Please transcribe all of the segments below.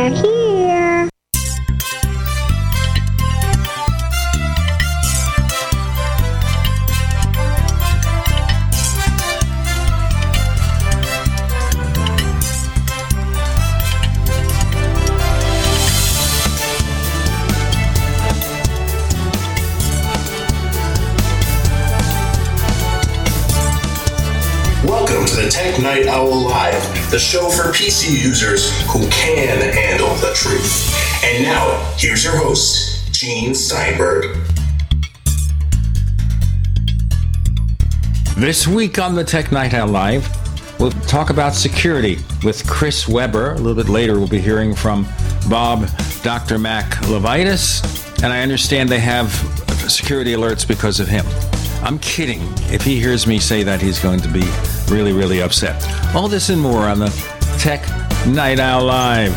They're here. The show for PC users who can handle the truth. And now, here's your host, Gene Steinberg. This week on the Tech Night Owl Live, we'll talk about security with Chris Weber. A little bit later, we'll be hearing from Bob Dr. Mac LeVitus, and I understand they have security alerts because of him. I'm kidding. If he hears me say that, he's going to be really, really upset. All this and more on the Tech Night Owl Live.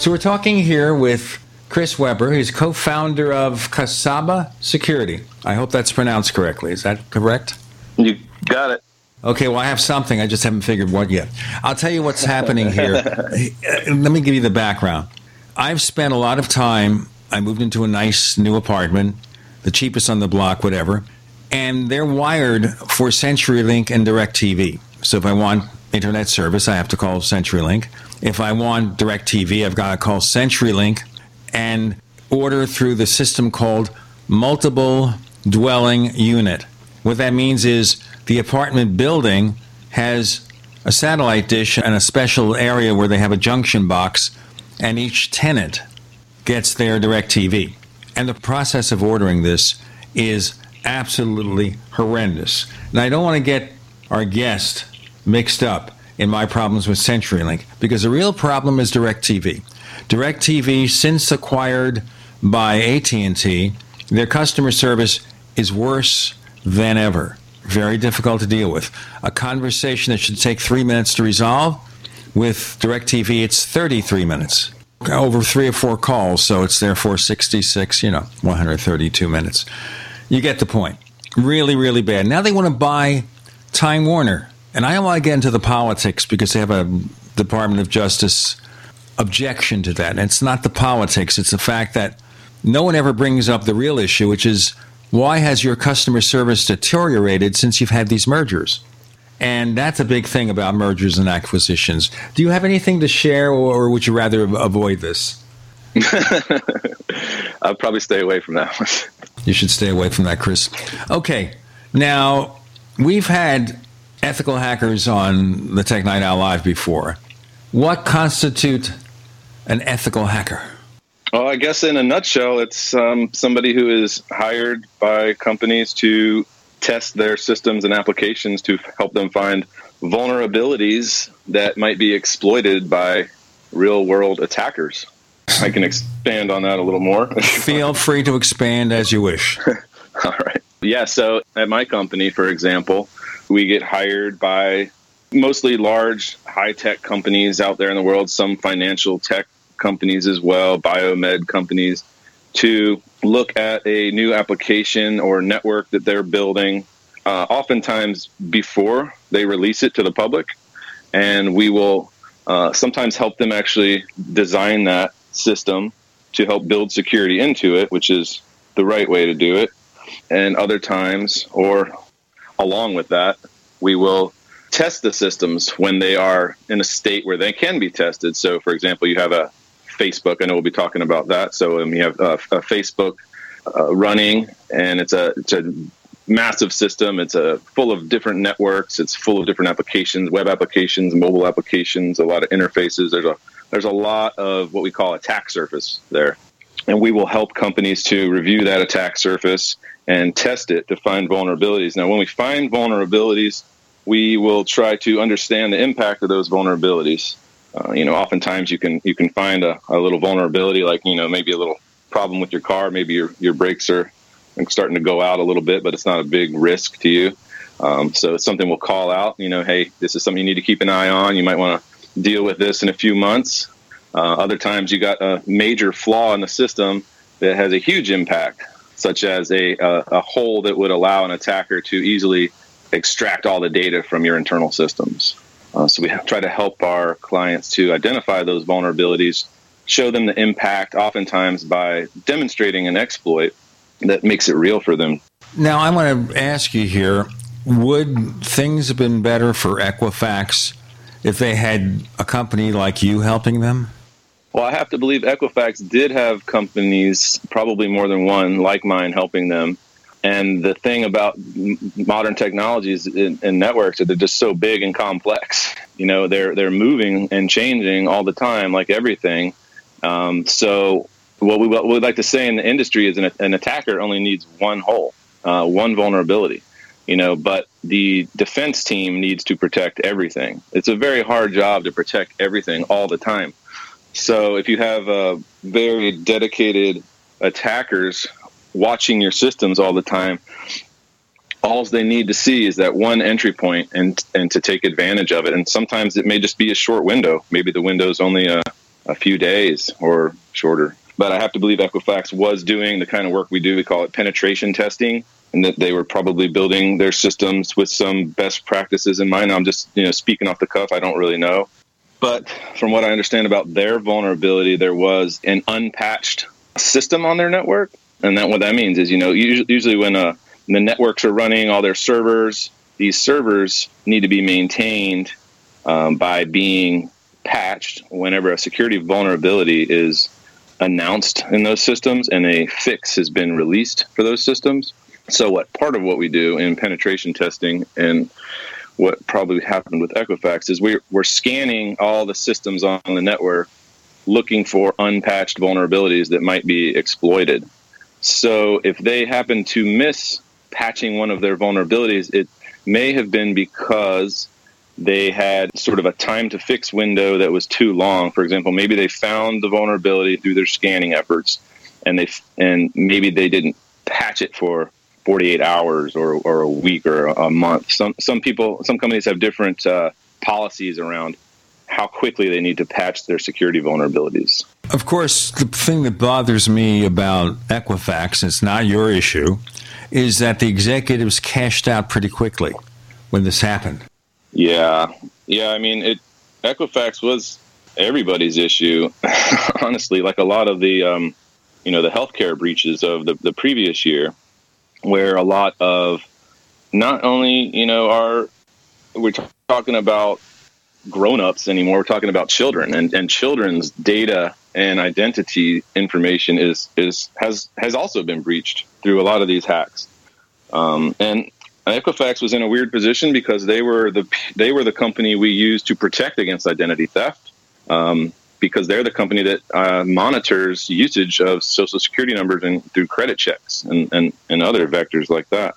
So we're talking here with Chris Weber. who's co-founder of Casaba Security. I hope that's pronounced correctly. Is that correct? You got it. Okay, well, I have something. I just haven't figured what yet. I'll tell you what's happening here. Let me give you the background. I've spent a lot of time. I moved into a nice new apartment, the cheapest on the block, whatever, and they're wired for CenturyLink and DirecTV. So if I want internet service, I have to call CenturyLink. If I want DirecTV, I've got to call CenturyLink and order through the system called multiple dwelling unit. What that means is the apartment building has a satellite dish and a special area where they have a junction box, and each tenant gets their direct TV. And the process of ordering this is absolutely horrendous. And I don't want to get our guest mixed up in my problems with CenturyLink because the real problem is DirecTV. DirecTV, since acquired by AT&T, their customer service is worse than ever. Very difficult to deal with. A conversation that should take three minutes to resolve, with DirecTV, it's 33 minutes. Over three or four calls, so it's therefore 66, you know, 132 minutes. You get the point. Really, really bad. Now they want to buy Time Warner. And I don't want to get into the politics because they have a Department of Justice objection to that. And it's not the politics, it's the fact that no one ever brings up the real issue, which is why has your customer service deteriorated since you've had these mergers? And that's a big thing about mergers and acquisitions. Do you have anything to share, or would you rather avoid this? I'll probably stay away from that one. You should stay away from that, Chris. Okay. Now, we've had ethical hackers on the Tech Night Owl Live before. What constitute an ethical hacker? Well, I guess in a nutshell, it's um, somebody who is hired by companies to test their systems and applications to help them find vulnerabilities that might be exploited by real world attackers. I can expand on that a little more. Feel free to expand as you wish. All right. Yeah. So at my company, for example, we get hired by mostly large high tech companies out there in the world, some financial tech companies as well, biomed companies, to look at a new application or network that they're building, uh, oftentimes before they release it to the public. And we will uh, sometimes help them actually design that system to help build security into it, which is the right way to do it. And other times, or along with that, we will test the systems when they are in a state where they can be tested. So, for example, you have a Facebook. I know we'll be talking about that. So, um, you have a, a Facebook uh, running, and it's a it's a massive system. It's a full of different networks. It's full of different applications, web applications, mobile applications, a lot of interfaces. There's a there's a lot of what we call attack surface there. And we will help companies to review that attack surface and test it to find vulnerabilities. Now, when we find vulnerabilities, we will try to understand the impact of those vulnerabilities. Uh, you know, oftentimes you can you can find a, a little vulnerability, like you know maybe a little problem with your car, maybe your your brakes are starting to go out a little bit, but it's not a big risk to you. Um, so it's something we'll call out. You know, hey, this is something you need to keep an eye on. You might want to deal with this in a few months. Uh, other times you got a major flaw in the system that has a huge impact, such as a, a, a hole that would allow an attacker to easily extract all the data from your internal systems. Uh, so we try to help our clients to identify those vulnerabilities, show them the impact, oftentimes by demonstrating an exploit that makes it real for them. Now, I want to ask you here would things have been better for Equifax if they had a company like you helping them? Well, I have to believe Equifax did have companies, probably more than one, like mine, helping them. And the thing about modern technologies and networks is they're just so big and complex. You know, they're they're moving and changing all the time, like everything. Um, so, what we we like to say in the industry is an, an attacker only needs one hole, uh, one vulnerability. You know, but the defense team needs to protect everything. It's a very hard job to protect everything all the time. So, if you have uh, very dedicated attackers watching your systems all the time, all they need to see is that one entry point and and to take advantage of it. And sometimes it may just be a short window. Maybe the window is only a, a few days or shorter. But I have to believe Equifax was doing the kind of work we do. We call it penetration testing, and that they were probably building their systems with some best practices in mind. I'm just you know speaking off the cuff. I don't really know. But from what I understand about their vulnerability, there was an unpatched system on their network and that what that means is, you know, usually, when uh, the networks are running all their servers, these servers need to be maintained um, by being patched whenever a security vulnerability is announced in those systems and a fix has been released for those systems. So, what part of what we do in penetration testing and what probably happened with Equifax is we're, we're scanning all the systems on the network looking for unpatched vulnerabilities that might be exploited. So if they happen to miss patching one of their vulnerabilities, it may have been because they had sort of a time to fix window that was too long. For example, maybe they found the vulnerability through their scanning efforts, and they and maybe they didn't patch it for 48 hours or, or a week or a month. Some some people, some companies have different uh, policies around how quickly they need to patch their security vulnerabilities. Of course, the thing that bothers me about Equifax, and it's not your issue, is that the executives cashed out pretty quickly when this happened. Yeah, yeah. I mean, it Equifax was everybody's issue, honestly. Like a lot of the, um, you know, the healthcare breaches of the, the previous year, where a lot of not only you know are we're t- talking about grown-ups anymore. We're talking about children and, and children's data and identity information is is has has also been breached through a lot of these hacks. Um, and Equifax was in a weird position because they were the they were the company we used to protect against identity theft. Um, because they're the company that uh, monitors usage of social security numbers and through credit checks and, and, and other vectors like that.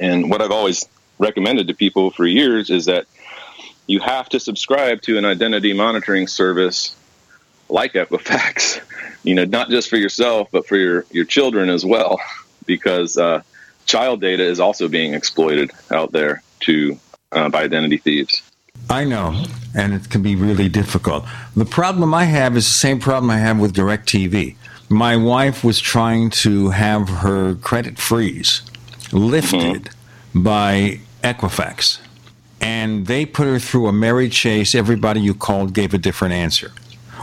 And what I've always recommended to people for years is that you have to subscribe to an identity monitoring service like Equifax. You know, not just for yourself, but for your your children as well, because uh, child data is also being exploited out there to uh, by identity thieves. I know, and it can be really difficult. The problem I have is the same problem I have with DirecTV. My wife was trying to have her credit freeze lifted mm-hmm. by Equifax and they put her through a merry chase. Everybody you called gave a different answer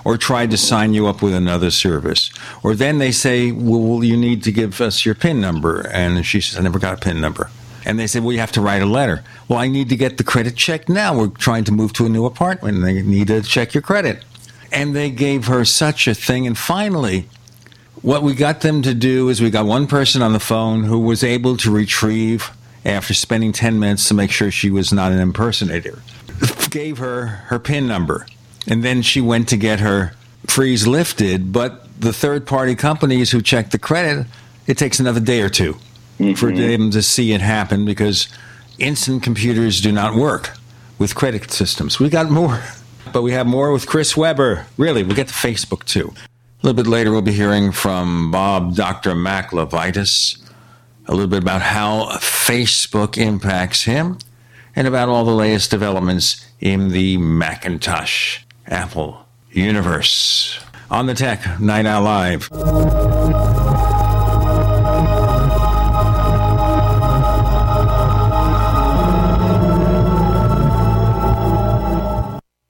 or tried to sign you up with another service. Or then they say, well, you need to give us your PIN number. And she says, I never got a PIN number. And they said, well, you have to write a letter. Well, I need to get the credit checked now. We're trying to move to a new apartment and they need to check your credit. And they gave her such a thing. And finally, what we got them to do is we got one person on the phone who was able to retrieve after spending 10 minutes to make sure she was not an impersonator. Gave her her PIN number, and then she went to get her freeze lifted. But the third party companies who check the credit, it takes another day or 2 mm-hmm. for them to see it happen because instant computers do not work with credit systems. We got more, but we have more with Chris Weber. Really, we get to Facebook too. A little bit later, we'll be hearing from Bob Dr. Mac LeVitus a little bit about how Facebook impacts him, and about all the latest developments in the Macintosh Apple universe. On the Tech Night Owl Live.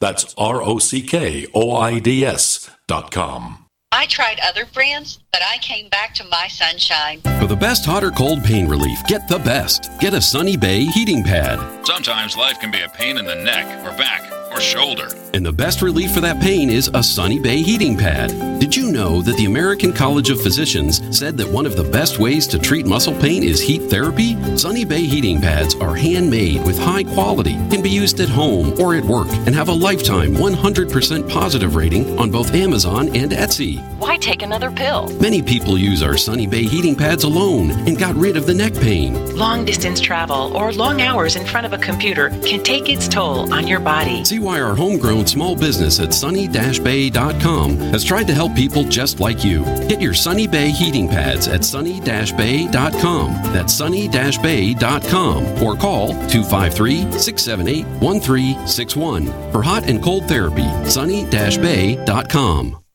That's R O C K O I D S dot com. I tried other brands, but I came back to my sunshine. For the best hot or cold pain relief, get the best. Get a Sunny Bay heating pad. Sometimes life can be a pain in the neck or back or shoulder. And the best relief for that pain is a Sunny Bay heating pad. Did you know that the American College of Physicians said that one of the best ways to treat muscle pain is heat therapy? Sunny Bay heating pads are handmade with high quality, can be used at home or at work, and have a lifetime 100% positive rating on both Amazon and Etsy. Why take another pill? Many people use our Sunny Bay heating pads alone and got rid of the neck pain. Long distance travel or long hours in front of a computer can take its toll on your body. See why our homegrown small business at sunny-bay.com has tried to help people just like you. Get your Sunny Bay heating pads at sunny-bay.com. That's sunny-bay.com or call 253-678-1361 for hot and cold therapy. sunny-bay.com.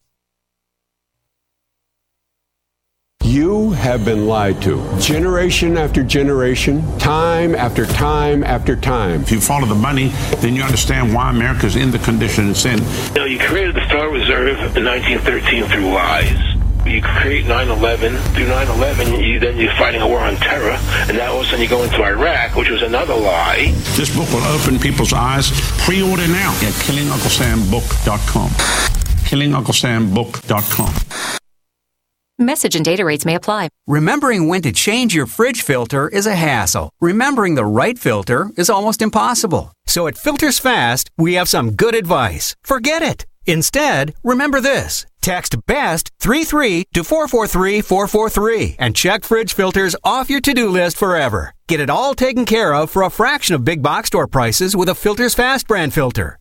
You have been lied to generation after generation, time after time after time. If you follow the money, then you understand why America's in the condition it's in. You know, you created the Star Reserve in 1913 through lies. You create 9/11 through 9/11. You, then you're fighting a war on terror, and now all of a sudden you go into Iraq, which was another lie. This book will open people's eyes. Pre-order now at KillingUncleSamBook.com. KillingUncleSamBook.com. Message and data rates may apply. Remembering when to change your fridge filter is a hassle. Remembering the right filter is almost impossible. So at Filters Fast, we have some good advice. Forget it. Instead, remember this. Text BEST 33 to 443 443 and check fridge filters off your to-do list forever. Get it all taken care of for a fraction of big box store prices with a Filters Fast brand filter.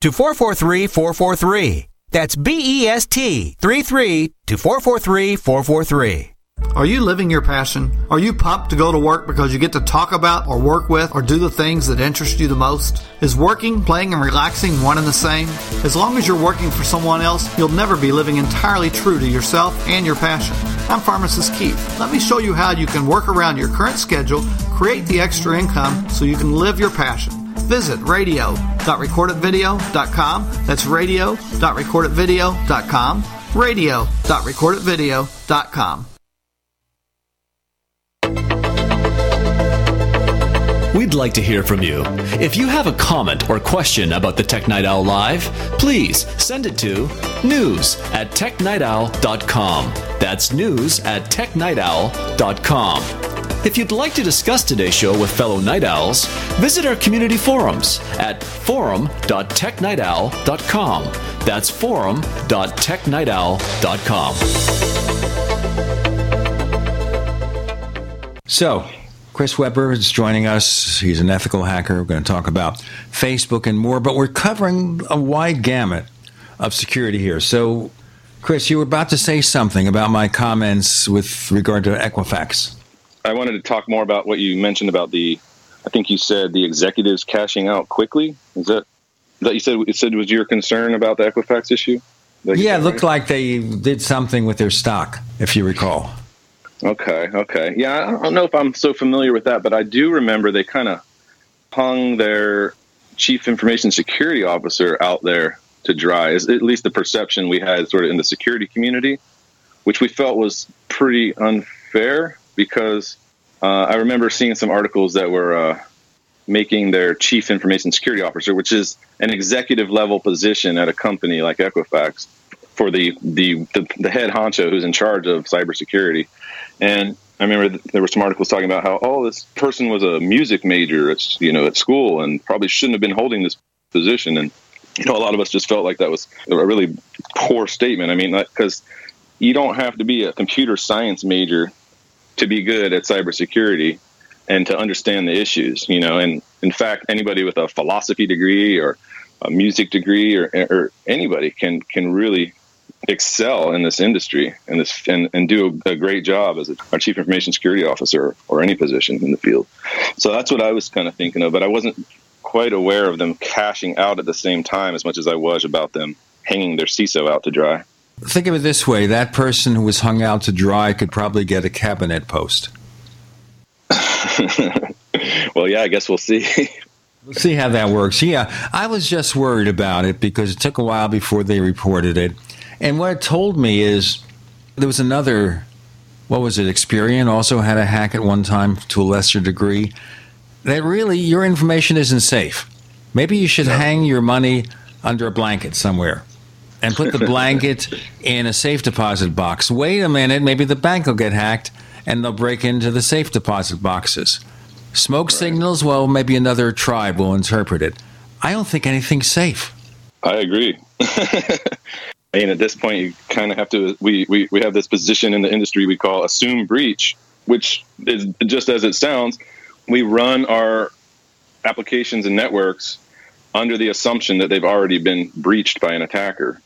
to 443 443. That's B E S T 33 to 443 443. Are you living your passion? Are you pumped to go to work because you get to talk about or work with or do the things that interest you the most? Is working, playing, and relaxing one and the same? As long as you're working for someone else, you'll never be living entirely true to yourself and your passion. I'm Pharmacist Keith. Let me show you how you can work around your current schedule, create the extra income so you can live your passion. Visit radio.recordedvideo.com. That's radio.recordedvideo.com. radio.recordedvideo.com. We'd like to hear from you. If you have a comment or question about the Tech Night Owl Live, please send it to news at technightowl.com. That's news at technightowl.com. If you'd like to discuss today's show with fellow night owls, visit our community forums at forum.technightowl.com. That's forum.technightowl.com. So, Chris Weber is joining us. He's an ethical hacker. We're going to talk about Facebook and more, but we're covering a wide gamut of security here. So, Chris, you were about to say something about my comments with regard to Equifax. I wanted to talk more about what you mentioned about the. I think you said the executives cashing out quickly. Is that that you said? It said was your concern about the Equifax issue? Yeah, it looked like they did something with their stock. if you recall. Okay, okay. Yeah, I don't know if I'm so familiar with that, but I do remember they kind of hung their chief information security officer out there to dry, is at least the perception we had sort of in the security community, which we felt was pretty unfair because uh, I remember seeing some articles that were uh, making their chief information security officer, which is an executive level position at a company like Equifax, for the, the, the, the head honcho who's in charge of cybersecurity. And I remember there were some articles talking about how, oh, this person was a music major at, you know, at school and probably shouldn't have been holding this position. And, you know, a lot of us just felt like that was a really poor statement. I mean, because you don't have to be a computer science major to be good at cybersecurity and to understand the issues, you know. And in fact, anybody with a philosophy degree or a music degree or, or anybody can can really excel in this industry and this and, and do a, a great job as a, chief information security officer or any position in the field. So that's what I was kind of thinking of, but I wasn't quite aware of them cashing out at the same time as much as I was about them hanging their CISO out to dry. Think of it this way that person who was hung out to dry could probably get a cabinet post. well, yeah, I guess we'll see. we'll see how that works. Yeah, uh, I was just worried about it because it took a while before they reported it. And what it told me is there was another, what was it, Experian also had a hack at one time to a lesser degree. That really, your information isn't safe. Maybe you should hang your money under a blanket somewhere and put the blanket in a safe deposit box. Wait a minute, maybe the bank will get hacked and they'll break into the safe deposit boxes. Smoke right. signals, well, maybe another tribe will interpret it. I don't think anything's safe. I agree. I mean, at this point, you kind of have to. We, we we have this position in the industry we call assume breach, which is just as it sounds. We run our applications and networks under the assumption that they've already been breached by an attacker.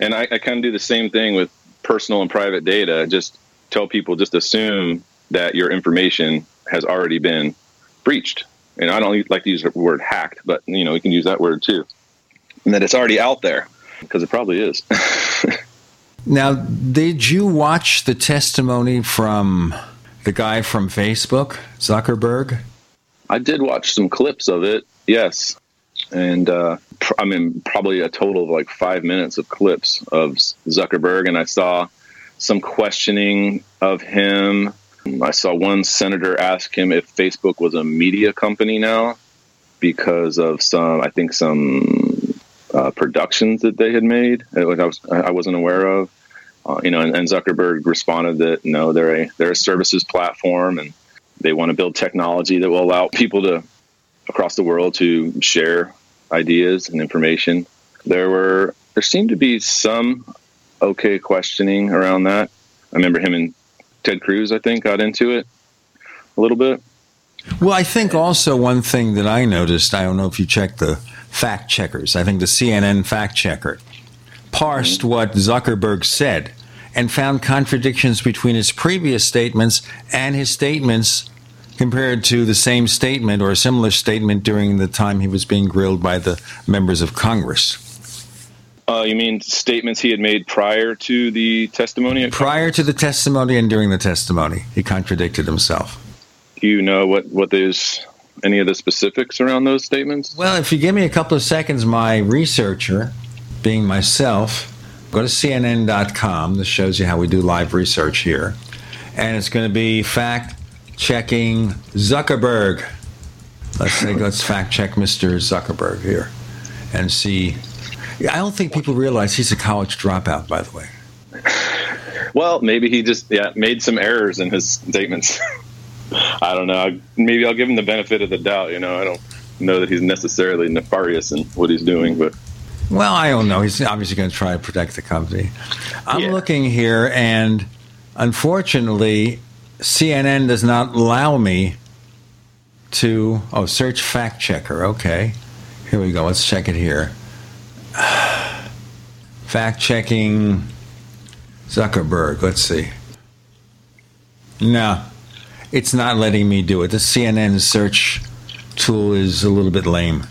And I, I kind of do the same thing with personal and private data. Just tell people, just assume that your information has already been breached. And I don't like to use the word hacked, but you know, you can use that word too. And that it's already out there because it probably is. now, did you watch the testimony from the guy from Facebook, Zuckerberg? I did watch some clips of it. Yes, and uh, pr- I mean probably a total of like five minutes of clips of Zuckerberg, and I saw some questioning of him. I saw one senator ask him if Facebook was a media company now because of some, I think, some uh, productions that they had made, which I was I wasn't aware of. Uh, you know, and, and, Zuckerberg responded that no, they're a they're a services platform, and they want to build technology that will allow people to across the world to share ideas and information. There were there seemed to be some okay questioning around that. I remember him and Ted Cruz, I think, got into it a little bit. Well, I think also one thing that I noticed, I don't know if you checked the fact checkers, I think the CNN fact checker parsed mm-hmm. what Zuckerberg said and found contradictions between his previous statements and his statements compared to the same statement or a similar statement during the time he was being grilled by the members of Congress. Uh, you mean statements he had made prior to the testimony? Prior to the testimony and during the testimony, he contradicted himself. Do you know what what those any of the specifics around those statements? Well, if you give me a couple of seconds, my researcher, being myself, go to CNN.com. This shows you how we do live research here, and it's going to be fact checking Zuckerberg. Let's say let's fact check Mr. Zuckerberg here, and see I don't think people realize he's a college dropout, by the way. Well, maybe he just yeah made some errors in his statements. I don't know. Maybe I'll give him the benefit of the doubt. You know, I don't know that he's necessarily nefarious in what he's doing, but well, I don't know. He's obviously going to try to protect the company. I'm yeah. looking here, and unfortunately, CNN does not allow me to oh search fact checker. Okay, here we go. Let's check it here. Fact checking Zuckerberg. Let's see. No, it's not letting me do it. The CNN search tool is a little bit lame.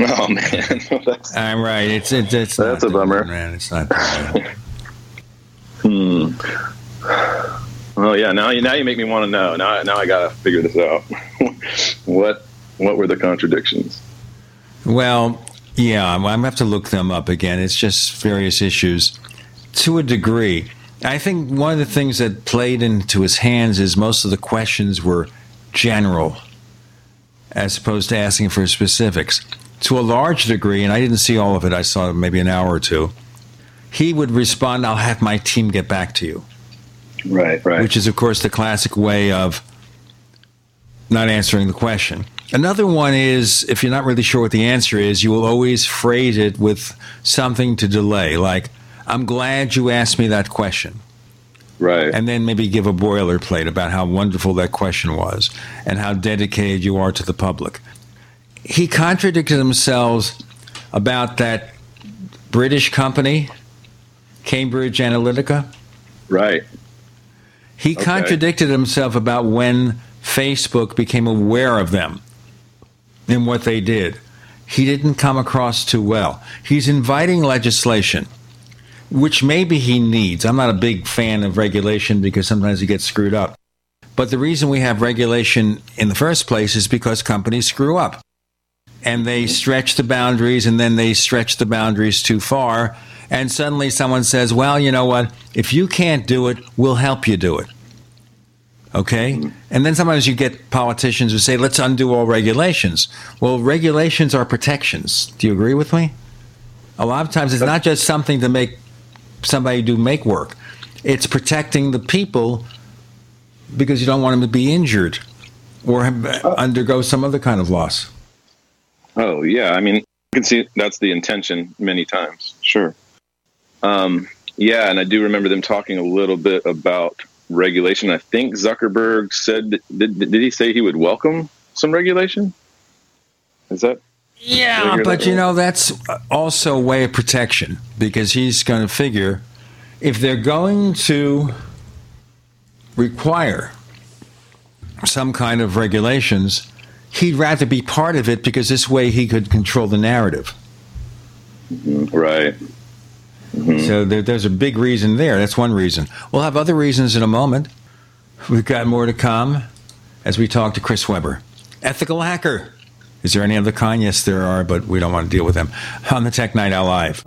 Oh man, I'm right. It's it's, it's that's a bummer, man. It's not. hmm. Oh yeah, now you now you make me want to know. Now now I gotta figure this out. what what were the contradictions? Well, yeah, I'm gonna have to look them up again. It's just various issues to a degree. I think one of the things that played into his hands is most of the questions were general, as opposed to asking for specifics. To a large degree, and I didn't see all of it. I saw maybe an hour or two. He would respond, "I'll have my team get back to you." Right, right. Which is, of course, the classic way of not answering the question. Another one is if you're not really sure what the answer is, you will always phrase it with something to delay, like, I'm glad you asked me that question. Right. And then maybe give a boilerplate about how wonderful that question was and how dedicated you are to the public. He contradicted himself about that British company, Cambridge Analytica. Right. He Okay. contradicted himself about when Facebook became aware of them and what they did. He didn't come across too well. He's inviting legislation, which maybe he needs. I'm not a big fan of regulation because sometimes it gets screwed up. But the reason we have regulation in the first place is because companies screw up and they mm-hmm. stretch the boundaries and then they stretch the boundaries too far. And suddenly someone says, well, you know what? If you can't do it, we'll help you do it. Okay? And then sometimes you get politicians who say, let's undo all regulations. Well, regulations are protections. Do you agree with me? A lot of times it's not just something to make somebody do make work, it's protecting the people because you don't want them to be injured or uh-huh. undergo some other kind of loss. Oh yeah, I mean, you can see that's the intention many times. Sure. Um, yeah, and I do remember them talking a little bit about regulation. I think Zuckerberg said did, did he say he would welcome some regulation? Is that? Yeah, Did I hear but that you know that's also a way of protection because he's going to figure if they're going to require some kind of regulations, he'd rather be part of it because this way he could control the narrative. Right. Mm-hmm. So there, there's a big reason there. That's one reason. We'll have other reasons in a moment. We've got more to come as we talk to Chris Weber, ethical hacker. Is there any other kind? Yes, there are, but we don't want to deal with them on the Tech Night Owl Live.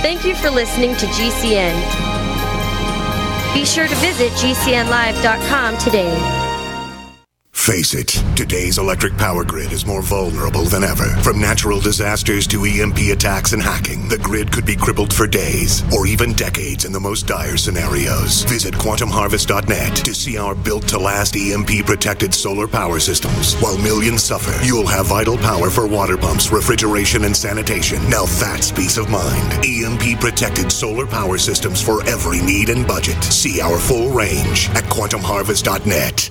Thank you for listening to GCN. Be sure to visit GCNlive.com today. Face it, today's electric power grid is more vulnerable than ever. From natural disasters to EMP attacks and hacking, the grid could be crippled for days or even decades in the most dire scenarios. Visit quantumharvest.net to see our built to last EMP protected solar power systems. While millions suffer, you'll have vital power for water pumps, refrigeration, and sanitation. Now that's peace of mind. EMP protected solar power systems for every need and budget. See our full range at quantumharvest.net.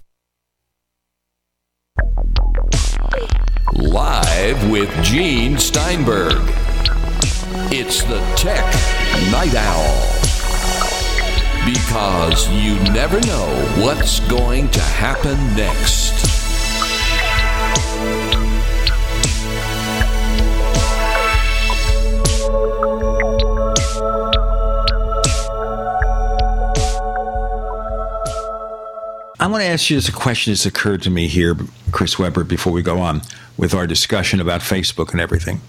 Live with Gene Steinberg. It's the Tech Night Owl. Because you never know what's going to happen next. I want to ask you just a question that's occurred to me here, Chris Weber, before we go on with our discussion about Facebook and everything.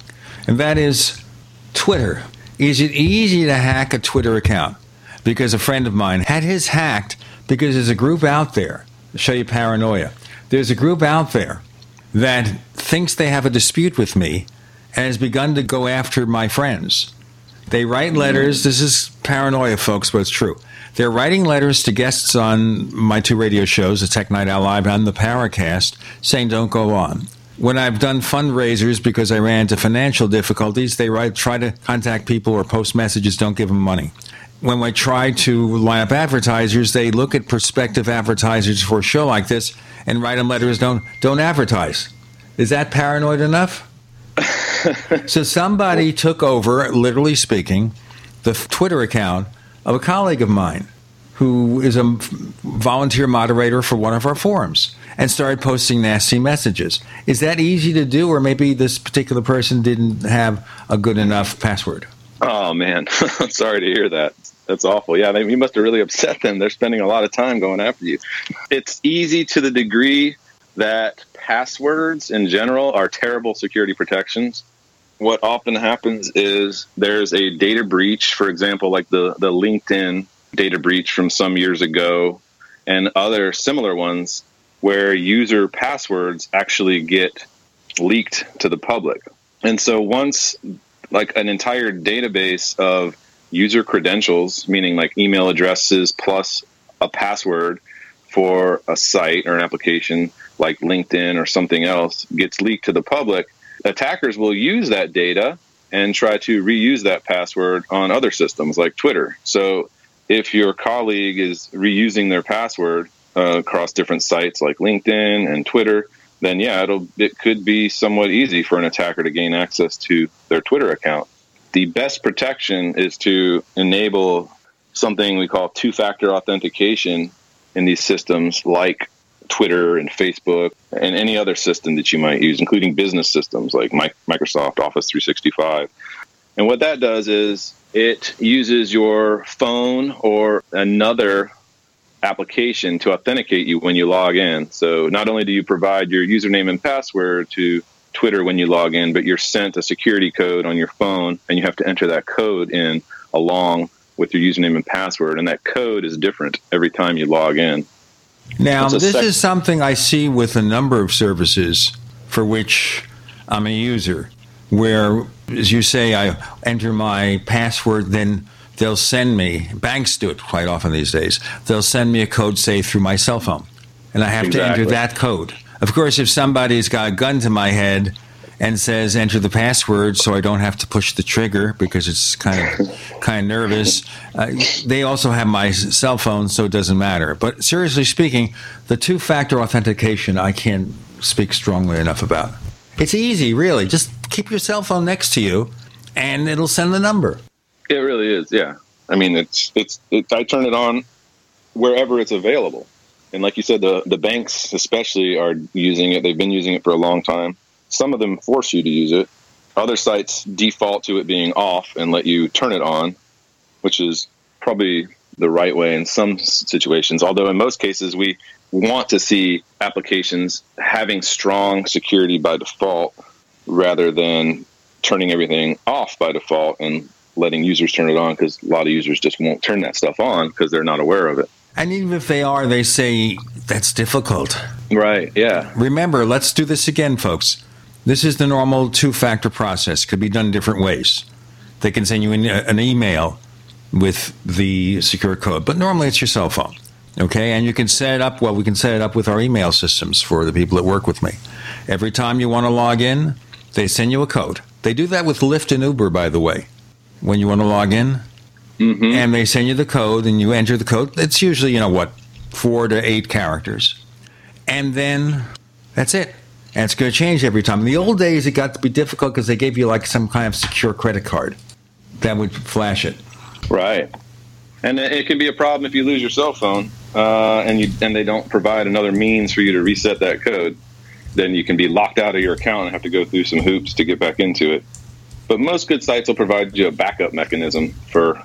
And that is Twitter. Is it easy to hack a Twitter account? Because a friend of mine had his hacked because there's a group out there, I'll show you paranoia. There's a group out there that thinks they have a dispute with me and has begun to go after my friends. They write letters. This is paranoia, folks, but it's true. They're writing letters to guests on my two radio shows, the Tech Night Owl Live and the Paracast, saying don't go on. When I've done fundraisers because I ran into financial difficulties, they write, try to contact people or post messages, don't give them money. When I try to line up advertisers, they look at prospective advertisers for a show like this and write them letters, don't, don't advertise. Is that paranoid enough? so somebody took over, literally speaking, the Twitter account of a colleague of mine who is a volunteer moderator for one of our forums and started posting nasty messages. Is that easy to do, or maybe this particular person didn't have a good enough password? Oh man, sorry to hear that. That's awful. Yeah, they, you must have really upset them. They're spending a lot of time going after you. It's easy to the degree that passwords in general are terrible security protections what often happens is there's a data breach, for example, like the, the LinkedIn data breach from some years ago, and other similar ones where user passwords actually get leaked to the public. And so once like an entire database of user credentials, meaning like email addresses plus a password for a site or an application like LinkedIn or something else gets leaked to the public, attackers will use that data and try to reuse that password on other systems like Twitter. So if your colleague is reusing their password uh, across different sites like LinkedIn and Twitter, then yeah, it'll it could be somewhat easy for an attacker to gain access to their Twitter account. The best protection is to enable something we call two-factor authentication in these systems like Twitter and Facebook and any other system that you might use, including business systems like Microsoft Office 365. And what that does is it uses your phone or another application to authenticate you when you log in. So not only do you provide your username and password to Twitter when you log in, but you're sent a security code on your phone and you have to enter that code in along with your username and password. And that code is different every time you log in. Now, this sec- is something I see with a number of services for which I'm a user, where, as you say, I enter my password, then they'll send me, banks do it quite often these days, they'll send me a code, say, through my cell phone. And I have exactly. to enter that code. Of course, if somebody's got a gun to my head and says enter the password so I don't have to push the trigger because it's kind of kind of nervous. Uh, they also have my cell phone, so it doesn't matter. But seriously speaking, the two-factor authentication I can't speak strongly enough about. It's easy, really. Just keep your cell phone next to you, and it'll send the number. It really is, yeah. I mean, it's it's, it's I turn it on wherever it's available. And like you said, the, the banks especially are using it. They've been using it for a long time. Some of them force you to use it. Other sites default to it being off and let you turn it on, which is probably the right way in some situations. Although in most cases, we want to see applications having strong security by default rather than turning everything off by default and letting users turn it on because a lot of users just won't turn that stuff on because they're not aware of it. And even if they are, they say that's difficult. Right, yeah. Remember, let's do this again, folks. This is the normal two factor process, could be done different ways. They can send you an email with the secure code, but normally it's your cell phone. Okay, and you can set it up. Well, we can set it up with our email systems for the people that work with me. Every time you want to log in, they send you a code. They do that with Lyft and Uber, by the way. When you want to log in, mm-hmm. and they send you the code, and you enter the code. It's usually you know what, four to eight characters, and then that's it. And it's going to change every time. In the old days, it got to be difficult because they gave you like some kind of secure credit card that would flash it. Right. And it can be a problem if you lose your cell phone uh, and you and they don't provide another means for you to reset that code. Then you can be locked out of your account and have to go through some hoops to get back into it. But most good sites will provide you a backup mechanism for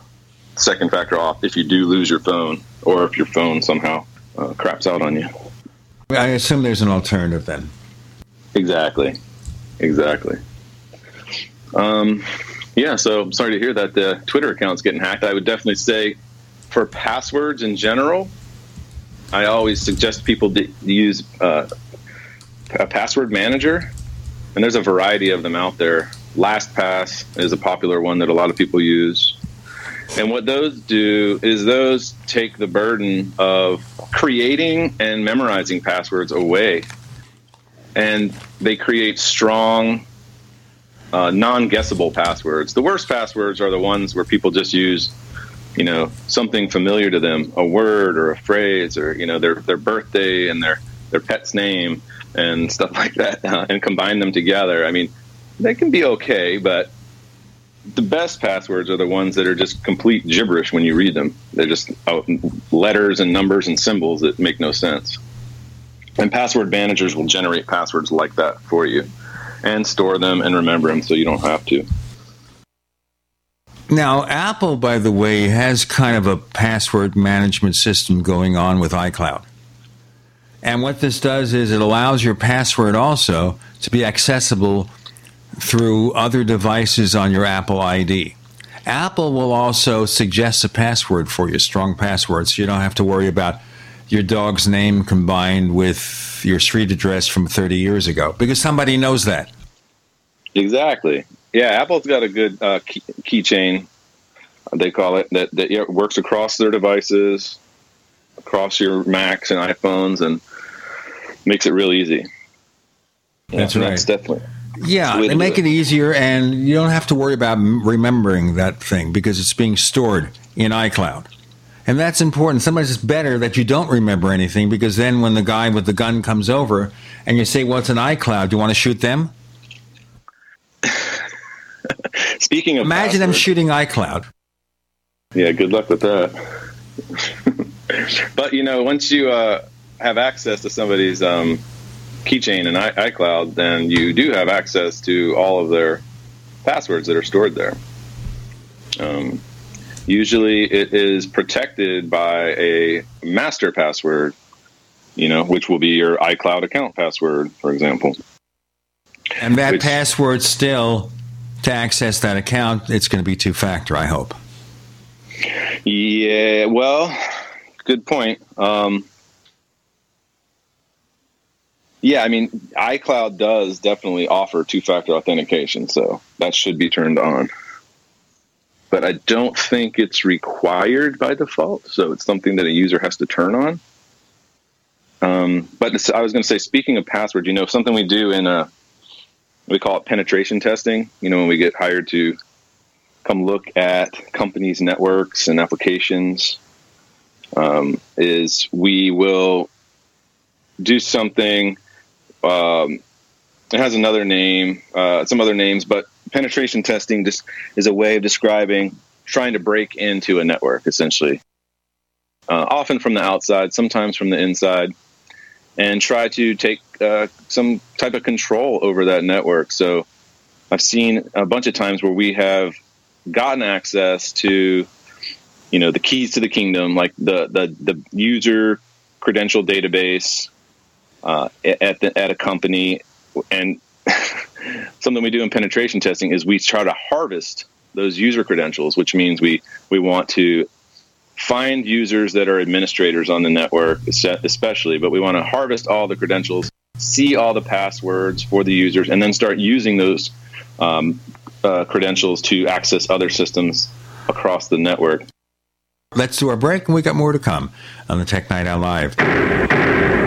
second factor auth if you do lose your phone or if your phone somehow uh, craps out on you. I assume there's an alternative then. Exactly. Exactly. Um, yeah, so I'm sorry to hear that the Twitter account's getting hacked. I would definitely say for passwords in general, I always suggest people to use uh, a password manager, and there's a variety of them out there. LastPass is a popular one that a lot of people use. And what those do is those take the burden of creating and memorizing passwords away and they create strong, uh, non-guessable passwords. The worst passwords are the ones where people just use, you know, something familiar to them, a word or a phrase, or you know, their their birthday and their their pet's name and stuff like that, uh, and combine them together. I mean, they can be okay, but the best passwords are the ones that are just complete gibberish when you read them. They're just uh, letters and numbers and symbols that make no sense. And password managers will generate passwords like that for you and store them and remember them so you don't have to. Now, Apple, by the way, has kind of a password management system going on with iCloud. And what this does is it allows your password also to be accessible through other devices on your Apple ID. Apple will also suggest a password for you, strong passwords, so you don't have to worry about your dog's name combined with your street address from 30 years ago because somebody knows that. Exactly. Yeah, Apple's got a good uh, key- keychain, they call it, that, that yeah, works across their devices, across your Macs and iPhones, and makes it real easy. Yeah, that's right. That's definitely. Yeah, they make it. it easier, and you don't have to worry about remembering that thing because it's being stored in iCloud. And that's important. Sometimes it's better that you don't remember anything because then when the guy with the gun comes over and you say, Well, it's an iCloud, do you want to shoot them? Speaking of Imagine them shooting iCloud. Yeah, good luck with that. but you know, once you uh, have access to somebody's um, keychain and I- iCloud, then you do have access to all of their passwords that are stored there. Um, usually, it is protected by a master password, you know, which will be your iCloud account password, for example. And that Which- password still, to access that account, it's going to be two factor, I hope. Yeah, well, good point. Um, yeah, I mean, iCloud does definitely offer two factor authentication, so that should be turned on. But I don't think it's required by default, so it's something that a user has to turn on. Um, but I was going to say, speaking of password, you know, something we do in a we call it penetration testing. You know, when we get hired to come look at companies' networks and applications, um, is we will do something. Um, it has another name, uh, some other names, but penetration testing just is a way of describing trying to break into a network, essentially. Uh, often from the outside, sometimes from the inside, and try to take uh, some type of control over that network. So I've seen a bunch of times where we have gotten access to, you know, the keys to the kingdom, like the the, the user credential database uh, at the, at a company, and something we do in penetration testing is we try to harvest those user credentials, which means we we want to find users that are administrators on the network, especially, but we want to harvest all the credentials, see all the passwords for the users, and then start using those um, uh, credentials to access other systems across the network. Let's do our break, and we got more to come on the Tech Night Owl Live.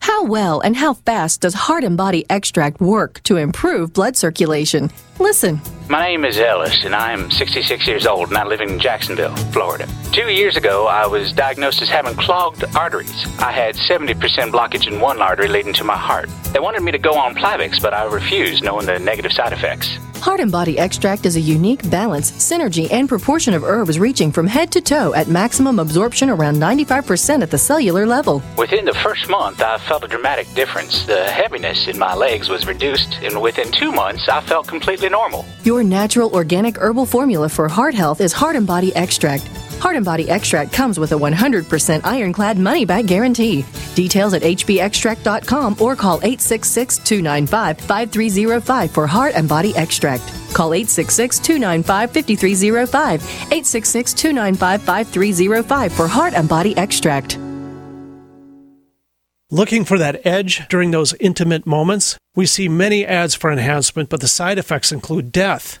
How well and how fast does Heart and Body Extract work to improve blood circulation? Listen. My name is Ellis, and I am 66 years old, and I live in Jacksonville, Florida. Two years ago, I was diagnosed as having clogged arteries. I had 70% blockage in one artery leading to my heart. They wanted me to go on Plavix, but I refused, knowing the negative side effects. Heart and Body Extract is a unique balance, synergy, and proportion of herbs reaching from head to toe at maximum absorption around 95% at the cellular level. Within the first month, I felt a dramatic difference. The heaviness in my legs was reduced, and within two months, I felt completely normal. Your natural organic herbal formula for heart health is Heart and Body Extract. Heart and Body Extract comes with a 100% ironclad money back guarantee. Details at hbextract.com or call 866 295 5305 for Heart and Body Extract. Call 866 295 5305. 866 295 5305 for Heart and Body Extract. Looking for that edge during those intimate moments? We see many ads for enhancement, but the side effects include death.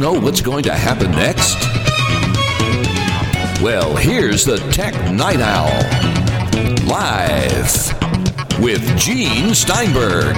Know what's going to happen next? Well, here's the Tech Night Owl. Live with Gene Steinberg.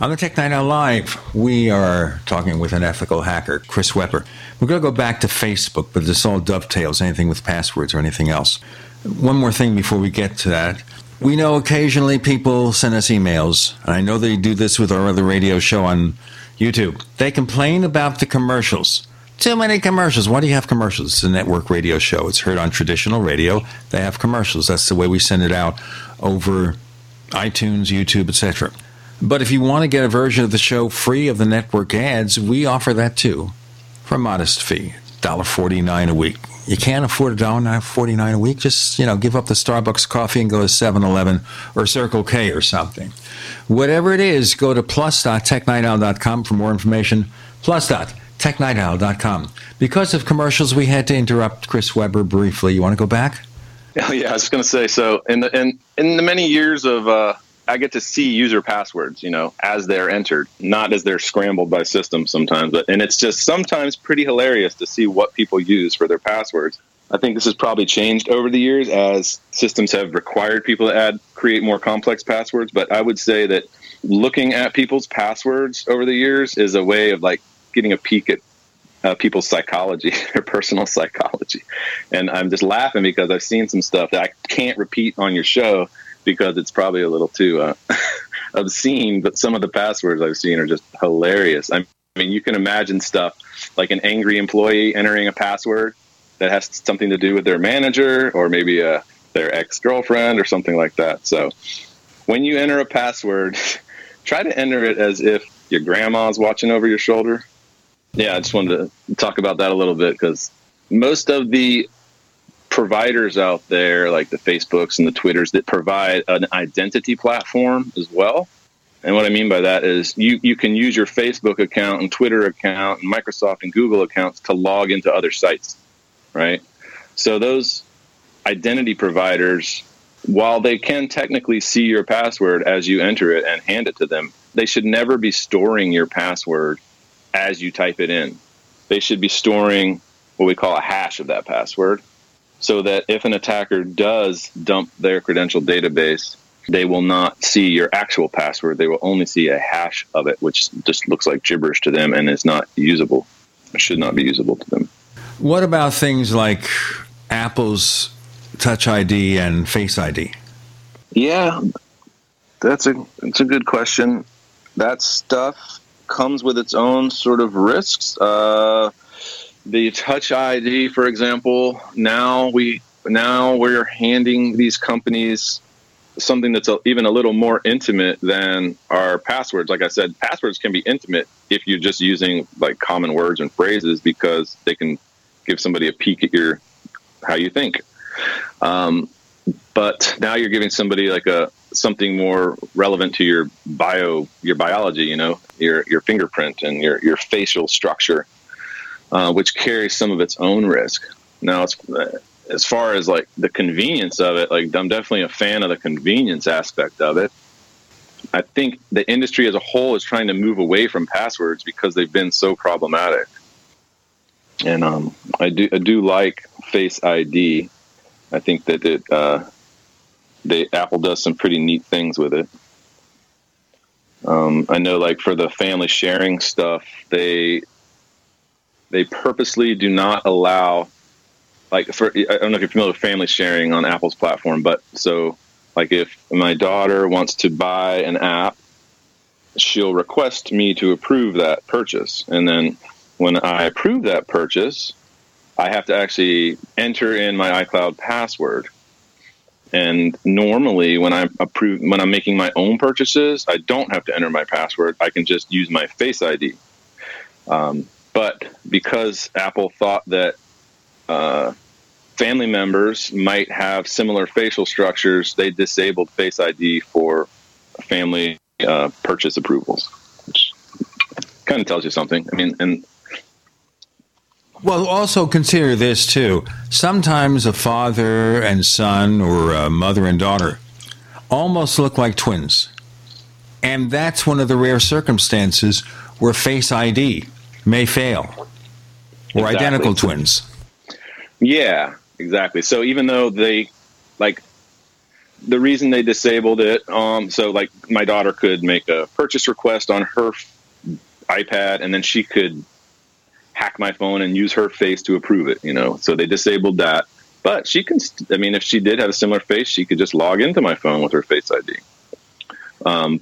On the Tech Night Owl Live, we are talking with an ethical hacker, Chris Weber. We're going to go back to Facebook, but this all dovetails anything with passwords or anything else. One more thing before we get to that. We know occasionally people send us emails, and I know they do this with our other radio show on YouTube. They complain about the commercials. Too many commercials. Why do you have commercials? It's a network radio show. It's heard on traditional radio. They have commercials. That's the way we send it out over iTunes, YouTube, etc. But if you want to get a version of the show free of the network ads, we offer that too for a modest fee, $1.49 a week. You can't afford $1.49 a week, just, you know, give up the Starbucks coffee and go to 7-Eleven or Circle K or something. Whatever it is, go to plus.technightowl.com for more information. Plus.technightowl.com. Because of commercials, we had to interrupt Chris Weber briefly. You want to go back? Yeah, I was going to say so. In the in in the many years of uh, I get to see user passwords, you know, as they're entered, not as they're scrambled by systems sometimes. But and it's just sometimes pretty hilarious to see what people use for their passwords. I think this has probably changed over the years as systems have required people to add create more complex passwords. But I would say that looking at people's passwords over the years is a way of like getting a peek at uh, people's psychology, their personal psychology. And I'm just laughing because I've seen some stuff that I can't repeat on your show because it's probably a little too uh, obscene. But some of the passwords I've seen are just hilarious. I mean, you can imagine stuff like an angry employee entering a password that has something to do with their manager or maybe uh, their ex girlfriend or something like that. So when you enter a password, try to enter it as if your grandma's watching over your shoulder. Yeah, I just wanted to talk about that a little bit because most of the providers out there, like the Facebooks and the Twitters, that provide an identity platform as well. And what I mean by that is you, you can use your Facebook account and Twitter account and Microsoft and Google accounts to log into other sites, right? So those identity providers, while they can technically see your password as you enter it and hand it to them, they should never be storing your password as you type it in. They should be storing what we call a hash of that password so that if an attacker does dump their credential database, they will not see your actual password. They will only see a hash of it, which just looks like gibberish to them and is not usable. It should not be usable to them. What about things like Apple's Touch ID and Face ID? Yeah, that's a it's a good question. That stuff comes with its own sort of risks. Uh, the Touch ID, for example, now we now we're handing these companies something that's a, even a little more intimate than our passwords. Like I said, passwords can be intimate if you're just using like common words and phrases because they can give somebody a peek at your how you think. Um, but now you're giving somebody like a something more relevant to your bio, your biology. You know, your your fingerprint and your your facial structure, uh, which carries some of its own risk. Now it's as far as like the convenience of it, like I'm definitely a fan of the convenience aspect of it. I think the industry as a whole is trying to move away from passwords because they've been so problematic. And um, I do I do like Face ID. I think that it uh, they Apple does some pretty neat things with it. Um, I know, like for the family sharing stuff, they they purposely do not allow like for I don't know if you're familiar with family sharing on Apple's platform, but so like if my daughter wants to buy an app, she'll request me to approve that purchase, and then when I approve that purchase, I have to actually enter in my iCloud password. And normally, when I approve, when I'm making my own purchases, I don't have to enter my password. I can just use my Face ID. Um, but because Apple thought that uh, family members might have similar facial structures, they disabled Face ID for family uh, purchase approvals, which kind of tells you something. I mean, and well, also consider this too. Sometimes a father and son or a mother and daughter almost look like twins. And that's one of the rare circumstances where Face ID may fail or Exactly. identical twins. Yeah, exactly. So even though they like the reason they disabled it, um, so like my daughter could make a purchase request on her f- iPad, and then she could hack my phone and use her face to approve it. You know, so they disabled that. But she can. St- I mean, if she did have a similar face, she could just log into my phone with her Face ID. Um,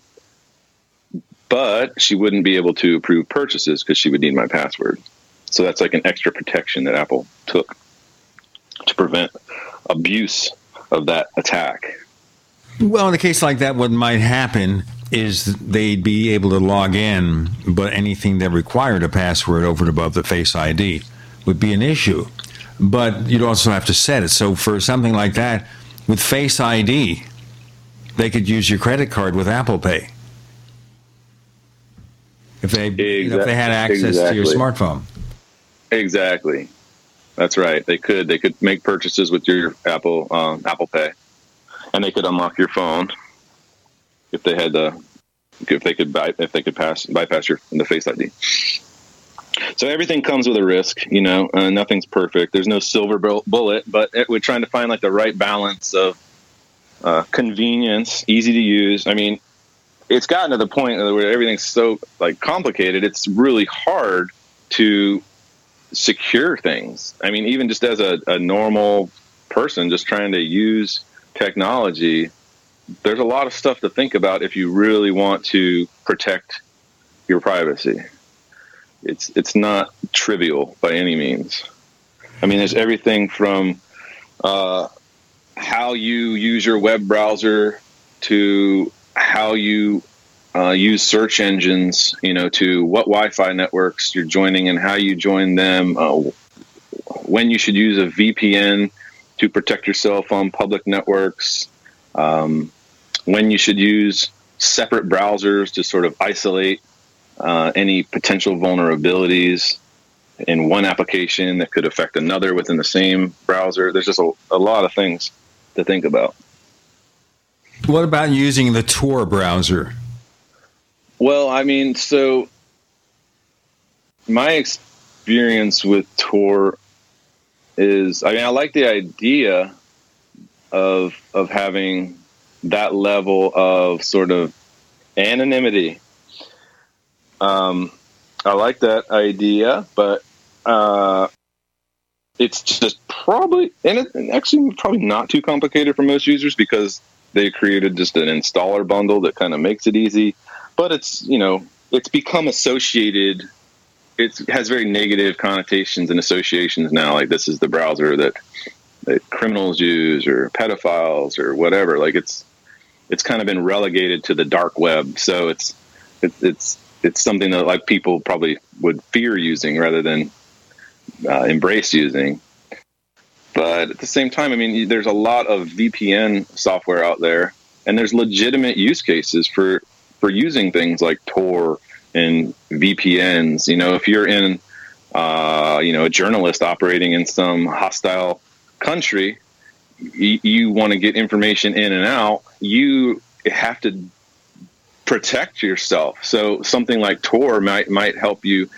but she wouldn't be able to approve purchases because she would need my password. So that's like an extra protection that Apple took to prevent abuse of that attack. Well, in a case like that, what might happen is they'd be able to log in, but anything that required a password over and above the Face ID would be an issue. But you'd also have to set it. So for something like that, with Face ID, they could use your credit card with Apple Pay. If they you know, if they had access to your smartphone. Exactly. That's right. They could they could make purchases with your Apple um, Apple Pay, and they could unlock your phone if they had the if they could buy if they could pass bypass your the Face ID. So everything comes with a risk, you know. Uh, nothing's perfect. There's no silver bullet, but it, we're trying to find like the right balance of uh, convenience, easy to use. I mean, it's gotten to the point where everything's so like complicated. It's really hard to secure things. I mean, even just as a, a normal person, just trying to use technology, there's a lot of stuff to think about if you really want to protect your privacy. It's it's not trivial by any means. I mean, there's everything from uh, how you use your web browser to how you uh, use search engines, you know, to what Wi-Fi networks you're joining and how you join them, uh, when you should use a VPN to protect yourself on public networks, um, when you should use separate browsers to sort of isolate uh, any potential vulnerabilities in one application that could affect another within the same browser. There's just a, a lot of things to think about. What about using the Tor browser? Well, I mean, so my experience with Tor is, I mean, I like the idea of of having that level of sort of anonymity. Um, I like that idea, but uh, it's just probably and, it, and actually probably not too complicated for most users because they created just an installer bundle that kind of makes it easy. But it's you know it's become associated it has very negative connotations and associations now. Like this is the browser that, that criminals use or pedophiles or whatever. Like it's it's kind of been relegated to the dark web. So it's it's it's it's something that like people probably would fear using rather than uh, embrace using. But at the same time, I mean, there's a lot of VPN software out there, and there's legitimate use cases for for using things like Tor and VPNs. You know, if you're in, uh, you know, a journalist operating in some hostile country, you, you want to get information in and out. You have to protect yourself. So something like Tor might might help you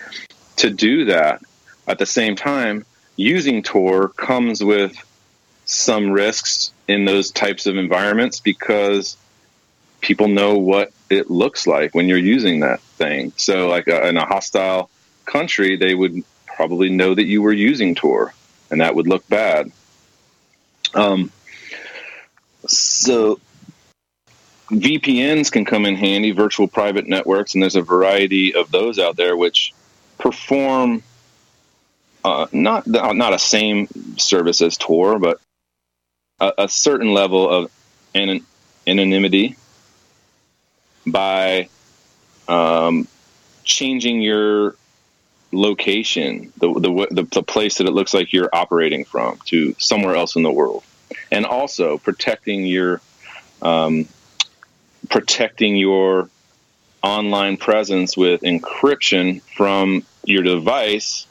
to do that. At the same time, using Tor comes with some risks in those types of environments because people know what it looks like when you're using that thing. So, like uh, in a hostile country, they would probably know that you were using Tor, and that would look bad. Um, so, VPNs can come in handy, virtual private networks, and there's a variety of those out there which perform uh, not not a same service as Tor, but a, a certain level of anonymity by um, changing your location, the, the, the the place that it looks like you're operating from, to somewhere else in the world, and also protecting your um, protecting your online presence with encryption from your device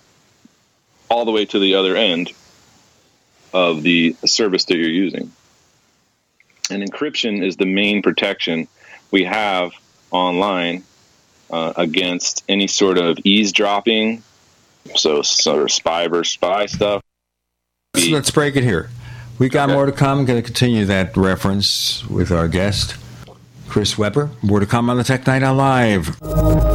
all the way to the other end of the service that you're using. And encryption is the main protection we have online uh, against any sort of eavesdropping, so sort of spy versus spy stuff. So let's break it here. We got okay. more to come. I'm going to continue that reference with our guest, Chris Weber. More to come on the Tech Night Owl Live.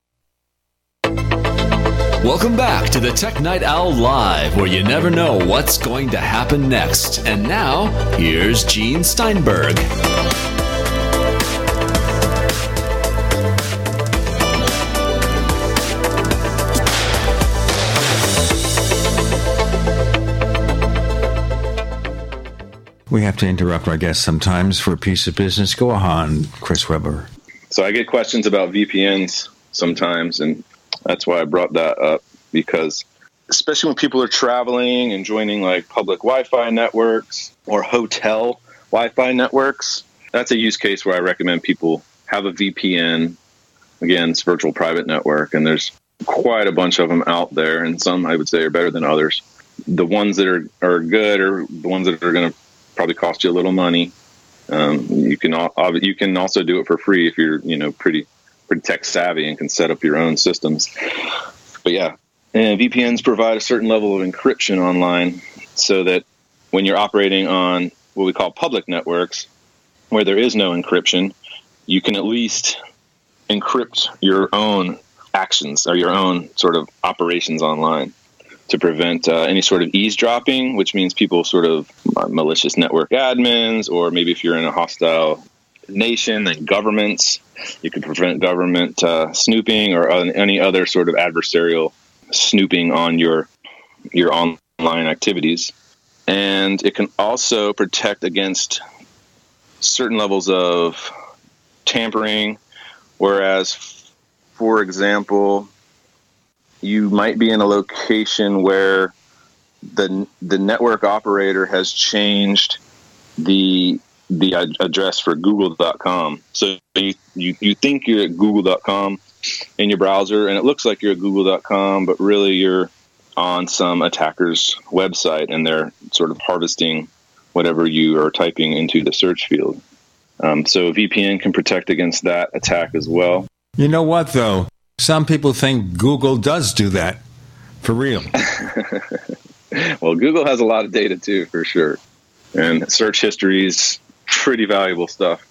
Welcome back to the Tech Night Owl Live, where you never know what's going to happen next. And now, here's Gene Steinberg. We have to interrupt our guests sometimes for a piece of business. Go on, Chris Weber. So I get questions about VPNs sometimes, and that's why I brought that up because especially when people are traveling and joining like public Wi-Fi networks or hotel Wi-Fi networks, that's a use case where I recommend people have a VPN. Again, it's virtual private network, and there's quite a bunch of them out there, and some I would say are better than others. The ones that are, are good are the ones that are going to probably cost you a little money. Um, you can you can also do it for free if you're you know pretty pretty tech savvy and can set up your own systems. But yeah, and VPNs provide a certain level of encryption online, so that when you're operating on what we call public networks, where there is no encryption, you can at least encrypt your own actions or your own sort of operations online to prevent uh, any sort of eavesdropping, which means people sort of uh, malicious network admins, or maybe if you're in a hostile nation and governments, you can prevent government uh, snooping or any other sort of adversarial snooping on your your online activities. And it can also protect against certain levels of tampering, whereas, for example, you might be in a location where the the network operator has changed the the address for google.com so you, you, you think you're at google.com in your browser and it looks like you're at google.com but really you're on some attacker's website and they're sort of harvesting whatever you are typing into the search field. Um, so vpn can protect against that attack as well. You know what though? Some people think Google does do that. For real. well, Google has a lot of data too, for sure. And search history is pretty valuable stuff.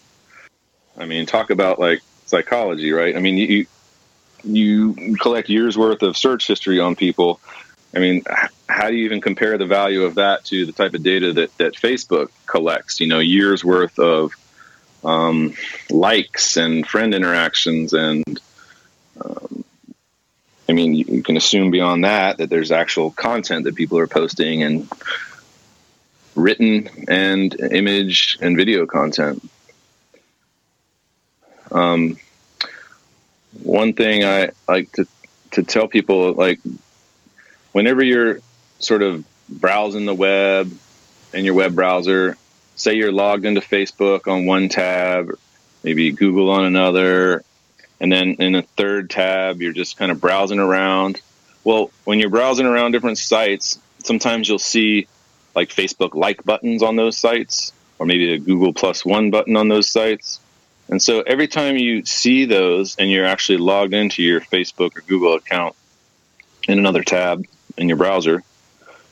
I mean, talk about like psychology, right? I mean, you you collect years worth of search history on people. I mean, how do you even compare the value of that to the type of data that, that Facebook collects? You know, years worth of um, likes and friend interactions and um, I mean, you can assume beyond that that there's actual content that people are posting and written and image and video content. Um, one thing I like to to tell people like whenever you're sort of browsing the web in your web browser, say you're logged into Facebook on one tab, maybe Google on another, and then in a third tab you're just kind of browsing around well when you're browsing around different sites sometimes you'll see like facebook like buttons on those sites or maybe a google plus one button on those sites and so every time you see those and you're actually logged into your facebook or google account in another tab in your browser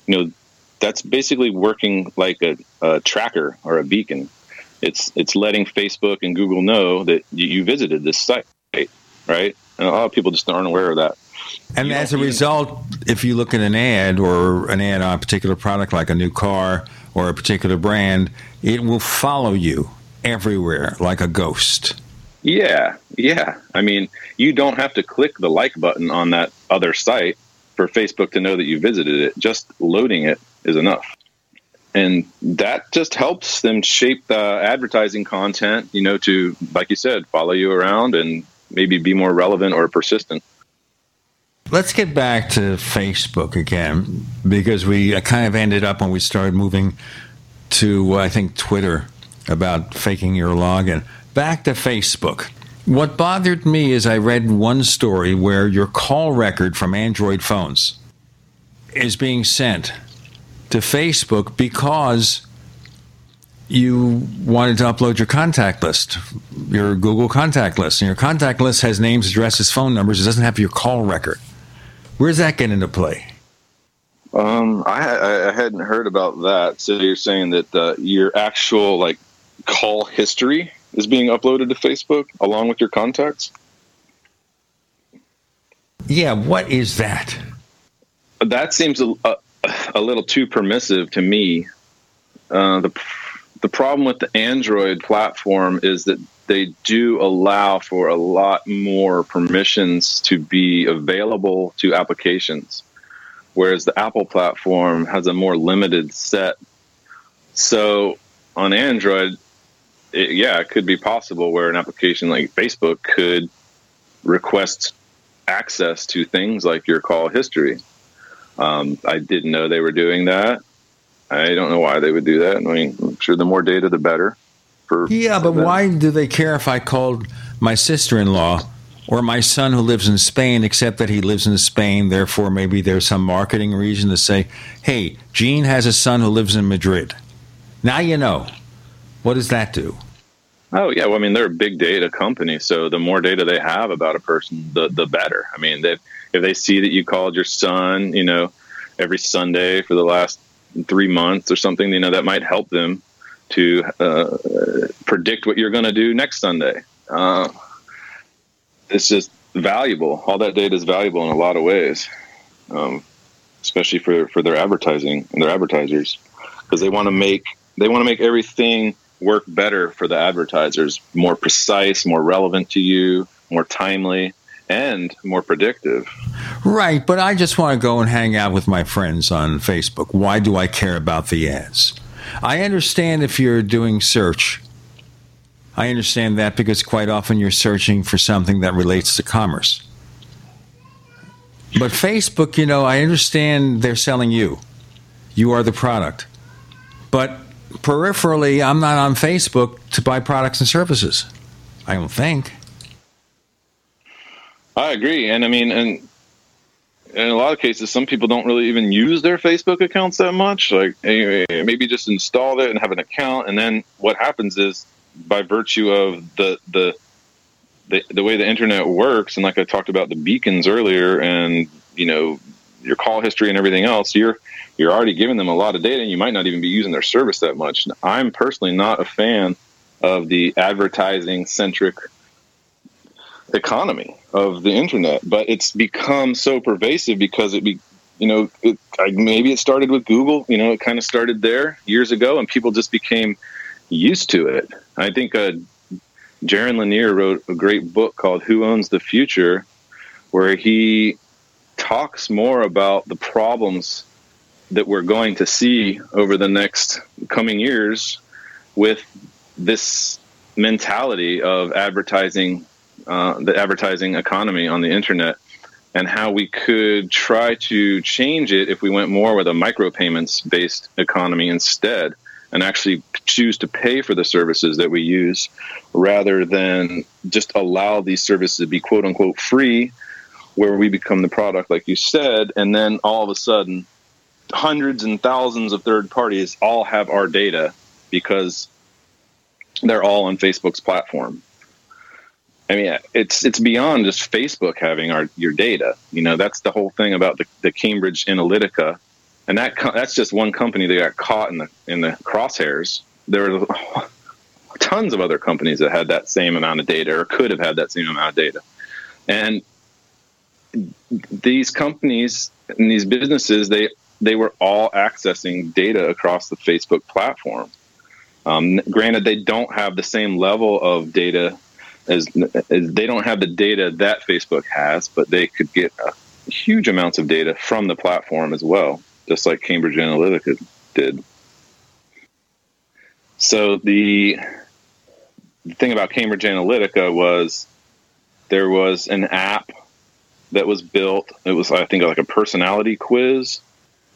you know that's basically working like a, a tracker or a beacon it's it's letting facebook and google know that you visited this site right? And a lot of people just aren't aware of that. And as a result, if you look at an ad or an ad on a particular product, like a new car or a particular brand, it will follow you everywhere like a ghost. Yeah, yeah. I mean, you don't have to click the like button on that other site for Facebook to know that you visited it. Just loading it is enough. And that just helps them shape the advertising content, you know, to, like you said, follow you around and maybe be more relevant or persistent. Let's get back to Facebook again because we uh, kind of ended up when we started moving to, uh, I think, Twitter about faking your login. Back to Facebook. What bothered me is I read one story where your call record from Android phones is being sent to Facebook because you wanted to upload your contact list, your Google contact list, and your contact list has names, addresses, phone numbers. It doesn't have your call record. Where's that getting into play? Um, I, I hadn't heard about that. So you're saying that uh, your actual like call history is being uploaded to Facebook along with your contacts? Yeah. What is that? That seems a, a, a little too permissive to me. Uh, the the problem with the Android platform is that they do allow for a lot more permissions to be available to applications, whereas the Apple platform has a more limited set. So on Android, it, yeah, it could be possible where an application like Facebook could request access to things like your call history. Um, I didn't know they were doing that. I don't know why they would do that. I mean, I'm sure the more data, the better. For yeah, but why do they care if I called my sister-in-law or my son who lives in Spain, except that he lives in Spain? Therefore, maybe there's some marketing reason to say, "Hey, Gene has a son who lives in Madrid." Now you know. What does that do? Oh yeah, well, I mean they're a big data company, so the more data they have about a person, the the better. I mean, they, if they see that you called your son, you know, every Sunday for the last three months or something, you know, that might help them to uh, predict what you're going to do next Sunday. Uh, it's just valuable. All that data is valuable in a lot of ways, um, especially for for their advertising and their advertisers, because they want to make they want to make everything work better for the advertisers, more precise, more relevant to you, more timely, and more predictive. Right, but I just want to go and hang out with my friends on Facebook. Why do I care about the ads? I understand if you're doing search. I understand that because quite often you're searching for something that relates to commerce. But Facebook, you know, I understand they're selling you. You are the product. But peripherally, I'm not on Facebook to buy products and services. I don't think. I agree, and I mean, and in a lot of cases, some people don't really even use their Facebook accounts that much. Like maybe just install it and have an account, and then what happens is, by virtue of the the the, the way the internet works, and like I talked about the beacons earlier, and you know your call history and everything else, you're you're already giving them a lot of data, and you might not even be using their service that much. I'm personally not a fan of the advertising centric economy of the internet, but it's become so pervasive because it be you know it, maybe it started with Google. You know, it kind of started there years ago, and people just became used to it. I think uh, Jaron Lanier wrote a great book called "Who Owns the Future," where he talks more about the problems that we're going to see over the next coming years with this mentality of advertising uh, the advertising economy on the internet and how we could try to change it if we went more with a micropayments based economy instead and actually choose to pay for the services that we use rather than just allow these services to be quote unquote free where we become the product like you said and then all of a sudden hundreds and thousands of third parties all have our data because they're all on Facebook's platform I mean, it's it's beyond just Facebook having our your data. You know, that's the whole thing about the, the Cambridge Analytica, and that that's just one company that got caught in the in the crosshairs. There were tons of other companies that had that same amount of data or could have had that same amount of data, and these companies and these businesses they they were all accessing data across the Facebook platform. Um, granted, they don't have the same level of data as, as they don't have the data that Facebook has, but they could get uh, huge amounts of data from the platform as well, just like Cambridge Analytica did. So the, the thing about Cambridge Analytica was there was an app that was built. It was, I think, like a personality quiz,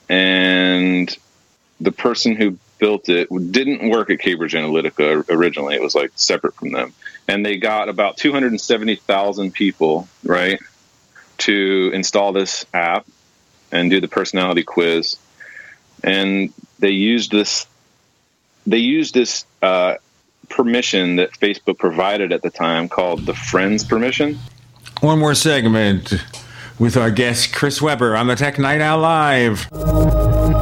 and the person who built it didn't work at Cambridge Analytica originally. It was like separate from them and they got about 270,000 people, right, to install this app and do the personality quiz. And they used this they used this uh, permission that Facebook provided at the time called the friends permission. One more segment with our guest Chris Weber on the Tech Night Owl Live.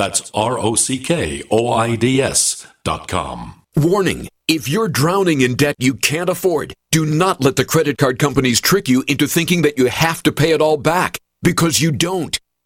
That's R O C K O I D S dot com. Warning if you're drowning in debt you can't afford, do not let the credit card companies trick you into thinking that you have to pay it all back, because you don't.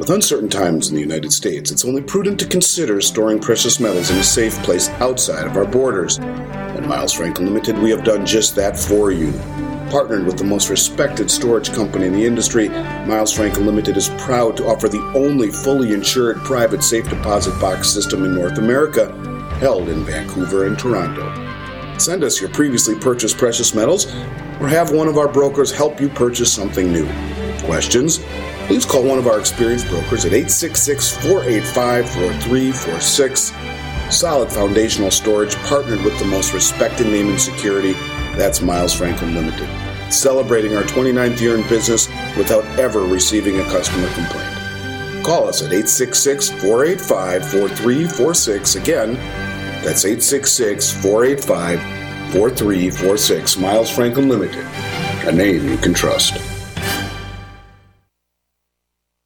With uncertain times in the United States, it's only prudent to consider storing precious metals in a safe place outside of our borders. At Miles Franklin Limited, we have done just that for you. Partnered with the most respected storage company in the industry, Miles Franklin Limited is proud to offer the only fully insured private safe deposit box system in North America, held in Vancouver and Toronto. Send us your previously purchased precious metals or have one of our brokers help you purchase something new. Questions? Please call one of our experienced brokers at 866 485 4346. Solid foundational storage partnered with the most respected name in security. That's Miles Franklin Limited. Celebrating our 29th year in business without ever receiving a customer complaint. Call us at 866 485 4346. Again, that's 866 485 4346. Miles Franklin Limited, a name you can trust.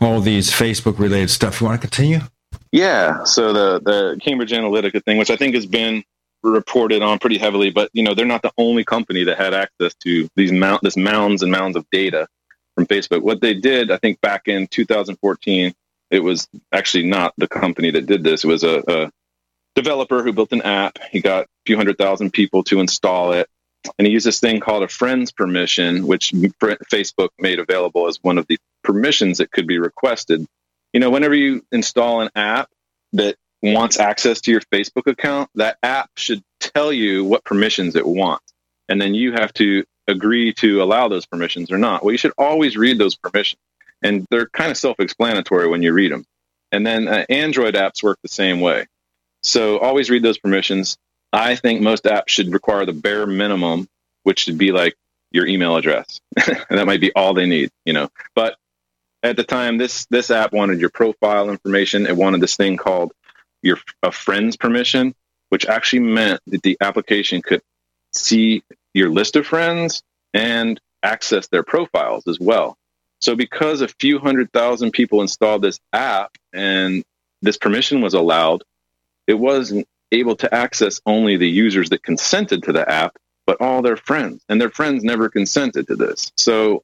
all these Facebook related stuff. You want to continue? Yeah. So the the Cambridge Analytica thing, which I think has been reported on pretty heavily, but you know they're not the only company that had access to these mount this mounds and mounds of data from Facebook. What they did, I think, back in 2014, it was actually not the company that did this. It was a, a developer who built an app. He got a few hundred thousand people to install it. And he used this thing called a friends permission, which Facebook made available as one of the permissions that could be requested. You know, whenever you install an app that wants access to your Facebook account, that app should tell you what permissions it wants. And then you have to agree to allow those permissions or not. Well, you should always read those permissions, and they're kind of self-explanatory when you read them. And then uh, Android apps work the same way. So always read those permissions. I think most apps should require the bare minimum, which should be like your email address. and that might be all they need, you know. But at the time, this this app wanted your profile information. It wanted this thing called your a friend's permission, which actually meant that the application could see your list of friends and access their profiles as well. So because a few hundred thousand people installed this app and this permission was allowed, it wasn't able to access only the users that consented to the app, but all their friends. And their friends never consented to this. So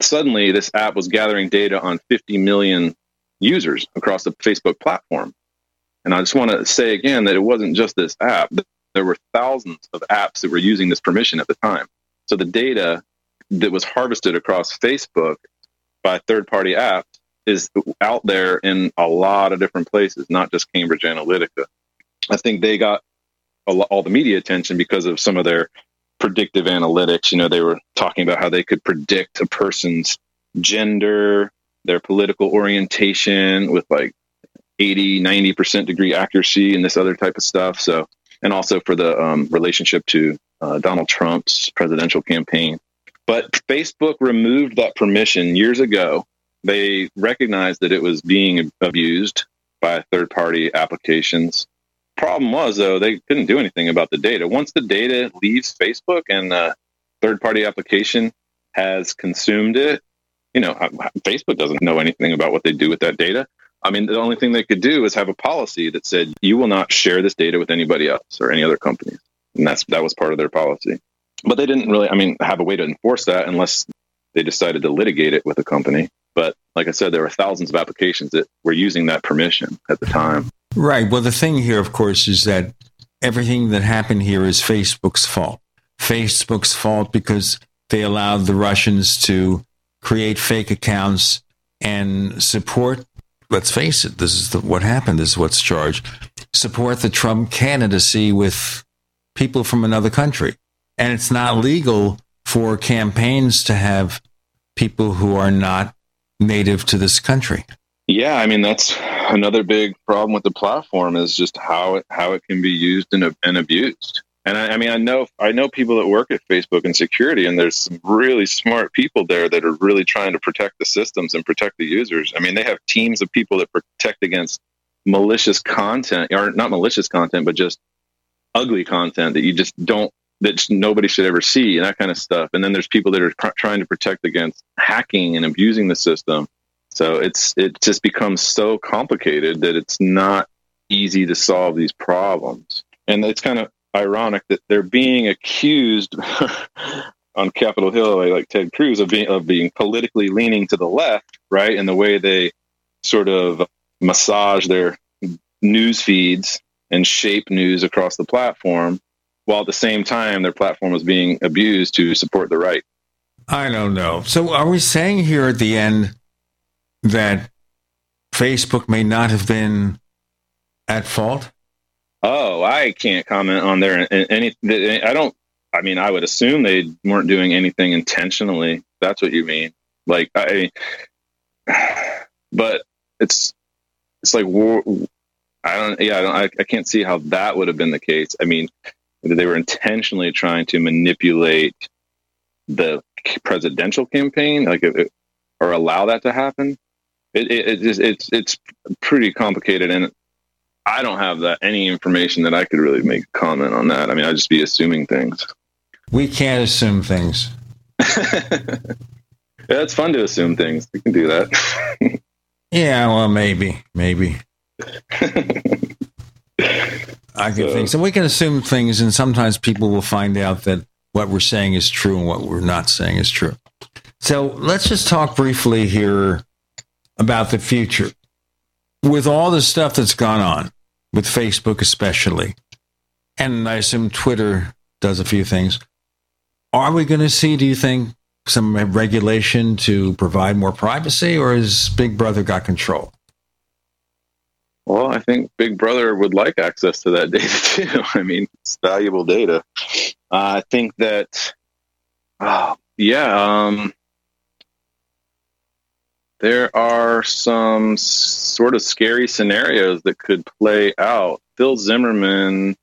suddenly this app was gathering data on 50 million users across the Facebook platform. And I just want to say again that it wasn't just this app. There were thousands of apps that were using this permission at the time. So the data that was harvested across Facebook by third party apps is out there in a lot of different places, not just Cambridge Analytica. I think they got all the media attention because of some of their predictive analytics. You know, they were talking about how they could predict a person's gender, their political orientation with like 80, 90% degree accuracy and this other type of stuff. So, and also for the um, relationship to uh, Donald Trump's presidential campaign. But Facebook removed that permission years ago. They recognized that it was being abused by third party applications problem was though they couldn't do anything about the data. Once the data leaves Facebook and uh, the third party application has consumed it, you know, Facebook doesn't know anything about what they do with that data. I mean, the only thing they could do is have a policy that said you will not share this data with anybody else or any other companies, and that's that was part of their policy. But they didn't really, I mean, have a way to enforce that unless they decided to litigate it with a company. But like I said, there were thousands of applications that were using that permission at the time. Right. Well, the thing here, of course, is that everything that happened here is Facebook's fault. Facebook's fault because they allowed the Russians to create fake accounts and support. Let's face it, this is the, what happened. This is what's charged. Support the Trump candidacy with people from another country. And it's not legal for campaigns to have people who are not native to this country. Yeah, I mean that's another big problem with the platform is just how it how it can be used and, and abused. And I, I, mean, I know I know people that work at Facebook and security, and there's some really smart people there that are really trying to protect the systems and protect the users. I mean, they have teams of people that protect against malicious content, or not malicious content, but just ugly content that you just don't that nobody should ever see, and that kind of stuff. And then there's people that are pr- trying to protect against hacking and abusing the system. So it's it just becomes so complicated that it's not easy to solve these problems. And it's kind of ironic that they're being accused on Capitol Hill, like Ted Cruz, of being of being politically leaning to the left, right? In the way they sort of massage their news feeds and shape news across the platform, while at the same time their platform is being abused to support the right. I don't know. So are we saying here at the end that Facebook may not have been at fault? Oh, I can't comment on their any. I don't. I mean, I would assume they weren't doing anything intentionally. That's what you mean. Like I, but it's it's like I don't. Yeah, I don't. I, I can't see how that would have been the case. I mean, they were intentionally trying to manipulate the presidential campaign, like or allow that to happen it, it, it it's it's pretty complicated, and I don't have that any information that I could really make a comment on that. I mean, I'd just be assuming things. We can't assume things. yeah, it's fun to assume things. We can do that. yeah, well, maybe, maybe. I can so, think so. We can assume things, and sometimes people will find out that what we're saying is true and what we're not saying is true. So let's just talk briefly here about the future. With all the stuff that's gone on, with Facebook especially, and I assume Twitter does a few things, are we going to see, do you think, some regulation to provide more privacy, or has Big Brother got control? Well, I think Big Brother would like access to that data too. I mean, it's valuable data. Uh, I think that Oh, yeah. Um, there are some sort of scary scenarios that could play out. Phil Zimmermann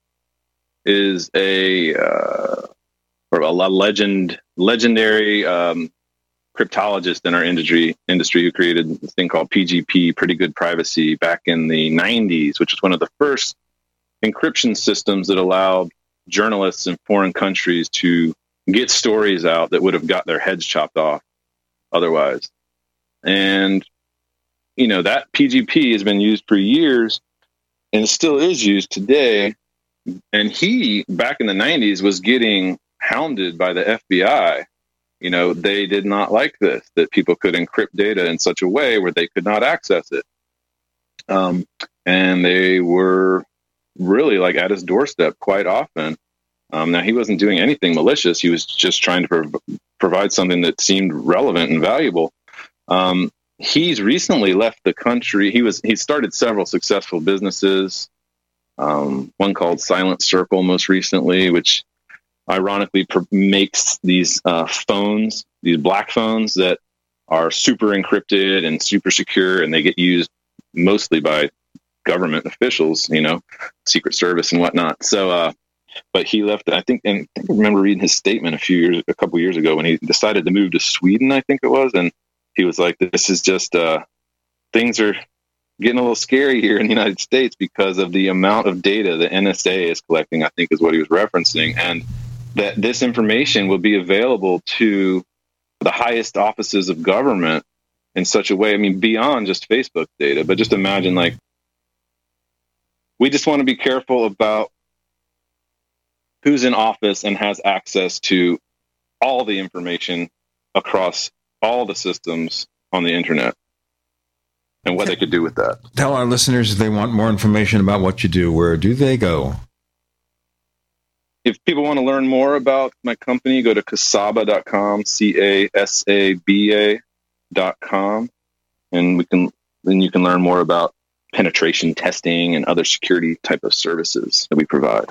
is a uh, or a legend, legendary um, cryptologist in our industry industry who created this thing called PGP, Pretty Good Privacy, back in the 90s, which was one of the first encryption systems that allowed journalists in foreign countries to get stories out that would have got their heads chopped off otherwise. And, you know, that PGP has been used for years and still is used today. And he, back in the 90s, was getting hounded by the FBI. You know, they did not like this, that people could encrypt data in such a way where they could not access it. Um, and they were really like at his doorstep quite often. Um, now, he wasn't doing anything malicious. He was just trying to prov- provide something that seemed relevant and valuable. Um, he's recently left the country. He was he started several successful businesses. Um, one called Silent Circle, most recently, which ironically pr- makes these uh, phones, these black phones that are super encrypted and super secure, and they get used mostly by government officials, you know, Secret Service and whatnot. So, uh, but he left. I think, and I, think I remember reading his statement a few years, a couple years ago when he decided to move to Sweden. I think it was, and he was like, "This is just uh, things are getting a little scary here in the United States because of the amount of data the NSA is collecting." I think is what he was referencing, and that this information will be available to the highest offices of government in such a way. I mean, beyond just Facebook data, but just imagine like we just want to be careful about who's in office and has access to all the information across all the systems on the internet and what they could do with that. Tell our listeners if they want more information about what you do, where do they go? If people want to learn more about my company, go to casaba.com, C A S A B A.com, and we can then you can learn more about penetration testing and other security type of services that we provide.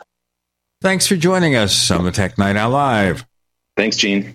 Thanks for joining us on the Tech Night Owl Live. Thanks, Gene.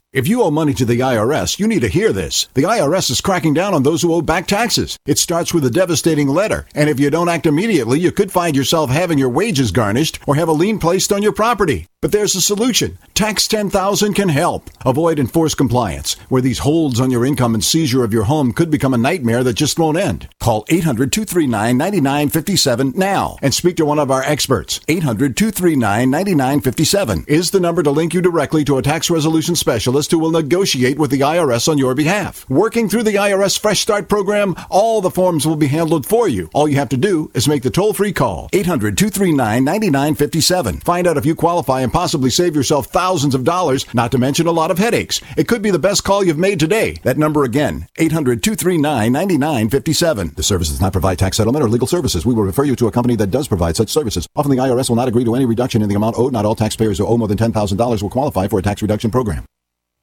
If you owe money to the IRS, you need to hear this. The IRS is cracking down on those who owe back taxes. It starts with a devastating letter, and if you don't act immediately, you could find yourself having your wages garnished or have a lien placed on your property. But there's a solution. Tax 10,000 can help. Avoid enforced compliance, where these holds on your income and seizure of your home could become a nightmare that just won't end. Call 800 239 9957 now and speak to one of our experts. 800 239 9957 is the number to link you directly to a tax resolution specialist who will negotiate with the IRS on your behalf. Working through the IRS Fresh Start program, all the forms will be handled for you. All you have to do is make the toll free call 800 239 9957. Find out if you qualify and possibly save yourself thousands of dollars, not to mention a lot of headaches. It could be the best call you've made today. That number again 800 239 9957. The service does not provide tax settlement or legal services. We will refer you to a company that does provide such services. Often the IRS will not agree to any reduction in the amount owed. Not all taxpayers who owe more than $10,000 will qualify for a tax reduction program.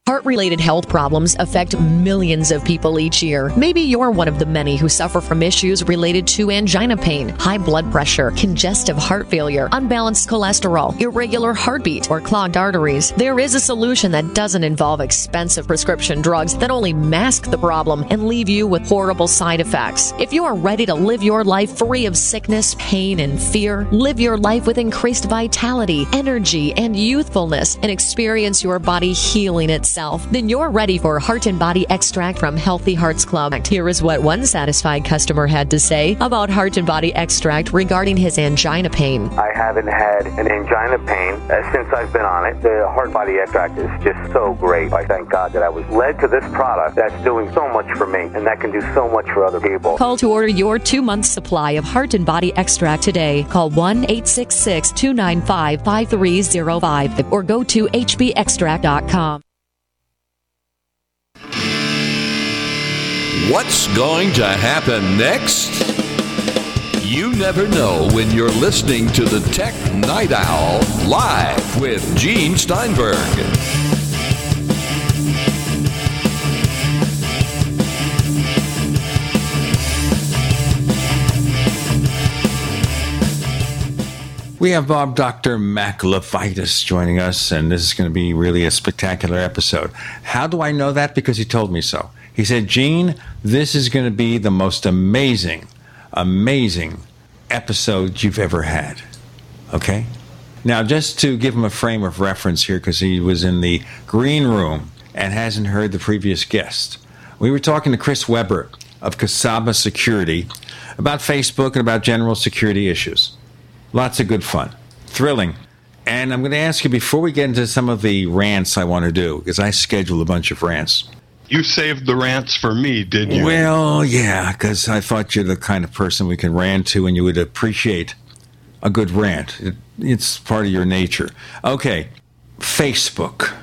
Heart related health problems affect millions of people each year. Maybe you're one of the many who suffer from issues related to angina pain, high blood pressure, congestive heart failure, unbalanced cholesterol, irregular heartbeat, or clogged arteries. There is a solution that doesn't involve expensive prescription drugs that only mask the problem and leave you with horrible side effects. If you are ready to live your life free of sickness, pain, and fear, live your life with increased vitality, energy, and youthfulness, and experience your body healing itself then you're ready for Heart and Body Extract from Healthy Hearts Club. Here is what one satisfied customer had to say about Heart and Body Extract regarding his angina pain. I haven't had an angina pain uh, since I've been on it. The Heart and Body Extract is just so great. I thank God that I was led to this product that's doing so much for me and that can do so much for other people. Call to order your two month supply of Heart and Body Extract today. Call 1 866 295 5305 or go to hbextract.com. What's going to happen next? You never know when you're listening to the Tech Night Owl live with Gene Steinberg. We have Bob Dr. Mac LeVitus joining us, and this is going to be really a spectacular episode. How do I know that? Because he told me so. He said, Gene, this is going to be the most amazing, amazing episode you've ever had. Okay? Now, just to give him a frame of reference here, because he was in the green room and hasn't heard the previous guest, we were talking to Chris Weber of Casaba Security about Facebook and about general security issues. Lots of good fun, thrilling. And I'm going to ask you before we get into some of the rants I want to do, because I schedule a bunch of rants. You saved the rants for me, did you? Well, yeah, because I thought you're the kind of person we can rant to and you would appreciate a good rant. It, it's part of your nature. Okay, Facebook.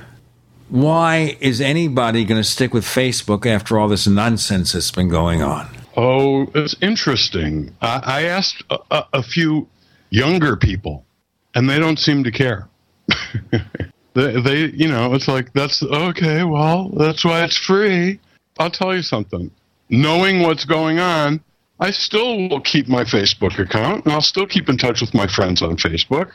Why is anybody going to stick with Facebook after all this nonsense that's been going on? Oh, it's interesting. I, I asked a, a, a few younger people, and they don't seem to care. they, they, you know, it's like that's okay. Well, that's why it's free. I'll tell you something. Knowing what's going on, I still will keep my Facebook account, and I'll still keep in touch with my friends on Facebook.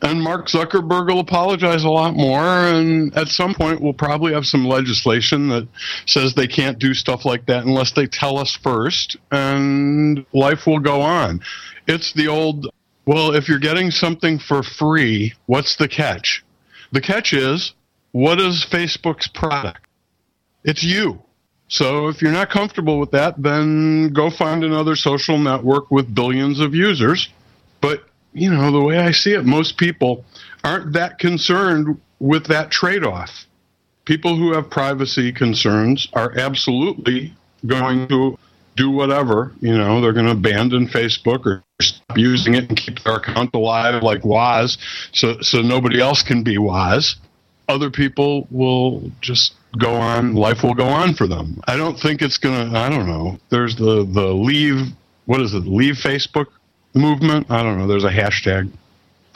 And Mark Zuckerberg will apologize a lot more, and at some point we'll probably have some legislation that says they can't do stuff like that unless they tell us first, and life will go on. It's the old well, if you're getting something for free, what's the catch? The catch is, what is Facebook's product? It's you. So if you're not comfortable with that, then go find another social network with billions of users. But, you know, the way I see it, most people aren't that concerned with that trade off. People who have privacy concerns are absolutely going to do whatever. You know, they're going to abandon Facebook or stop using it and keep their account alive like wise so so nobody else can be wise Other people will just go on. Life will go on for them. I don't think it's gonna. I don't know. There's the the leave. What is it? Leave Facebook movement. I don't know. There's a hashtag.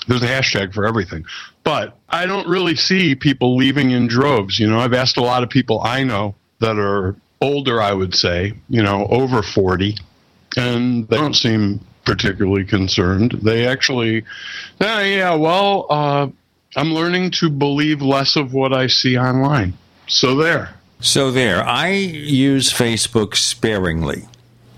There's a hashtag for everything. But I don't really see people leaving in droves. You know, I've asked a lot of people I know that are older, I would say, you know, over 40, and they don't seem particularly concerned. They actually, yeah, well, uh, I'm learning to believe less of what I see online. So there. So there. I use Facebook sparingly.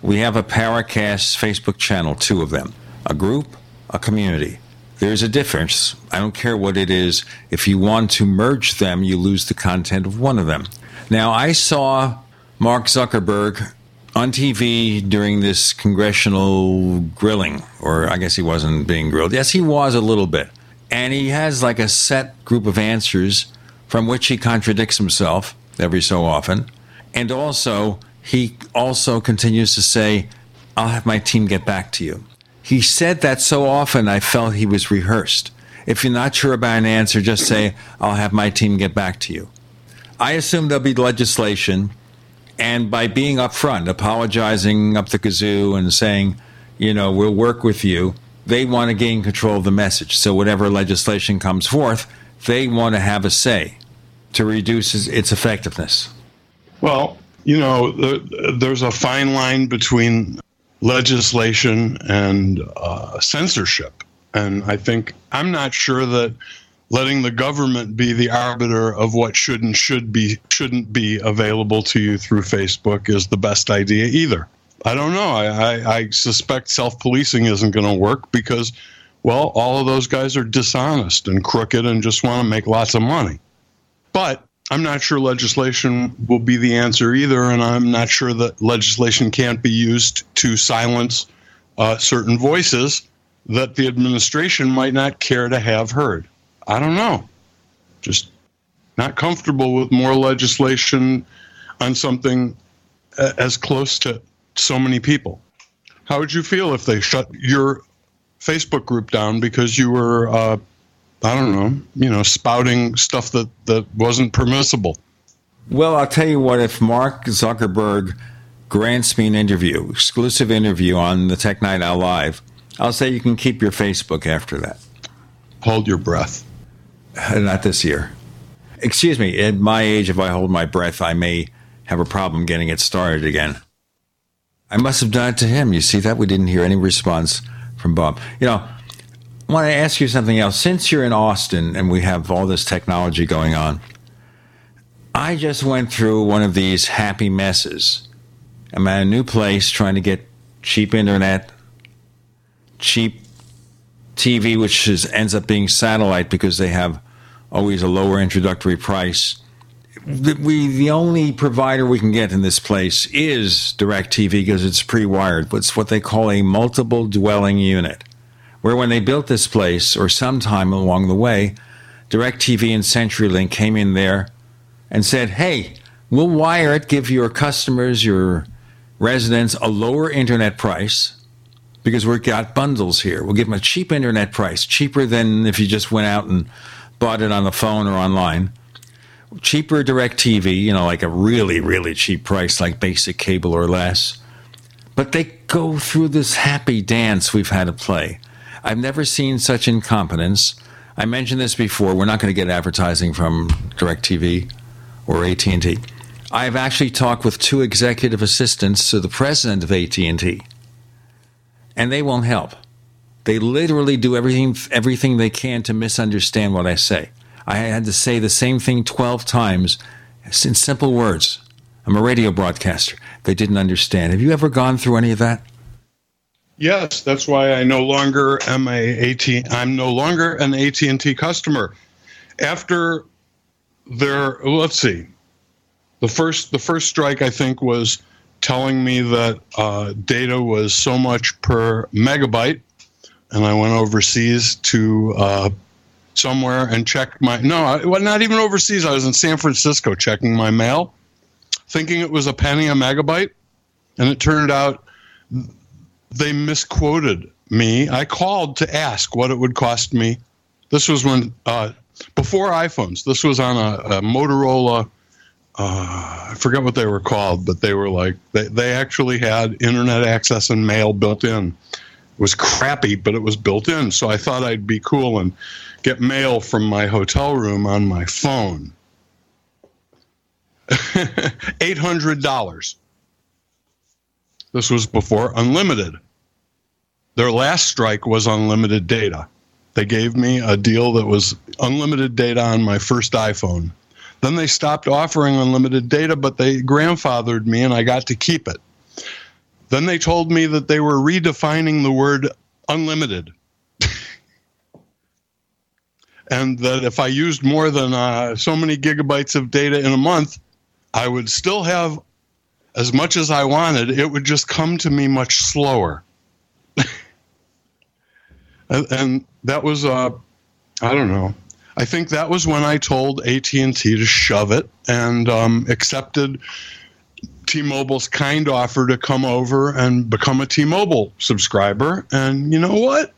We have a Paracast Facebook channel, two of them, a group, a community. There's a difference. I don't care what it is. If you want to merge them, you lose the content of one of them. Now, I saw Mark Zuckerberg on TV during this congressional grilling, or I guess he wasn't being grilled. Yes, he was a little bit. And he has like a set group of answers from which he contradicts himself every so often. And also, he also continues to say, I'll have my team get back to you. He said that so often I felt he was rehearsed. If you're not sure about an answer, just say, I'll have my team get back to you. I assume there'll be legislation, and by being upfront, apologizing up the kazoo and saying, you know, we'll work with you, they want to gain control of the message. So whatever legislation comes forth, they want to have a say to reduce its effectiveness. Well, you know, there's a fine line between legislation and uh, censorship. And I think I'm not sure that letting the government be the arbiter of what should and should be shouldn't be available to you through Facebook is the best idea either. I don't know. I, I, I suspect self policing isn't going to work because, well, all of those guys are dishonest and crooked and just want to make lots of money. But I'm not sure legislation will be the answer either, and I'm not sure that legislation can't be used to silence uh, certain voices that the administration might not care to have heard. I don't know. Just not comfortable with more legislation on something uh, as close to so many people. How would you feel if they shut your Facebook group down because you were uh, I don't know, you know, spouting stuff that, that wasn't permissible. Well, I'll tell you what, if Mark Zuckerberg grants me an interview, exclusive interview on the Tech Night Owl Live, I'll say you can keep your Facebook after that. Hold your breath. Not this year. Excuse me, at my age, if I hold my breath, I may have a problem getting it started again. I must have done it to him. You see that? We didn't hear any response from Bob. You know, I want to ask you something else. Since you're in Austin and we have all this technology going on, I just went through one of these happy messes. I'm at a new place trying to get cheap internet, cheap TV, which is, ends up being satellite because they have always a lower introductory price. We the only provider we can get in this place is DirecTV because it's pre-wired. But it's what they call a multiple dwelling unit where when they built this place, or sometime along the way, DirecTV and CenturyLink came in there and said, hey, we'll wire it, give your customers, your residents, a lower internet price because we've got bundles here. We'll give them a cheap internet price, cheaper than if you just went out and bought it on the phone or online. Cheaper DirecTV, you know, like a really, really cheap price, like basic cable or less. But they go through this happy dance we've had to play. I've never seen such incompetence. I mentioned this before. We're not going to get advertising from DirecTV or AT&T. I've actually talked with two executive assistants to the president of AT&T, and they won't help. They literally do everything everything they can to misunderstand what I say. I had to say the same thing 12 times in simple words. I'm a radio broadcaster. They didn't understand. Have you ever gone through any of that? Yes, that's why I no longer am a AT. I'm no longer an AT and T customer. After their, let's see, the first the first strike I think was telling me that uh, data was so much per megabyte, and I went overseas to uh, somewhere and checked my no, well, not even overseas. I was in San Francisco checking my mail, thinking it was a penny a megabyte, and it turned out they misquoted me. I called to ask what it would cost me. This was when uh, before iPhones. This was on a, a Motorola. Uh, I forget what they were called, but they were like they, they actually had internet access and mail built in. It was crappy, but it was built in. So I thought I'd be cool and get mail from my hotel room on my phone. Eight hundred dollars. This was before unlimited. Their last strike was unlimited data. They gave me a deal that was unlimited data on my first iPhone. Then they stopped offering unlimited data, but they grandfathered me and I got to keep it. Then they told me that they were redefining the word unlimited. and that if I used more than uh, so many gigabytes of data in a month, I would still have as much as I wanted. It would just come to me much slower. and, and, that was, uh, I don't know. I think that was when I told AT and T to shove it and um, accepted T-Mobile's kind offer to come over and become a T-Mobile subscriber. And you know what?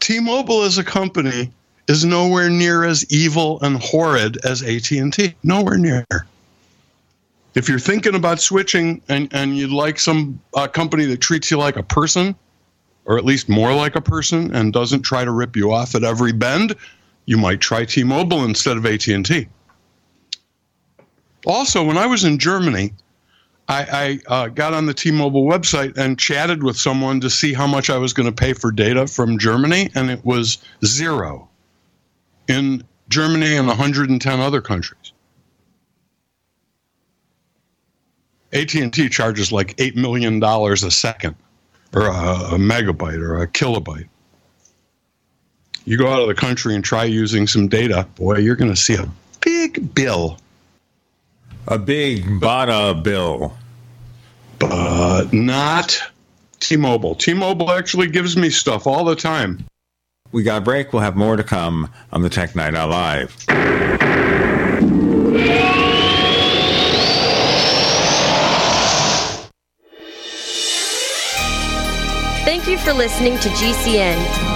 T-Mobile as a company is nowhere near as evil and horrid as AT&T. Nowhere near. If you're thinking about switching and, and you'd like some uh, company that treats you like a person, or at least more like a person, and doesn't try to rip you off at every bend, you might try T-Mobile instead of AT&T. Also, when I was in Germany, I, I uh, got on the T-Mobile website and chatted with someone to see how much I was going to pay for data from Germany, and it was zero in Germany and 110 other countries. AT&T charges like eight million dollars a second, or a, a megabyte, or a kilobyte. You go out of the country and try using some data, boy, you're going to see a big bill. A big bada bill. But not T Mobile. T Mobile actually gives me stuff all the time. We got a break. We'll have more to come on the Tech Night Owl Live. Thank you for listening to GCN.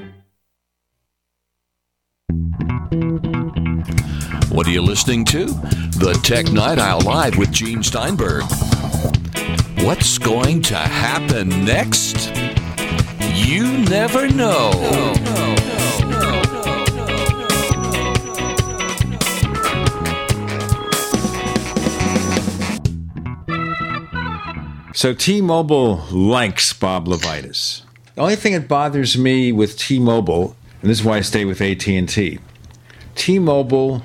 What are you listening to? The Tech Night Owl Live with Gene Steinberg. What's going to happen next? You never know. So T-Mobile likes Bob LeVitus. The only thing that bothers me with T-Mobile, and this is why I stay with AT&T, T-Mobile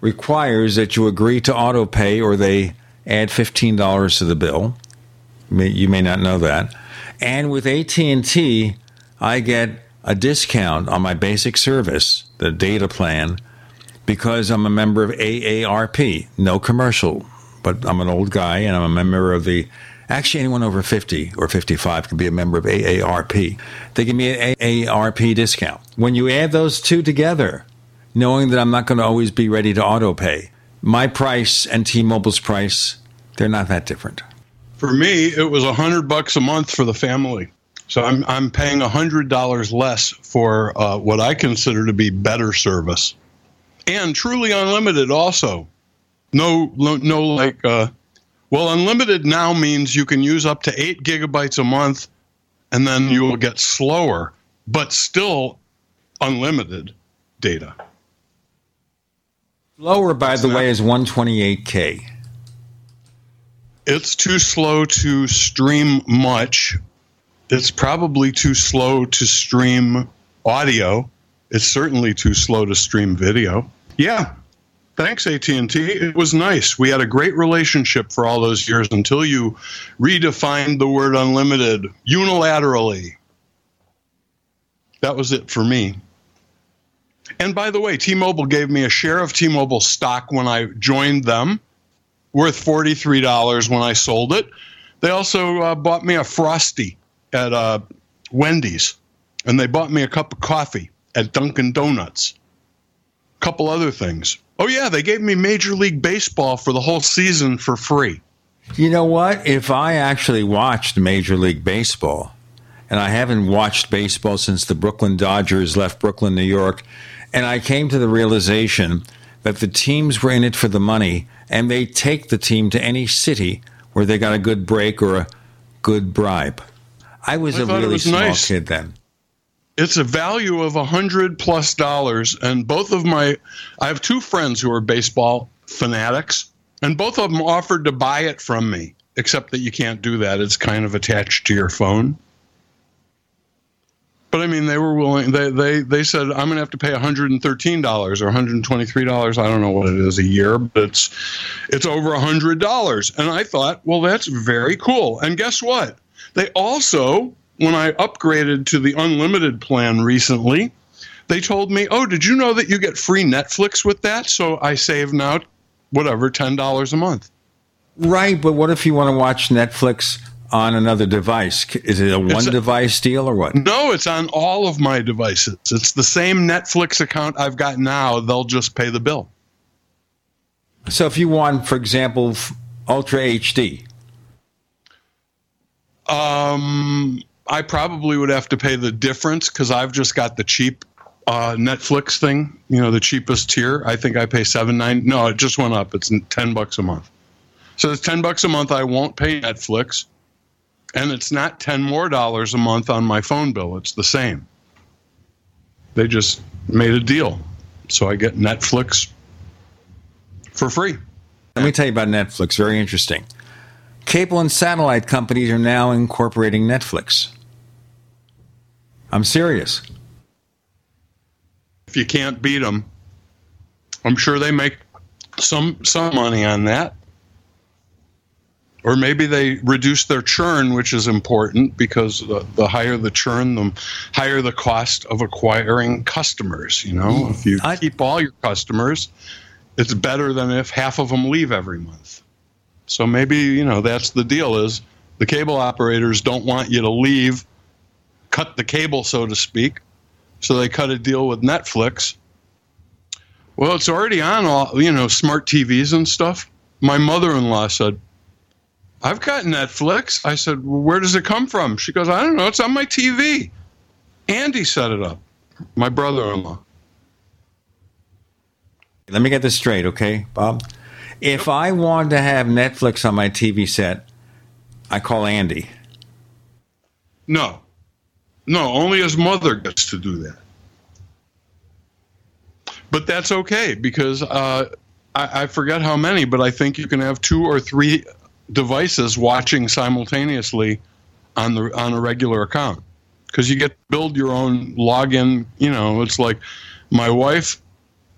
requires that you agree to auto pay or they add $15 to the bill. You may not know that. And with AT&T, I get a discount on my basic service, the data plan, because I'm a member of AARP. No commercial, but I'm an old guy and I'm a member of the Actually, anyone over 50 or 55 can be a member of AARP. They give me an AARP discount. When you add those two together, knowing that I'm not going to always be ready to auto pay, my price and T-Mobile's price, they're not that different. For me, it was a hundred bucks a month for the family. So I'm I'm paying hundred dollars less for uh, what I consider to be better service, and truly unlimited. Also, no no, no like uh, well, unlimited now means you can use up to eight gigabytes a month, and then you will get slower, but still unlimited data. Lower, by the way, is 128K. It's too slow to stream much. It's probably too slow to stream audio. It's certainly too slow to stream video. Yeah, thanks AT&T. It was nice. We had a great relationship for all those years until you redefined the word unlimited unilaterally. That was it for me. And by the way, T-Mobile gave me a share of T-Mobile stock when I joined them, worth $43 when I sold it. They also uh, bought me a frosty at uh, Wendy's, and they bought me a cup of coffee at Dunkin' Donuts. A couple other things. Oh yeah, they gave me Major League Baseball for the whole season for free. You know what? If I actually watched Major League Baseball, and I haven't watched baseball since the Brooklyn Dodgers left Brooklyn, New York, and I came to the realization that the teams were in it for the money, and they take the team to any city where they got a good break or a good bribe. I was I a really was small nice. kid then. It's a value of a hundred plus dollars, and both of my, I have two friends who are baseball fanatics, and both of them offered to buy it from me. Except that you can't do that; it's kind of attached to your phone. But I mean, they were willing. They they they said I'm going to have to pay 113 dollars or 123 dollars. I don't know what it is a year, but it's it's over hundred dollars. And I thought, well, that's very cool. And guess what? They also, when I upgraded to the unlimited plan recently, they told me, oh, did you know that you get free Netflix with that? So I save now, whatever, ten dollars a month. Right, but what if you want to watch Netflix on another device? Is it a one a- device deal or what? No, it's on all of my devices. It's the same Netflix account I've got now. They'll just pay the bill. So if you want, for example, Ultra HD, Um, I probably would have to pay the difference because I've just got the cheap uh, Netflix thing. You know, the cheapest tier. I think I pay seven nine. No, it just went up. It's ten bucks a month. So it's ten bucks a month. I won't pay Netflix, and it's not ten more dollars a month on my phone bill. It's the same. They just made a deal. So I get Netflix for free. Let me tell you about Netflix. Very interesting. Cable and satellite companies are now incorporating Netflix. I'm serious. If you can't beat them, I'm sure they make some some money on that. Or maybe they reduce their churn, which is important because the, the higher the churn, the higher the cost of acquiring customers. You know, mm. if you keep all your customers, it's better than if half of them leave every month. So maybe you know that's the deal. Is the cable operators don't want you to leave, cut the cable, so to speak. So they cut a deal with Netflix. Well, it's already on all you know smart TVs and stuff. My mother-in-law said, "I've got Netflix." I said, well, "Where does it come from?" She goes, "I don't know. It's on my TV." Andy set it up. My brother-in-law. Let me get this straight, okay, Bob? If I want to have Netflix on my TV set, I call Andy. No, no, only his mother gets to do that. But that's okay because uh, I, I forget how many, but I think you can have two or three devices watching simultaneously on the on a regular account because you get build your own login. You know, it's like my wife,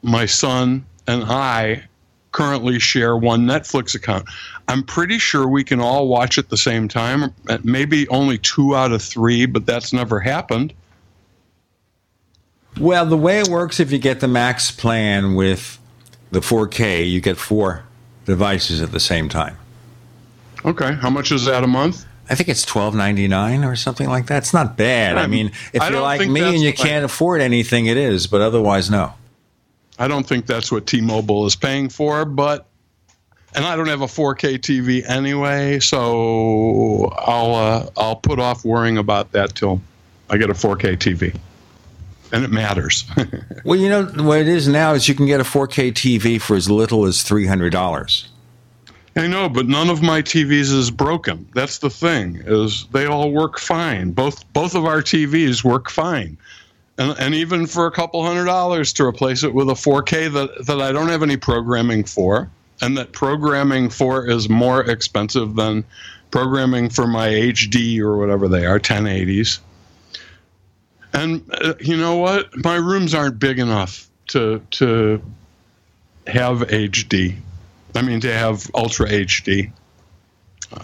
my son, and I currently share one Netflix account. I'm pretty sure we can all watch at the same time. Uh, maybe only two out of three, but that's never happened. Well, the way it works, if you get the max plan with the 4K, you get four devices at the same time. Okay, how much is that a month? I think it's twelve ninety nine or something like that. It's not bad. I mean, if I you're like me and you like- can't afford anything, it is. But otherwise, no. I don't think that's what T-Mobile is paying for, but and I don't have a 4K TV anyway, so I'll uh, I'll put off worrying about that till I get a 4K TV, and it matters. Well, you know what it is now is you can get a 4K TV for as little as three hundred dollars. I know, but none of my TVs is broken. That's the thing is they all work fine. Both both of our TVs work fine. And, and even for a couple hundred dollars to replace it with a 4K that, that I don't have any programming for, and that programming for is more expensive than programming for my HD or whatever they are, 1080s. And uh, you know what? My rooms aren't big enough to to have HD. I mean, to have Ultra HD.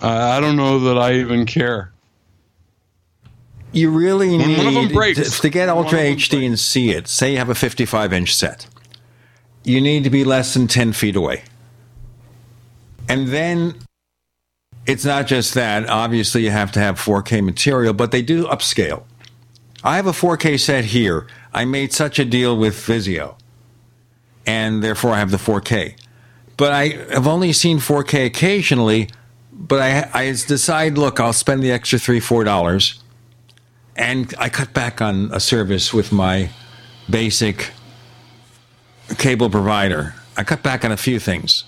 I don't know that I even care. You really When one of them need breaks, to, get Ultra HD and see it. Say you have a 55 inch set. You need to be less than 10 feet away. And then it's not just that. Obviously, you have to have 4K material, but they do upscale. I have a 4K set here. I made such a deal with Vizio, and therefore I have the 4K. But I have only seen 4K occasionally. But I, I decide, look, I'll spend the extra three, four dollars and I cut back on a service with my basic cable provider. I cut back on a few things.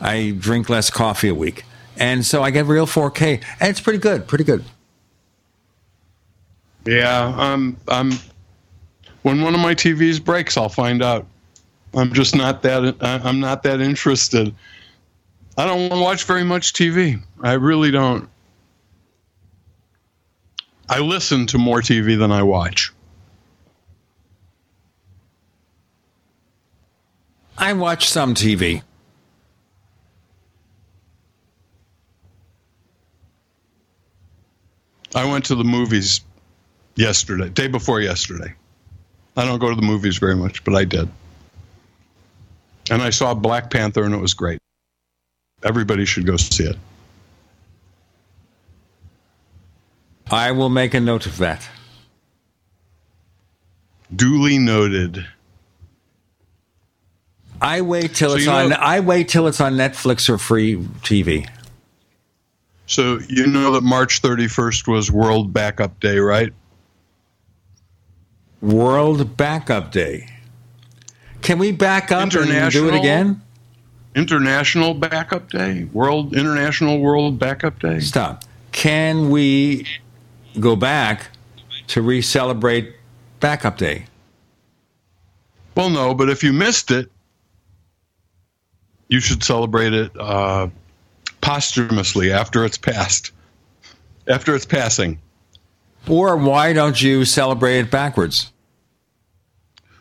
I drink less coffee a week. And so I get real 4K, and it's pretty good, pretty good. Yeah, I'm. I'm. When one of my TVs breaks, I'll find out. I'm just not that. I'm not that interested. I don't want to watch very much TV. I really don't. I listen to more TV than I watch. I watch some TV. I went to the movies yesterday, day before yesterday. I don't go to the movies very much, but I did. And I saw Black Panther and it was great. Everybody should go see it. I will make a note of that. Duly noted. I wait till So it's you know- on. I wait till it's on Netflix or free TV. So you know that March 31st was World Backup Day, right? World Backup Day. Can we back up and do it again? International Backup Day, World International World Backup Day. Stop. Can we go back to re-celebrate Backup Day? Well, no, but if you missed it, you should celebrate it uh, posthumously after it's passed, after it's passing. Or why don't you celebrate it backwards?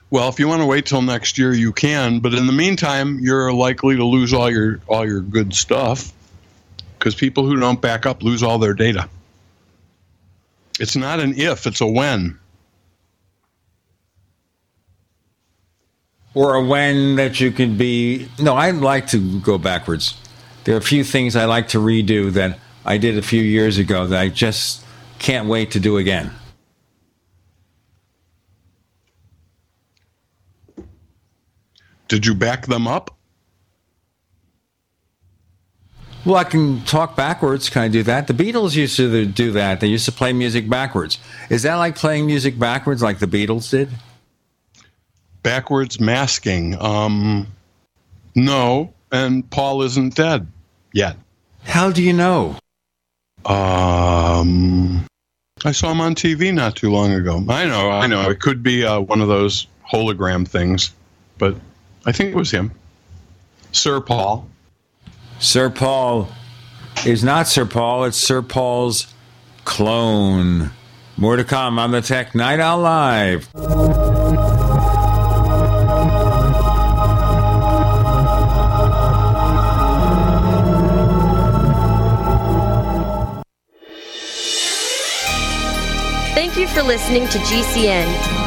Well, if you want to wait till next year, you can. But in the meantime, you're likely to lose all your all your good stuff because people who don't back up lose all their data. It's not an if; it's a when. Or a when that you could be. No, I'd like to go backwards. There are a few things I like to redo that I did a few years ago that I just can't wait to do again. Did you back them up? Well, I can talk backwards. Can I do that? The Beatles used to do that. They used to play music backwards. Is that like playing music backwards, like the Beatles did? Backwards masking. Um, no, and Paul isn't dead yet. How do you know? Um, I saw him on TV not too long ago. I know, I know. It could be uh, one of those hologram things, but I think it was him. Sir Paul. Sir Paul is not Sir Paul, it's Sir Paul's clone. More to come on the Tech Night Owl Live. Thank you for listening to GCN.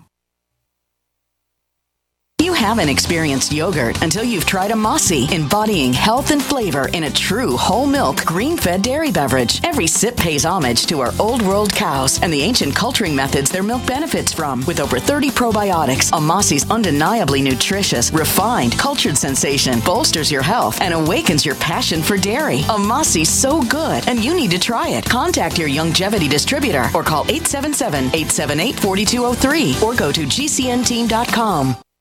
You haven't experienced yogurt until you've tried Amasai, embodying health and flavor in a true whole milk, green fed dairy beverage. Every sip pays homage to our old world cows and the ancient culturing methods their milk benefits from. With over 30 probiotics, Amasai's undeniably nutritious, refined, cultured sensation bolsters your health and awakens your passion for dairy. Amasai's so good, and you need to try it. Contact your Youngevity distributor or call 877 878 4203 or go to gcnteam.com.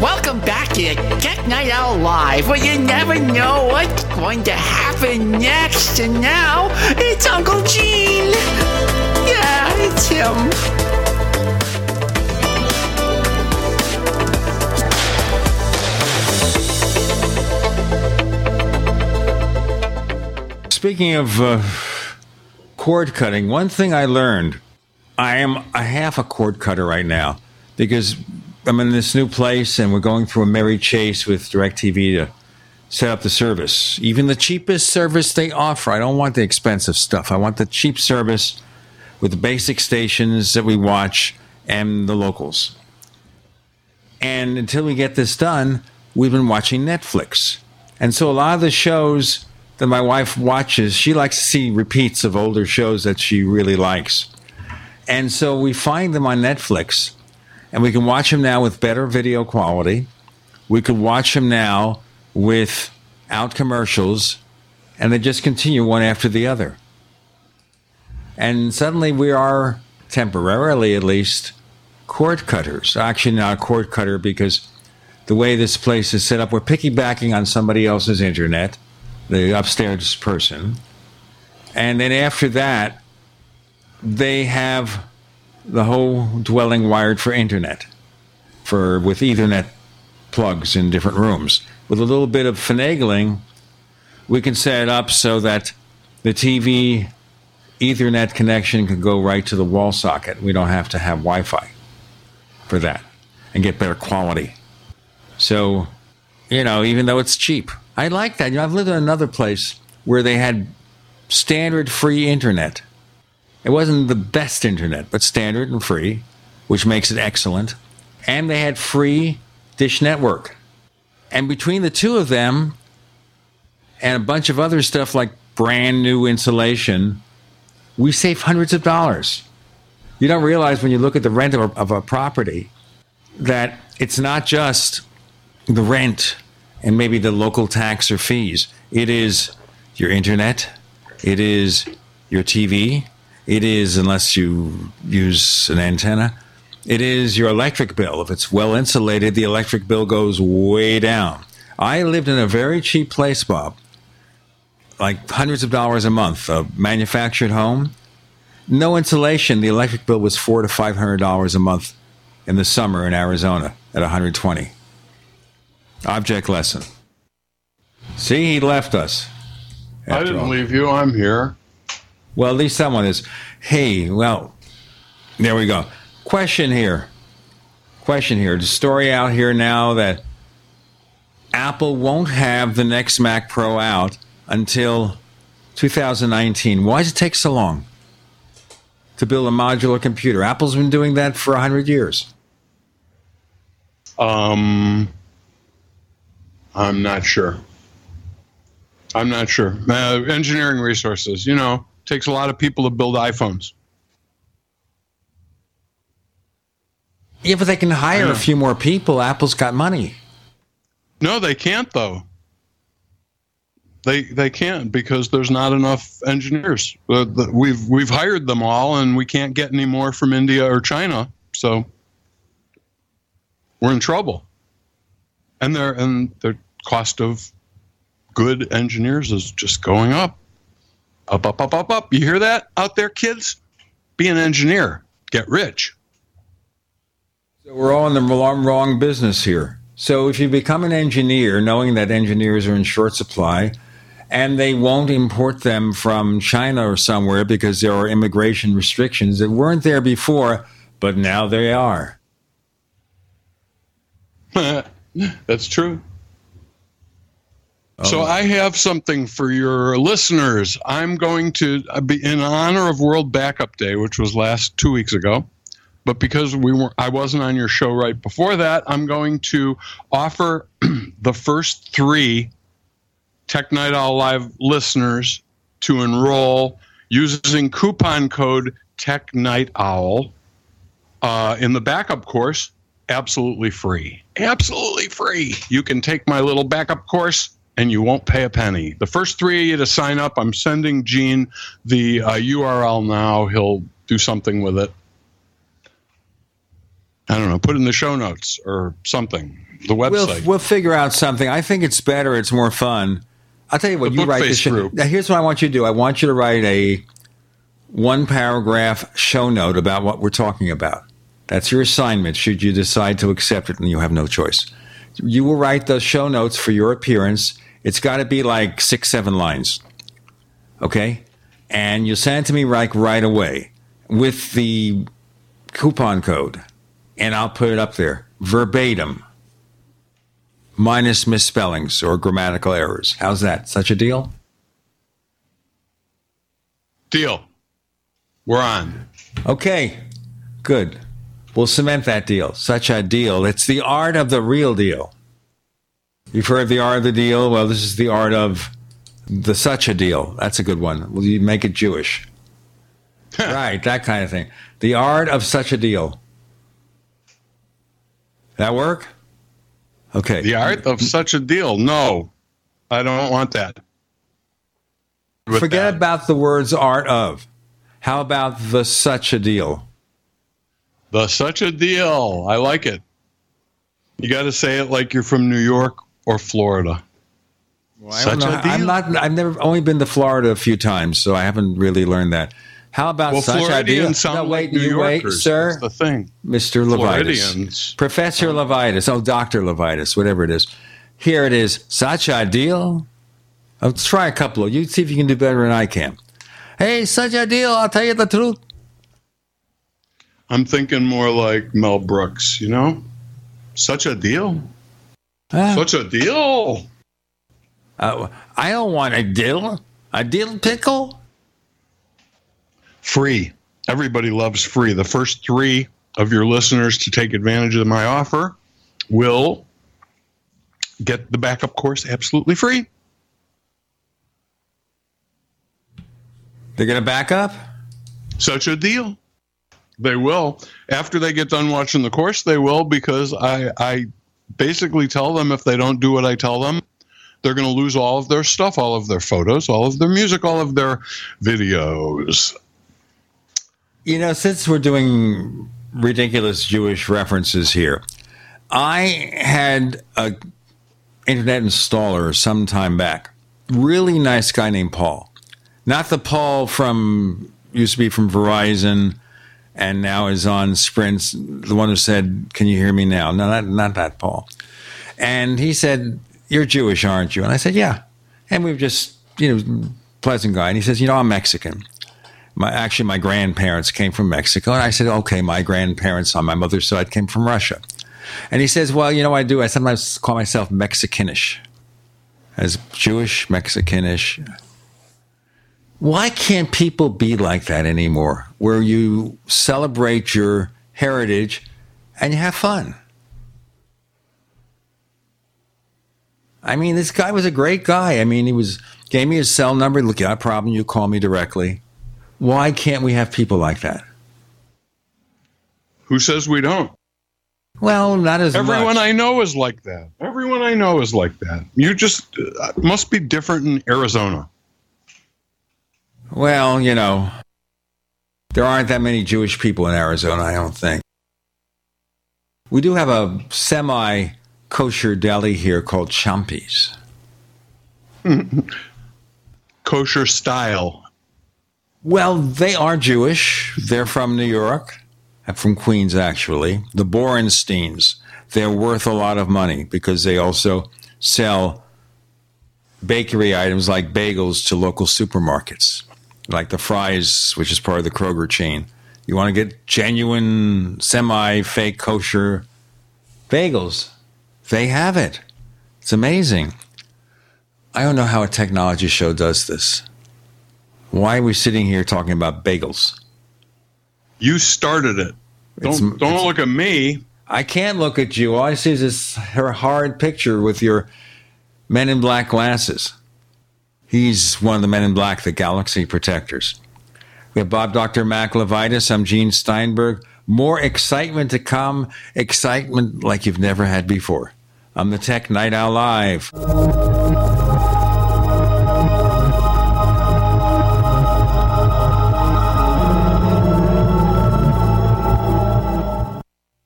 Welcome back to Tech Night Owl Live, where you never know what's going to happen next. And now it's Uncle Gene. Yeah, it's him. Speaking of uh, cord cutting, one thing I learned I am a half a cord cutter right now because I'm in this new place and we're going through a merry chase with DirecTV to set up the service. Even the cheapest service they offer. I don't want the expensive stuff. I want the cheap service with the basic stations that we watch and the locals. And until we get this done, we've been watching Netflix. And so a lot of the shows that my wife watches, she likes to see repeats of older shows that she really likes. And so we find them on Netflix and we can watch them now with better video quality. We could watch them now without commercials, and they just continue one after the other. And suddenly we are, temporarily at least, cord cutters. Actually, not a cord cutter because the way this place is set up, we're piggybacking on somebody else's internet, the upstairs person. And then after that, they have the whole dwelling wired for internet, for with Ethernet plugs in different rooms. With a little bit of finagling, we can set it up so that the TV Ethernet connection can go right to the wall socket. We don't have to have Wi Fi for that and get better quality. So, you know, even though it's cheap, I like that. You know, I've lived in another place where they had standard free internet. It wasn't the best internet, but standard and free, which makes it excellent. And they had free Dish Network. And between the two of them and a bunch of other stuff like brand new insulation, we save hundreds of dollars. You don't realize when you look at the rent of a, of a property that it's not just the rent and maybe the local tax or fees. It is your internet, it is your TV, it is, unless you use an antenna, it is your electric bill. If it's well insulated, the electric bill goes way down. I lived in a very cheap place, Bob, like hundreds of dollars a month, a manufactured home. No insulation. The electric bill was four to five hundred dollars a month in the summer in Arizona at 120. Object lesson. See, he left us. I didn't leave you. I'm here. Well, at least someone is. Hey, well, there we go. Question here. Question here. The story out here now that Apple won't have the next Mac Pro out until 2019. Why does it take so long to build a modular computer? Apple's been doing that for 100 years. Um, I'm not sure. I'm not sure. Uh, engineering resources, you know, takes a lot of people to build iPhones. Yeah, but they can hire a few more people. Apple's got money. No, they can't though. They they can't because there's not enough engineers. Uh, the, we've we've hired them all, and we can't get any more from India or China. So we're in trouble. And their and the cost of good engineers is just going up, up, up, up, up, up. You hear that out there, kids? Be an engineer, get rich. So we're all in the wrong, wrong business here. So if you become an engineer, knowing that engineers are in short supply, and they won't import them from China or somewhere because there are immigration restrictions that weren't there before, but now they are. That's true. So I have something for your listeners. I'm going to be in honor of World Backup Day, which was last two weeks ago. But because we were, I wasn't on your show right before that, I'm going to offer the first three Tech Night Owl Live listeners to enroll using coupon code Tech Night Owl uh, in the backup course, absolutely free. Absolutely free. You can take my little backup course and you won't pay a penny. The first three of you to sign up, I'm sending Gene the uh, URL now. He'll do something with it. I don't know, put in the show notes or something. The website. We'll, we'll figure out something. I think it's better. It's more fun. I'll tell you what. The you write this. group. Now, here's what I want you to do. I want you to write a one paragraph show note about what we're talking about. That's your assignment. Should you decide to accept it, and you have no choice, you will write the show notes for your appearance. It's got to be like six, seven lines. Okay, and you'll send it to me like right away with the coupon code, and I'll put it up there verbatim minus misspellings or grammatical errors. How's that? Such a deal? Deal. We're on. Okay, good. We'll cement that deal. Such a deal. It's the art of the real deal. You've heard the art of the deal? Well, this is the art of the such a deal. That's a good one. Will you make it Jewish? right, that kind of thing. The art of such a deal. That work? Okay. The art of such a deal. No, I don't want that. With Forget about the words art of. How about the such a deal? The such a deal. I like it. You got to say it like you're from New York or Florida. I don't know. I'm not. I've never only been to Florida a few times, so I haven't really learned that. How about Well, such Floridians idea? no, wait, like New you wait, sir. That's the thing. Mr. Floridians. Professor um, LeVitus. Oh, Dr. LeVitus, whatever it is. Here it is. Such ideal. Let's try a couple of you. See if you can do better than I can. Hey, such ideal. I'll tell you the truth. I'm thinking more like Mel Brooks, you know? Such a deal. Ah. Such a deal. Uh, I don't want a dill. A dill pickle? Free. Everybody loves free. The first three of your listeners to take advantage of my offer will get the backup course absolutely free. They're going to back up? Such a deal. They will. After they get done watching the course, they will because I, I basically tell them if they don't do what I tell them, they're going to lose all of their stuff, all of their photos, all of their music, all of their videos. You know, since we're doing ridiculous Jewish references here, I had a internet installer some time back. Really nice guy named Paul. Not the Paul from used to be from Verizon and now is on Sprint. The one who said, "Can you hear me now?" No, not not that Paul. And he said, "You're Jewish, aren't you?" And I said, "Yeah." And we were just, you know, pleasant guy. And he says, "You know, I'm Mexican." My actually, my grandparents came from Mexico, and I said, "Okay, my grandparents on my mother's side came from Russia." And he says, "Well, you know, I do. I sometimes call myself Mexicanish, as Jewish Mexicanish." Why can't people be like that anymore? Where you celebrate your heritage and you have fun. I mean, this guy was a great guy. I mean, he was gave me his cell number. Look, you got a problem? You call me directly. Why can't we have people like that? Who says we don't? Well, not as Everyone much. I know is like that. Everyone I know is like that. You just uh, must be different in Arizona. Well, you know, there aren't that many Jewish people in Arizona, I don't think. We do have a semi kosher deli here called Champi's. Kosher style. Well, they are Jewish. They're from New York, uh, from Queens, actually. The Borensteins. They're worth a lot of money because they also sell bakery items like bagels to local supermarkets, like the Fry's, which is part of the Kroger chain. You want to get genuine, semi fake kosher bagels. They have it. It's amazing. I don't know how a technology show does this. Why are we sitting here talking about bagels? You started it. Don't don't look at me. I can't look at you. All I see is this her hard picture with your Men in Black glasses. He's one of the Men in Black, the Galaxy Protectors. We have Bob Dr. Mac LeVitus. I'm Gene Steinberg. More excitement to come. Excitement like you've never had before. I'm the Tech Night Owl Live.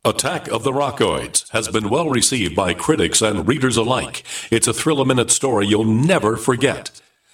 Attack of the Rockoids has been well received by critics and readers alike. It's a thrill a minute story you'll never forget.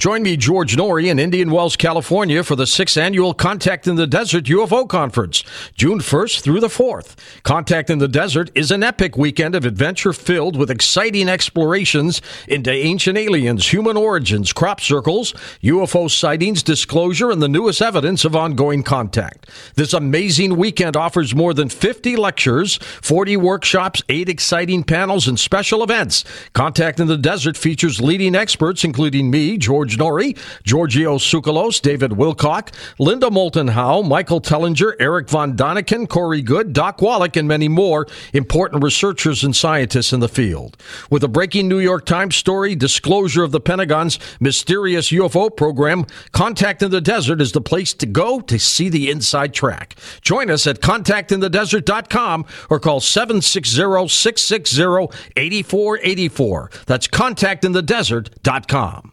Join me, George Noory, in Indian Wells, California for the sixth annual Contact in the Desert UFO Conference, June 1st through the 4th. Contact in the Desert is an epic weekend of adventure filled with exciting explorations into ancient aliens, human origins, crop circles, UFO sightings, disclosure, and the newest evidence of ongoing contact. This amazing weekend offers more than 50 lectures, 40 workshops, eight exciting panels, and special events. Contact in the Desert features leading experts, including me, George Noory, Giorgio Tsoukalos, David Wilcock, Linda Moulton Howe, Michael Tellinger, Eric Von Daniken, Corey Goode, Doc Wallach, and many more important researchers and scientists in the field. With a breaking New York Times story, disclosure of the Pentagon's mysterious UFO program, Contact in the Desert is the place to go to see the inside track. Join us at contactinthedesert.com or call 760-660-8484. That's contactinthedesert.com.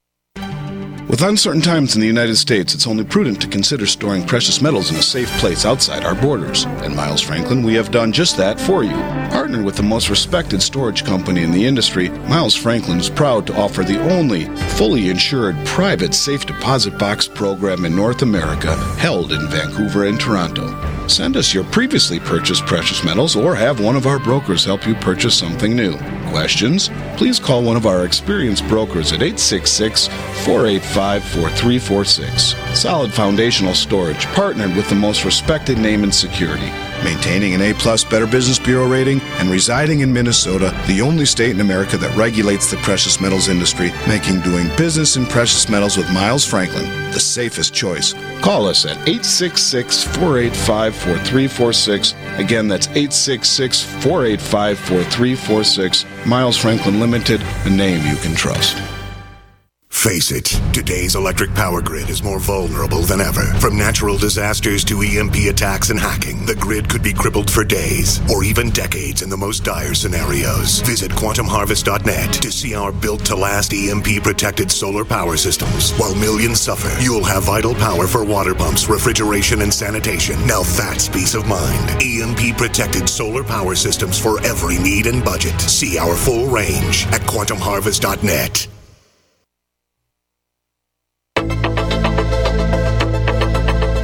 With uncertain times in the United States, it's only prudent to consider storing precious metals in a safe place outside our borders. At Miles Franklin, we have done just that for you. Partnered with the most respected storage company in the industry, Miles Franklin is proud to offer the only fully insured private safe deposit box program in North America held in Vancouver and Toronto. Send us your previously purchased precious metals or have one of our brokers help you purchase something new. Questions? Please call one of our experienced brokers at 866 485 4346. Solid Foundational Storage, partnered with the most respected name in security. Maintaining an A plus Better Business Bureau rating and residing in Minnesota, the only state in America that regulates the precious metals industry, making doing business in precious metals with Miles Franklin the safest choice. Call us at 866 485 4346. Again, that's 866 485 4346. Miles Franklin Limited, a name you can trust. Face it, today's electric power grid is more vulnerable than ever. From natural disasters to EMP attacks and hacking, the grid could be crippled for days or even decades in the most dire scenarios. Visit quantumharvest.net to see our built to last EMP protected solar power systems. While millions suffer, you'll have vital power for water pumps, refrigeration, and sanitation. Now that's peace of mind. EMP protected solar power systems for every need and budget. See our full range at quantumharvest.net.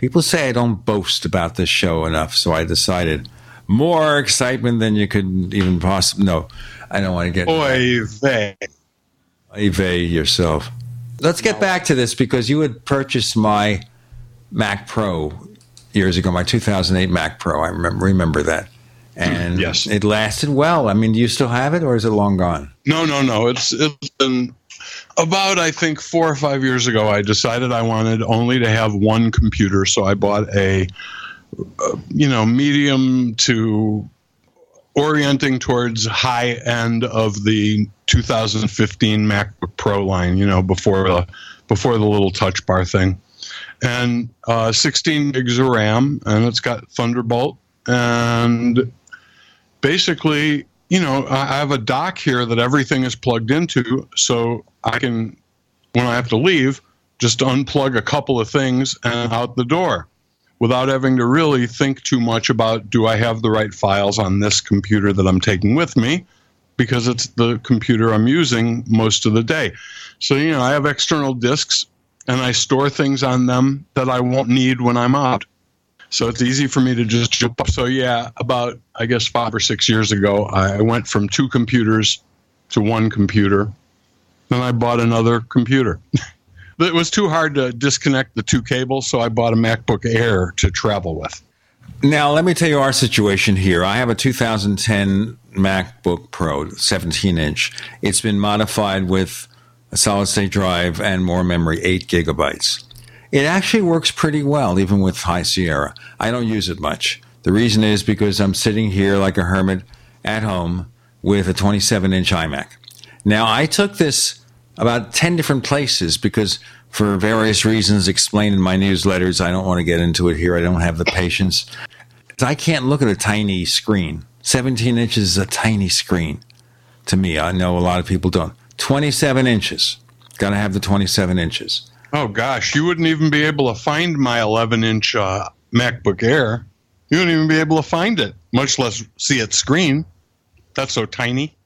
People say I don't boast about this show enough, so I decided more excitement than you could even possibly. No, I don't want to get. Oy vey. Oy vey yourself. Let's get back to this because you had purchased my Mac Pro years ago, my 2008 Mac Pro. I remember, remember that. Hmm, and yes. it lasted well. I mean, do you still have it or is it long gone? No, no, no. It's it's been about I think four or five years ago. I decided I wanted only to have one computer, so I bought a, uh, you know, medium to orienting towards high end of the 2015 MacBook Pro line. You know, before the before the little touch bar thing, and uh, 16 gigs of RAM, and it's got Thunderbolt and basically you know, I have a dock here that everything is plugged into, so I can, when I have to leave, just unplug a couple of things and out the door without having to really think too much about do I have the right files on this computer that I'm taking with me because it's the computer I'm using most of the day. So, you know, I have external disks and I store things on them that I won't need when I'm out. So it's easy for me to just jump up. So yeah, about I guess five or six years ago, I went from two computers to one computer. Then I bought another computer. it was too hard to disconnect the two cables, so I bought a MacBook Air to travel with. Now, let me tell you our situation here. I have a 2010 MacBook Pro, 17 inch. It's been modified with a solid state drive and more memory, 8 gigabytes. It actually works pretty well, even with High Sierra. I don't use it much. The reason is because I'm sitting here like a hermit at home with a 27 inch iMac. Now, I took this about 10 different places because for various reasons explained in my newsletters, I don't want to get into it here. I don't have the patience. I can't look at a tiny screen. 17 inches is a tiny screen to me. I know a lot of people don't. 27 inches. Got to have the 27 inches. Oh gosh, you wouldn't even be able to find my 11 inch uh, MacBook Air. You wouldn't even be able to find it, much less see its screen. That's so tiny.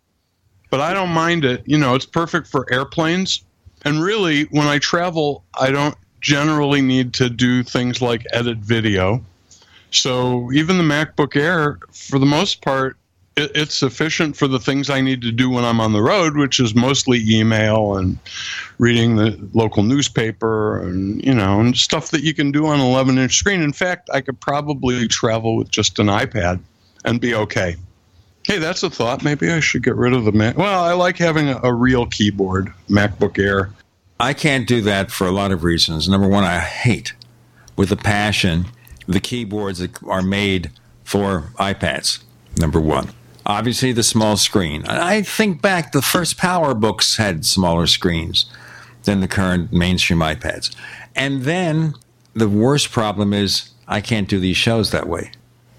But I don't mind it. You know, it's perfect for airplanes. And really, when I travel, I don't generally need to do things like edit video. So even the MacBook Air, for the most part, it, it's sufficient for the things I need to do when I'm on the road, which is mostly email and reading the local newspaper and you know and stuff that you can do on an 11 inch screen. In fact, I could probably travel with just an iPad and be okay. Hey, that's a thought. Maybe I should get rid of the Mac. Well, I like having a, a real keyboard, MacBook Air. I can't do that for a lot of reasons. Number one, I hate with a passion the keyboards that are made for iPads. Number one. Obviously, the small screen. I think back, the first PowerBooks had smaller screens than the current mainstream iPads. And then the worst problem is I can't do these shows that way.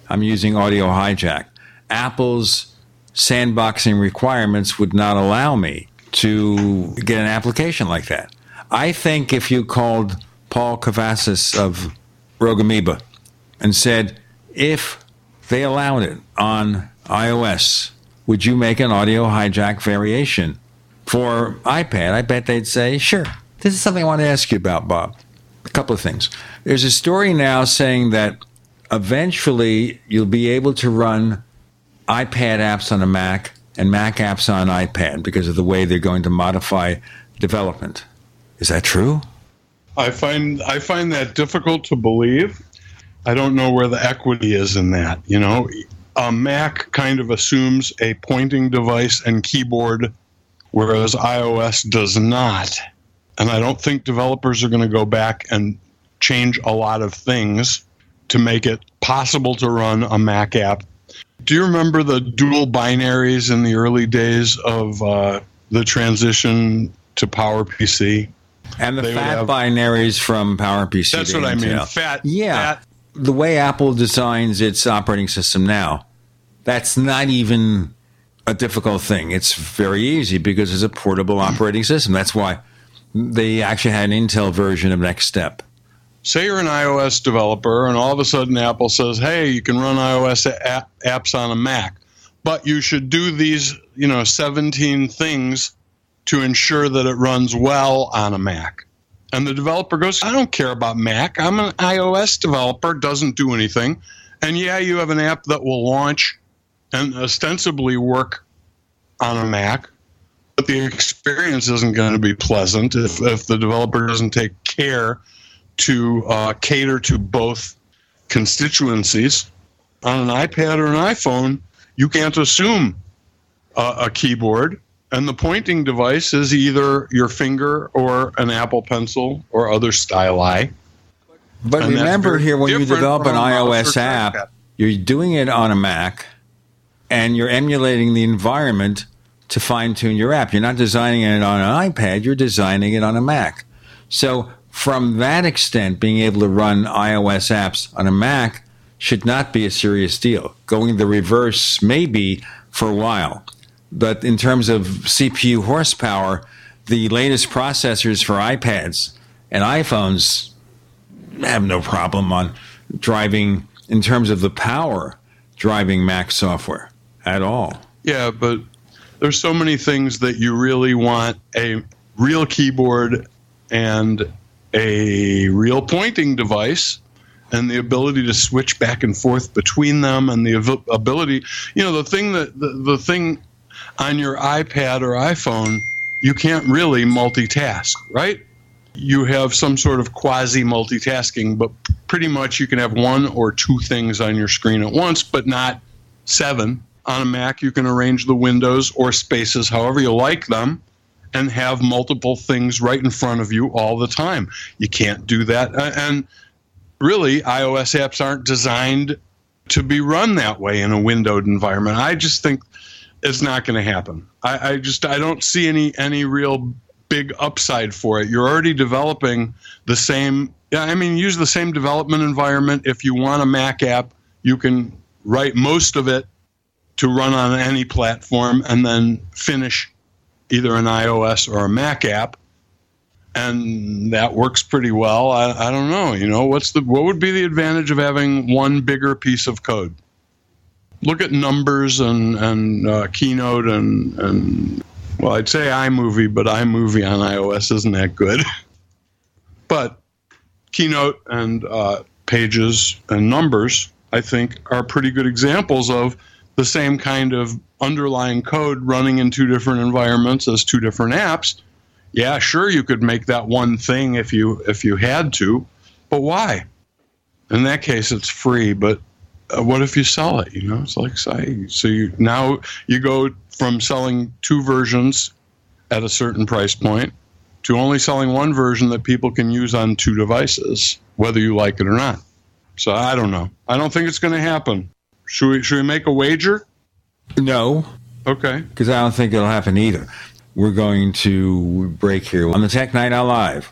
I'm using Audio Hijack. Apple's sandboxing requirements would not allow me to get an application like that. I think if you called Paul Kafasis of Rogue Amoeba and said, if they allowed it on iOS, would you make an audio hijack variation for iPad? I bet they'd say, sure. This is something I want to ask you about, Bob. A couple of things. There's a story now saying that eventually you'll be able to run iPad apps on a Mac and Mac apps on iPad because of the way they're going to modify development. Is that true? I find I find that difficult to believe. I don't know where the equity is in that. You know, a Mac kind of assumes a pointing device and keyboard, whereas iOS does not. And I don't think developers are going to go back and change a lot of things to make it possible to run a Mac app. Do you remember the dual binaries in the early days of uh, the transition to PowerPC? And the they fat have, binaries from PowerPC. That's what I mean. Fat. Yeah. Fat. The way Apple designs its operating system now, that's not even a difficult thing. It's very easy because it's a portable hmm. operating system. That's why they actually had an Intel version of NeXTSTEP. Say you're an iOS developer, and all of a sudden Apple says, "Hey, you can run iOS a- apps on a Mac, but you should do these, you know, 17 things to ensure that it runs well on a Mac." And the developer goes, "I don't care about Mac. I'm an iOS developer. Doesn't do anything." And yeah, you have an app that will launch and ostensibly work on a Mac, but the experience isn't going to be pleasant if, if the developer doesn't take care to uh, cater to both constituencies. On an iPad or an iPhone, you can't assume uh, a keyboard, and the pointing device is either your finger or an Apple Pencil or other styli. But and remember here, when you develop an iOS app, you're doing it on a Mac, and you're emulating the environment to fine tune your app. You're not designing it on an iPad, you're designing it on a Mac. So, from that extent, being able to run iOS apps on a Mac should not be a serious deal. Going the reverse may be for a while. But in terms of CPU horsepower, the latest processors for iPads and iPhones have no problem on driving, in terms of the power, driving Mac software at all. Yeah, but there's so many things that you really want a real keyboard and a real pointing device and the ability to switch back and forth between them and the ability you know the thing that the, the thing on your ipad or iphone you can't really multitask right you have some sort of quasi multitasking, but pretty much you can have one or two things on your screen at once, but not seven. On a Mac, you can arrange the windows or spaces however you like them and have multiple things right in front of you all the time. You can't do that. And really, iOS apps aren't designed to be run that way in a windowed environment. I just think it's not going to happen. I, I just I don't see any any real big upside for it. You're already developing the same. I mean, use the same development environment. If you want a Mac app, you can write most of it to run on any platform and then finish either an iOS or a Mac app. And that works pretty well. I, I don't know. You know, what's the what would be the advantage of having one bigger piece of code? Look at numbers and and uh, Keynote and and well, I'd say iMovie, but iMovie on iOS isn't that good. but Keynote and uh, Pages and Numbers, I think, are pretty good examples of the same kind of underlying code running in two different environments as two different apps. Yeah, sure, you could make that one thing if you if you had to, but why? In that case, it's free. But uh, what if you sell it? You know, it's like say, so you now you go from selling two versions at a certain price point to only selling one version that people can use on two devices, whether you like it or not. So I don't know. I don't think it's going to happen. Should we should we make a wager? No. Okay. Because I don't think it'll happen either. We're going to break here on the Tech Night Owl Live.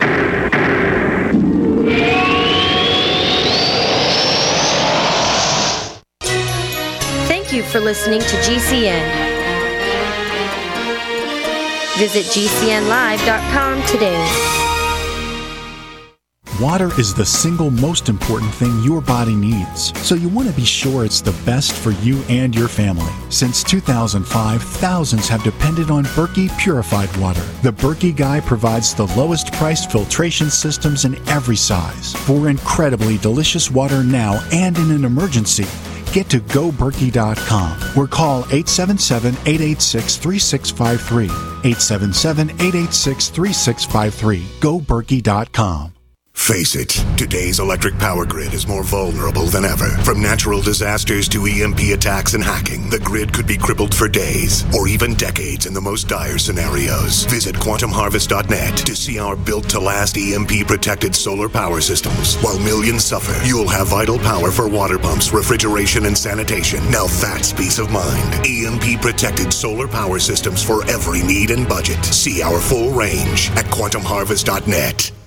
For listening to GCN. Visit GCNlive.com today. Water is the single most important thing your body needs, so you want to be sure it's the best for you and your family. Since 2005, thousands have depended on Berkey purified water. The Berkey Guy provides the lowest priced filtration systems in every size for incredibly delicious water now and in an emergency get to goberkey.com or call 877 886 3653. 877 886 3653. Goberkey.com. Face it, today's electric power grid is more vulnerable than ever. From natural disasters to EMP attacks and hacking, the grid could be crippled for days or even decades in the most dire scenarios. Visit quantumharvest.net to see our built to last EMP protected solar power systems. While millions suffer, you'll have vital power for water pumps, refrigeration, and sanitation. Now that's peace of mind. EMP protected solar power systems for every need and budget. See our full range at quantumharvest.net.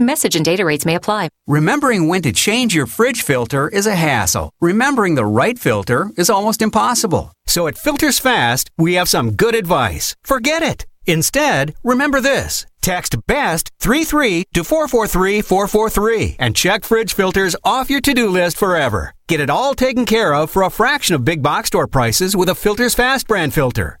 Message and data rates may apply. Remembering when to change your fridge filter is a hassle. Remembering the right filter is almost impossible. So at Filters Fast, we have some good advice. Forget it. Instead, remember this. Text BEST 33 to 443 443 and check fridge filters off your to-do list forever. Get it all taken care of for a fraction of big box store prices with a Filters Fast brand filter.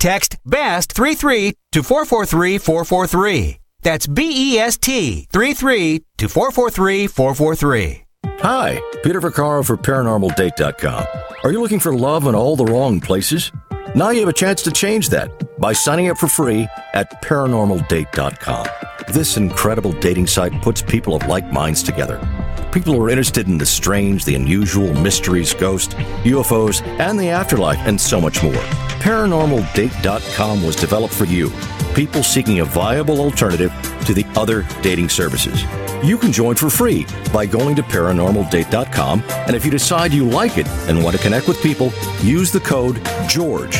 text BEST 33 to 443 443. That's B E S T 33 to 443 443. Hi, Peter Vaccaro for ParanormalDate.com. Are you looking for love in all the wrong places? Now you have a chance to change that by signing up for free at ParanormalDate.com. This incredible dating site puts people of like minds together. People who are interested in the strange, the unusual, mysteries, ghosts, UFOs, and the afterlife, and so much more. ParanormalDate.com was developed for you, people seeking a viable alternative to the other dating services. You can join for free by going to paranormaldate.com, and if you decide you like it and want to connect with people, use the code GEORGE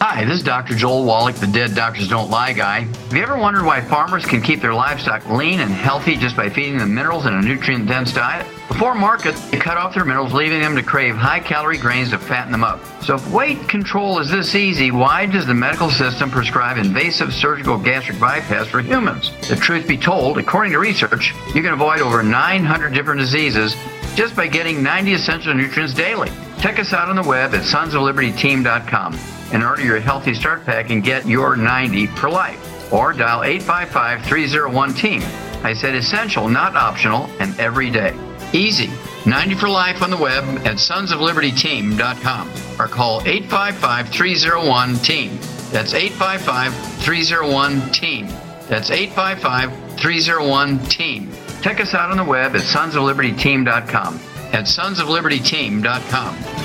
Hi, this is Dr. Joel Wallach, the Dead Doctors Don't Lie guy. Have you ever wondered why farmers can keep their livestock lean and healthy just by feeding them minerals in a nutrient dense diet? Before market, they cut off their minerals, leaving them to crave high calorie grains to fatten them up. So, if weight control is this easy, why does the medical system prescribe invasive surgical gastric bypass for humans? The truth be told, according to research, you can avoid over 900 different diseases just by getting 90 essential nutrients daily. Check us out on the web at sonsoflibertyteam.com and order your Healthy Start Pack and get your 90 for life. Or dial 855 301 Team. I said essential, not optional, and every day. Easy. 90 for life on the web at sonsoflibertyteam.com or call 855 301 Team. That's 855 301 Team. That's 855 301 Team. Check us out on the web at sonsoflibertyteam.com. At sonsoflibertyteam.com.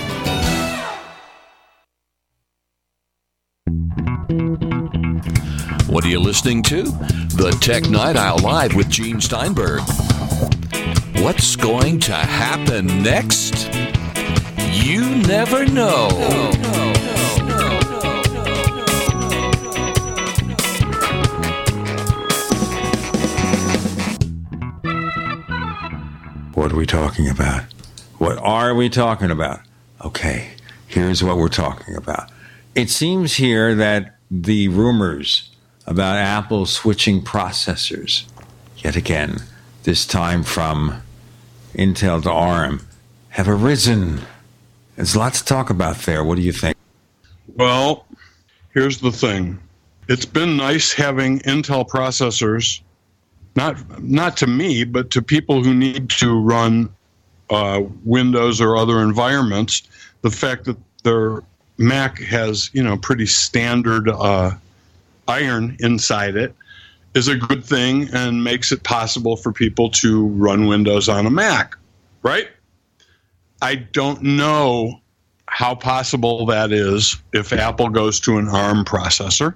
What are you listening to? The Tech Night Owl Live with Gene Steinberg. What's going to happen next? You never know. What are we talking about? What are we talking about? Okay, here's what we're talking about. It seems here that the rumors about Apple switching processors, yet again, this time from Intel to ARM, have arisen. There's a lot to talk about there. What do you think? Well, here's the thing. It's been nice having Intel processors, not not to me, but to people who need to run uh, Windows or other environments. The fact that their Mac has, you know, pretty standard uh, iron inside it is a good thing and makes it possible for people to run Windows on a Mac, right? I don't know how possible that is if Apple goes to an ARM processor.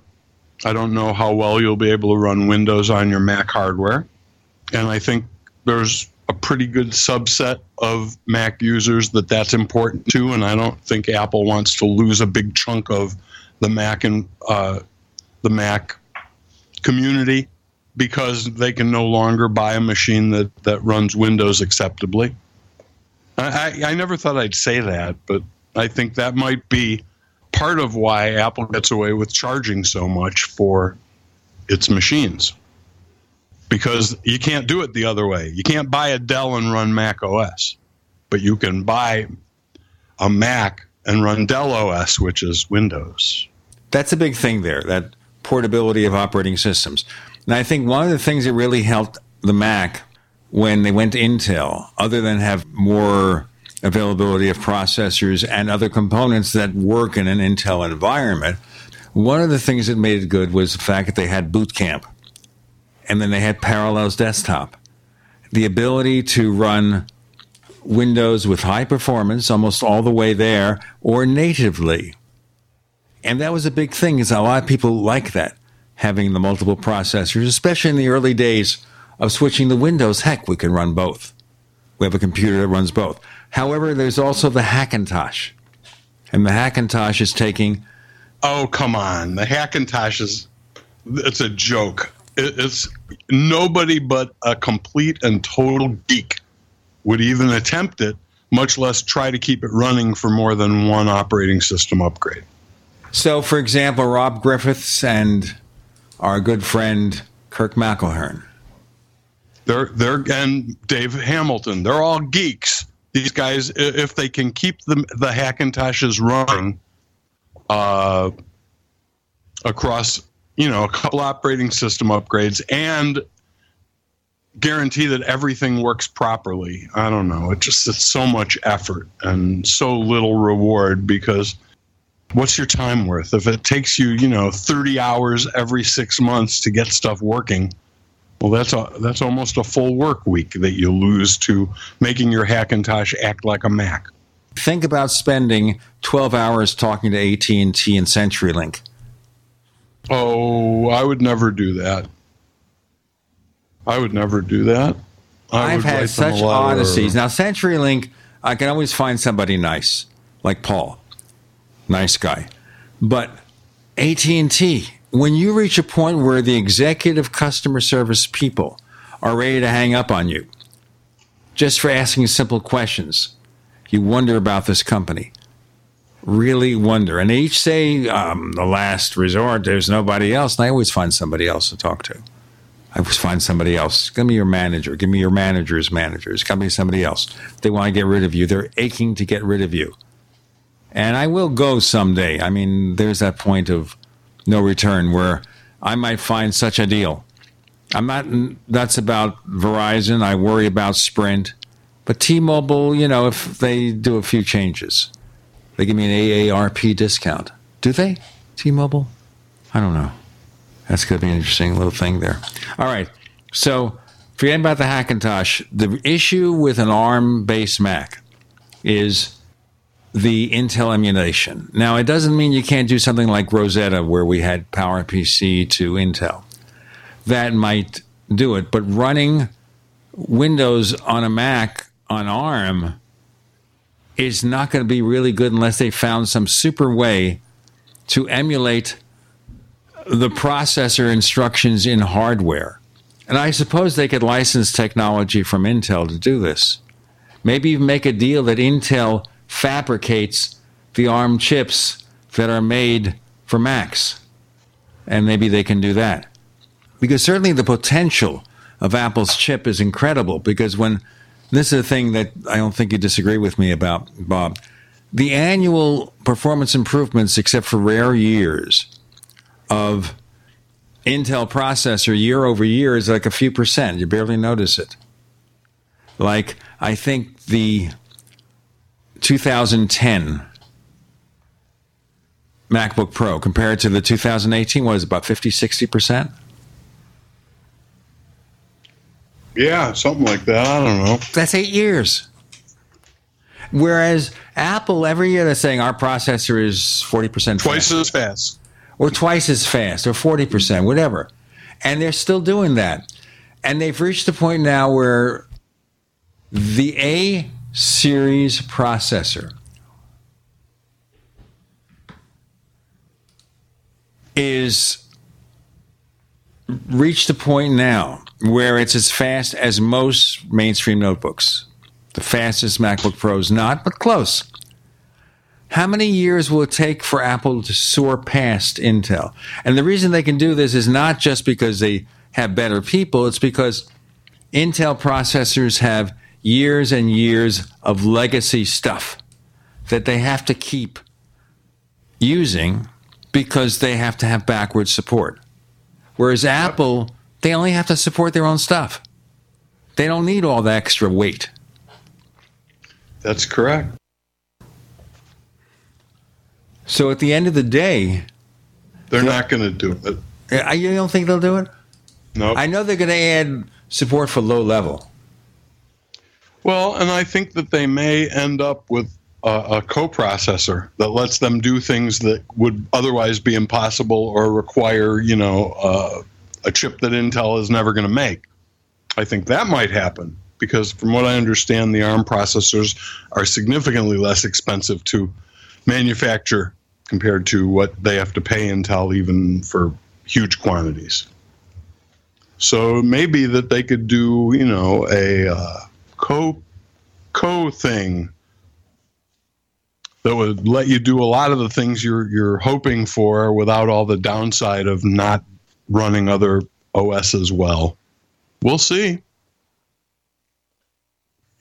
I don't know how well you'll be able to run Windows on your Mac hardware. And I think there's a pretty good subset of Mac users that that's important to. And I don't think Apple wants to lose a big chunk of the Mac and uh, the Mac community because they can no longer buy a machine that, that runs Windows acceptably. I, I, I never thought I'd say that, but I think that might be part of why Apple gets away with charging so much for its machines. Because you can't do it the other way. You can't buy a Dell and run Mac OS, but you can buy a Mac and run Dell OS, which is Windows. That's a big thing there, that portability of operating systems. And I think one of the things that really helped the Mac when they went to Intel, other than have more availability of processors and other components that work in an Intel environment, one of the things that made it good was the fact that they had Boot Camp and then they had Parallels Desktop. The ability to run Windows with high performance almost all the way there or natively. And that was a big thing, is a lot of people like that, having the multiple processors, especially in the early days of switching to Windows. Heck, we can run both. We have a computer that runs both. However, there's also the Hackintosh. And the Hackintosh is taking. Oh, come on. The Hackintosh is. It's a joke. It's nobody but a complete and total geek would even attempt it, much less try to keep it running for more than one operating system upgrade. So, for example, Rob Griffiths and our good friend Kirk McElhearn. They're they're and Dave Hamilton. They're all geeks. These guys, if they can keep the the Hackintoshes running, uh, across you know a couple operating system upgrades and guarantee that everything works properly. I don't know. It just it's so much effort and so little reward because what's your time worth? If it takes you you know 30 hours every six months to get stuff working well that's a that's almost a full work week that you lose to making your hackintosh act like a mac. Think about spending 12 hours talking to AT&T and CenturyLink. oh i would never do that. I would never do that. I I've had write them a such odysseys. Now, CenturyLink I can always find somebody nice, like Paul, nice guy. But AT and T, when you reach a point where the executive customer service people are ready to hang up on you, just for asking simple questions, you wonder about this company. Really wonder. And they each say, um, the last resort, there's nobody else. And I always find somebody else to talk to. I always find somebody else. Give me your manager. Give me your manager's manager. It's got to be somebody else. They want to get rid of you. They're aching to get rid of you. And I will go someday. I mean, there's that point of no return where I might find such a deal. I'm not that's about Verizon. I worry about Sprint. But T Mobile, you know, if they do a few changes, they give me an AARP discount. Do they? T Mobile? I don't know. That's going to be an interesting little thing there. All right. So forget about the Hackintosh. The issue with an ARM based Mac is the Intel emulation. Now, it doesn't mean you can't do something like Rosetta, where we had PowerPC to Intel. That might do it, but running Windows on a Mac on ARM is not going to be really good unless they found some super way to emulate the processor instructions in hardware. And I suppose they could license technology from Intel to do this. Maybe even make a deal that Intel fabricates the ARM chips that are made for Macs. And maybe they can do that. Because certainly the potential of Apple's chip is incredible. Because when this is a thing that I don't think you disagree with me about, Bob, the annual performance improvements, except for rare years, of Intel processor year over year is like a few percent. You barely notice it. Like, I think the 2010 MacBook Pro compared to the 2018 was about 50, 60%. Yeah, something like that. I don't know. That's eight years. Whereas Apple, every year they're saying our processor is 40% Twice as fast. Or twice as fast, or 40%, whatever. And they're still doing that. And they've reached the point now where the A series processor is reached a point now where it's as fast as most mainstream notebooks. The fastest MacBook Pro is not, but close. How many years will it take for Apple to soar past Intel? And the reason they can do this is not just because they have better people, it's because Intel processors have years and years of legacy stuff that they have to keep using because they have to have backward support. Whereas Apple, they only have to support their own stuff. They don't need all the extra weight. That's correct. So at the end of the day, they're not going to do it. Uh, you don't think they'll do it? No. I know they're going to add support for low level. Well, and I think that they may end up with a, a coprocessor that lets them do things that would otherwise be impossible or require, you know, uh, a chip that Intel is never going to make. I think that might happen because, from what I understand, the ARM processors are significantly less expensive to manufacture compared to what they have to pay Intel even for huge quantities. So maybe that they could do, you know, a uh, co co thing that would let you do a lot of the things you're you're hoping for without all the downside of not running other OS as well. We'll see.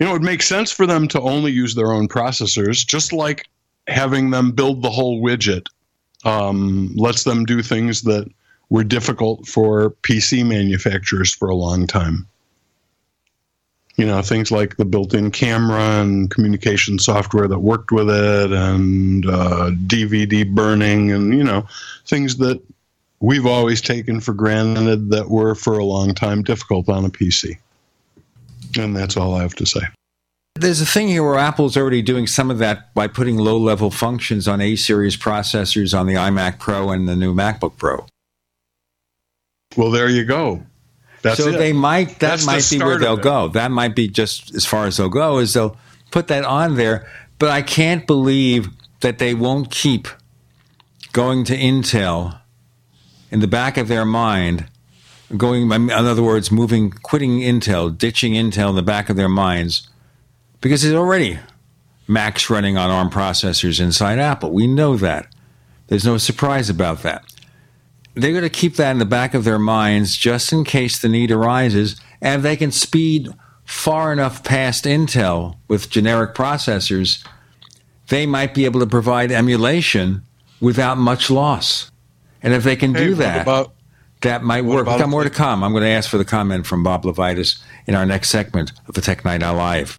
You know, it makes sense for them to only use their own processors, just like having them build the whole widget um, lets them do things that were difficult for PC manufacturers for a long time. You know, things like the built in camera and communication software that worked with it, and uh, DVD burning, and, you know, things that we've always taken for granted that were for a long time difficult on a PC. And that's all I have to say. There's a thing here where Apple's already doing some of that by putting low level functions on A series processors on the iMac Pro and the new MacBook Pro. Well, there you go. That's so it. they might that That's the might be where they'll go. That might be just as far as they'll go is they'll put that on there. But I can't believe that they won't keep going to Intel in the back of their mind, going, in other words, moving, quitting Intel, ditching Intel in the back of their minds, because there's already Macs running on ARM processors inside Apple. We know that. There's no surprise about that. They're going to keep that in the back of their minds just in case the need arises, and if they can speed far enough past Intel with generic processors, they might be able to provide emulation without much loss. And if they can Hey, do that, about- that might work. We've got more to come. I'm going to ask for the comment from Bob LeVitus in our next segment of the Tech Night Live.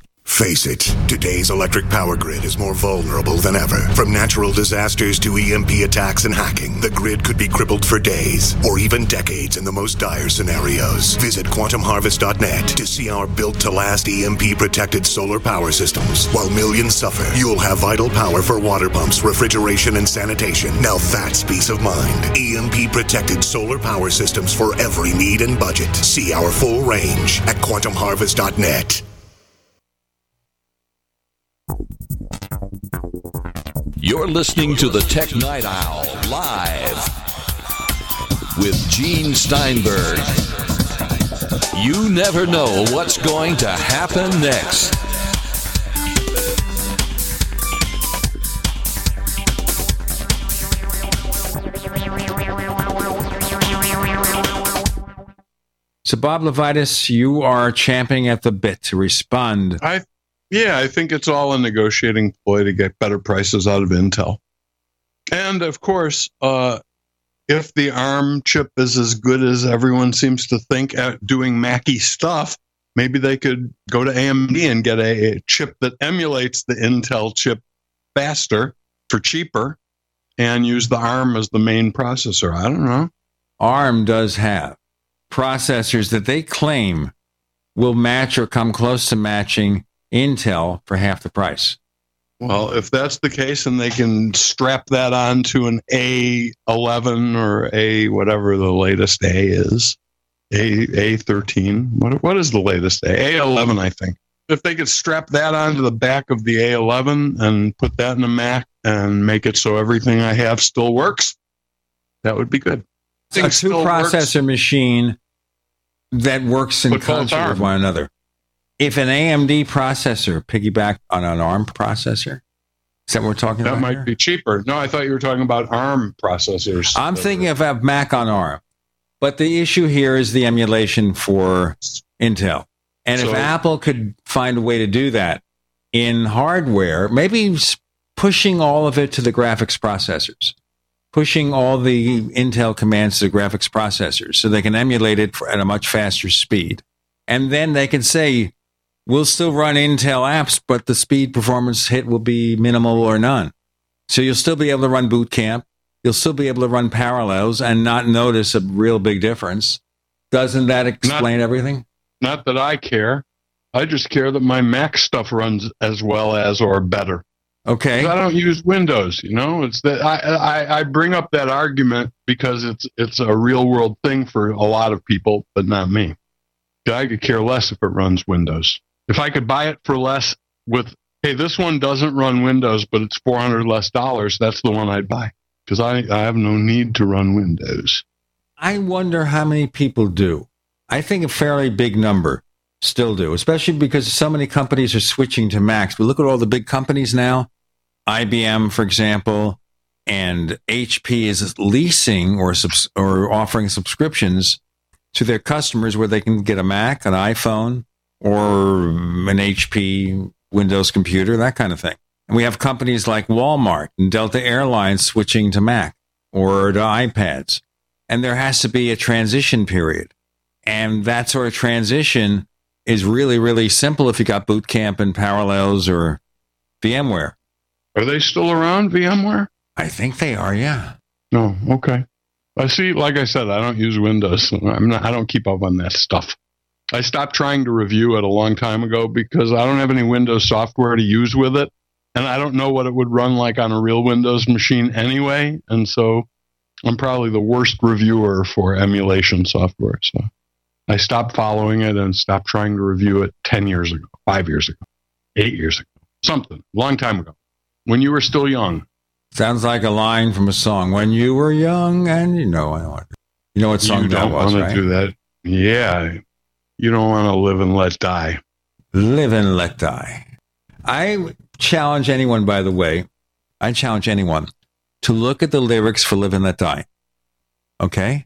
Face it, today's electric power grid is more vulnerable than ever. From natural disasters to EMP attacks and hacking, the grid could be crippled for days or even decades in the most dire scenarios. Visit quantumharvest.net to see our built to last EMP protected solar power systems. While millions suffer, you'll have vital power for water pumps, refrigeration, and sanitation. Now that's peace of mind. EMP protected solar power systems for every need and budget. See our full range at quantumharvest.net. You're listening to the Tech Night Owl live with Gene Steinberg. You never know what's going to happen next. So, Bob LeVitus, you are champing at the bit to respond. I yeah, I think it's all a negotiating ploy to get better prices out of Intel. And of course, uh, if the ARM chip is as good as everyone seems to think at doing Mackie stuff, maybe they could go to AMD and get a, a chip that emulates the Intel chip faster for cheaper and use the ARM as the main processor. I don't know. ARM does have processors that they claim will match or come close to matching Intel for half the price. Well, if that's the case, and they can strap that onto an A11 or A whatever the latest A is, A A13. What what is the latest A? A11, I think. If they could strap that onto the back of the A11 and put that in a Mac and make it so everything I have still works, that would be good. A two processor machine that works in But concert with one another. If an AMD processor piggyback on an ARM processor, is that what we're talking That about? That might here? be cheaper. No, I thought you were talking about ARM processors. I'm thinking of a Mac on ARM, but the issue here is the emulation for Intel. And if Apple could find a way to do that in hardware, maybe pushing all of it to the graphics processors, pushing all the Intel commands to the graphics processors so they can emulate it for, at a much faster speed. And then they can say, we'll still run Intel apps, but the speed performance hit will be minimal or none. So you'll still be able to run boot camp. You'll still be able to run parallels and not notice a real big difference. Doesn't that explain everything? Not that I care. I just care that my Mac stuff runs as well as or better. Okay. I don't use Windows. You know, it's that I, I I bring up that argument because it's it's a real world thing for a lot of people, but not me. I could care less if it runs Windows. If I could buy it for less with, hey, this one doesn't run Windows, but it's four hundred less dollars. That's the one I'd buy because I I have no need to run Windows. I wonder how many people do. I think a fairly big number still do, especially because so many companies are switching to Macs. But look at all the big companies now. IBM, for example, and HP is leasing or subs- or offering subscriptions to their customers where they can get a Mac, an iPhone, or an HP Windows computer, that kind of thing. And we have companies like Walmart and Delta Airlines switching to Mac or to iPads. And there has to be a transition period. And that sort of transition is really, really simple if you got Boot Camp and Parallels or VMware. Are they still around, VMware? I think they are, yeah. No, okay. I see. Like I said, I don't use Windows. I'm not. I don't keep up on that stuff. I stopped trying to review it a long time ago because I don't have any Windows software to use with it, and I don't know what it would run like on a real Windows machine anyway. And so, I'm probably the worst reviewer for emulation software. So, I stopped following it and stopped trying to review it ten years ago, five years ago, eight years ago, something long time ago, when you were still young. Sounds like a line from a song. When you were young, and you know, I want you know what song you that don't was, right? do that. Yeah, you don't want to live and let die. Live and let die. I challenge anyone, by the way, I challenge anyone to look at the lyrics for Live and Let Die. Okay?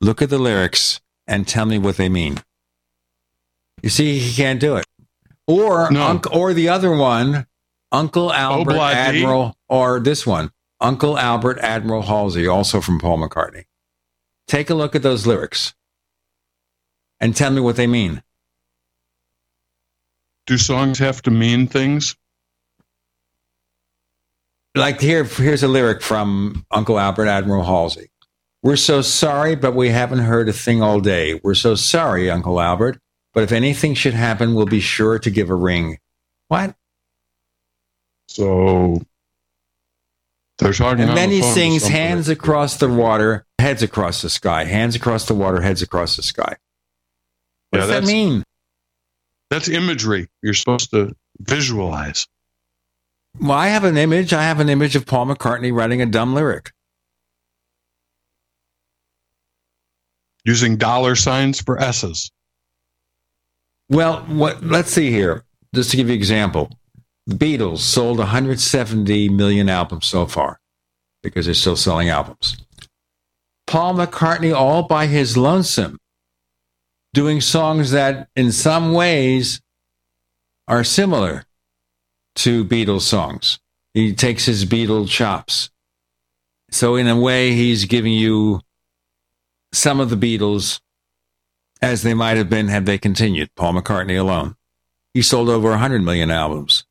Look at the lyrics and tell me what they mean. You see, he can't do it. Or Unc- or the other one, Uncle oh, Albert Oblige. Admiral, or this one, Uncle Albert Admiral Halsey, also from Paul McCartney. Take a look at those lyrics and tell me what they mean. Do songs have to mean things? Like here, here's a lyric from Uncle Albert Admiral Halsey. We're so sorry, but we haven't heard a thing all day. We're so sorry, Uncle Albert, but if anything should happen, we'll be sure to give a ring. What? So they're talking. And then the he sings hands across the water, heads across the sky, hands across the water, heads across the sky. What Yeah, does that mean? That's imagery. You're supposed to visualize. Well, I have an image. I have an image of Paul McCartney writing a dumb lyric. Using dollar signs for S's. Well, what? Let's see here. Just to give you an example, the Beatles sold 170 million albums so far because they're still selling albums. Paul McCartney, all by his lonesome, doing songs that, in some ways, are similar to Beatles songs. He takes his Beatle chops. So, in a way, he's giving you some of the Beatles as they might have been had they continued. Paul McCartney alone. He sold over 100 million albums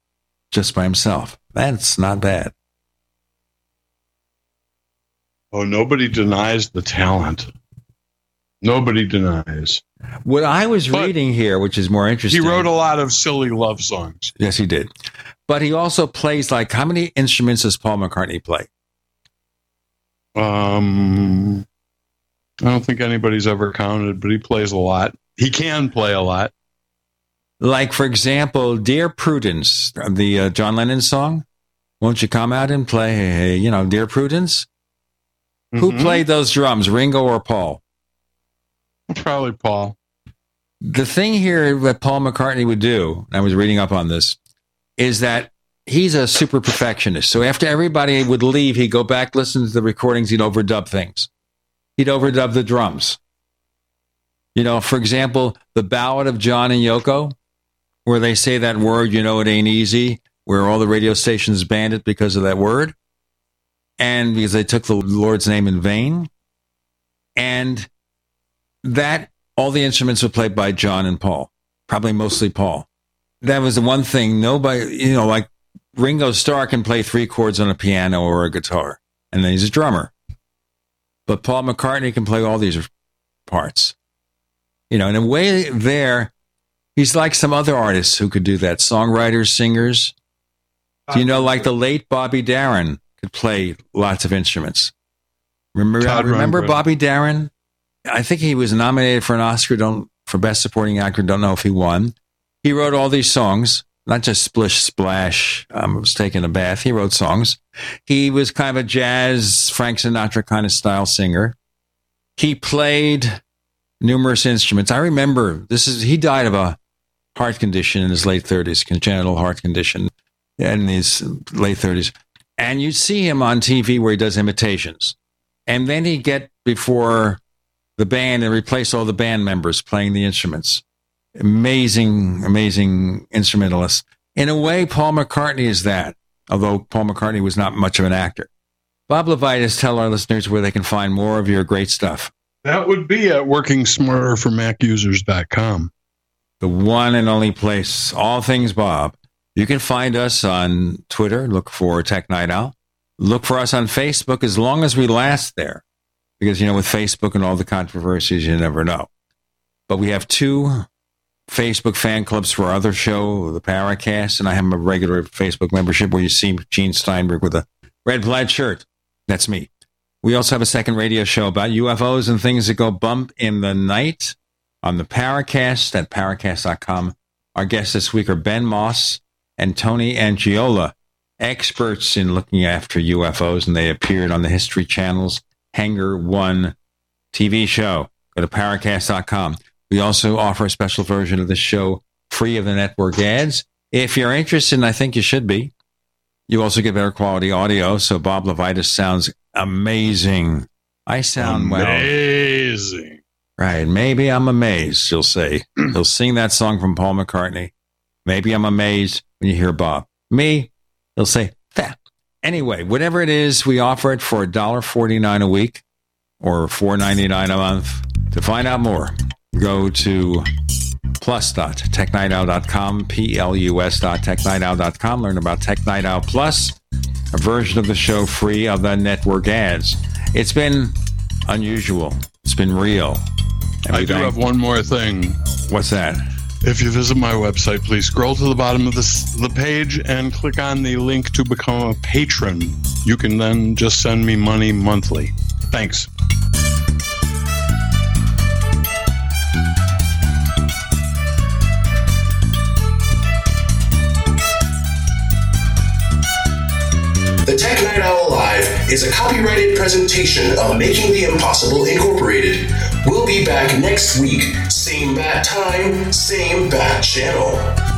just by himself. That's not bad. Oh, nobody denies the talent. Nobody denies. What I was reading here, which is more interesting. He wrote a lot of silly love songs. Yes, he did. But he also plays like how many instruments does Paul McCartney play? Um, I don't think anybody's ever counted, but he plays a lot. He can play a lot. Like, for example, Dear Prudence, the uh, John Lennon song. Won't you come out and play, hey, hey, you know, Dear Prudence? Who Mhm. played those drums, Ringo or Paul? Probably Paul. The thing here that Paul McCartney would do, I was reading up on this, is that he's a super perfectionist. So after everybody would leave, he'd go back, listen to the recordings, he'd overdub things. He'd overdub the drums. You know, for example, the Ballad of John and Yoko, where they say that word, you know, it ain't easy, where all the radio stations banned it because of that word, and because they took the Lord's name in vain. And that all the instruments were played by John and Paul, probably mostly Paul. That was the one thing nobody, you know, like Ringo Starr can play three chords on a piano or a guitar, and then he's a drummer. But Paul McCartney can play all these parts. You know, in a way, there, he's like some other artists who could do that songwriters, singers. Do you know, like the late Bobby Darin could play lots of instruments? Remember, Todd remember Rundgren. Bobby Darin? I think he was nominated for an Oscar. Don't for best supporting actor. Don't know if he won. He wrote all these songs, not just splish splash. Um, was taking a bath. He wrote songs. He was kind of a jazz Frank Sinatra kind of style singer. He played numerous instruments. I remember this is he died of a heart condition in his late thirties, congenital heart condition in his late thirties. And you see him on TV where he does imitations. And then he'd get before the band and replace all the band members playing the instruments. Amazing, amazing instrumentalist. In a way, Paul McCartney is that, although Paul McCartney was not much of an actor. Bob LeVitus, tell our listeners where they can find more of your great stuff. That would be at workingsmarterformacusers.com. The one and only place, all things Bob. You can find us on Twitter. Look for Tech Night Owl. Look for us on Facebook as long as we last there. Because, you know, with Facebook and all the controversies, you never know. But we have two Facebook fan clubs for our other show, the Paracast, and I have a regular Facebook membership where you see Gene Steinberg with a red plaid shirt. That's me. We also have a second radio show about UFOs and things that go bump in the night on the Paracast at paracast.com. Our guests this week are Ben Moss and Tony Angiola, experts in looking after UFOs, and they appeared on the History Channel's Hangar One TV show. Go to paracast.com. We also offer a special version of the show free of the network ads. If you're interested, and I think you should be, you also get better quality audio. So Bob LeVitus sounds amazing. I sound well. Amazing. Right. Maybe I'm amazed, you'll say. He'll sing that song from Paul McCartney. Maybe I'm amazed when you hear Bob. Me, he'll say. Anyway, whatever it is, we offer it for $1.49 a week or $4.99 a month. To find out more, go to plus.technightowl.com, P-L-U-S dot technightowl.com. Learn about Tech Night Owl Plus, a version of the show free of the network ads. It's been unusual. It's been real. And I do have one more thing. What's that? If you visit my website, please scroll to the bottom of this, the page and click on the link to become a patron. You can then just send me money monthly. Thanks. The Tech Night Owl Live is a copyrighted presentation of Making the Impossible Incorporated. We'll be back next week, same bat time, same bat channel.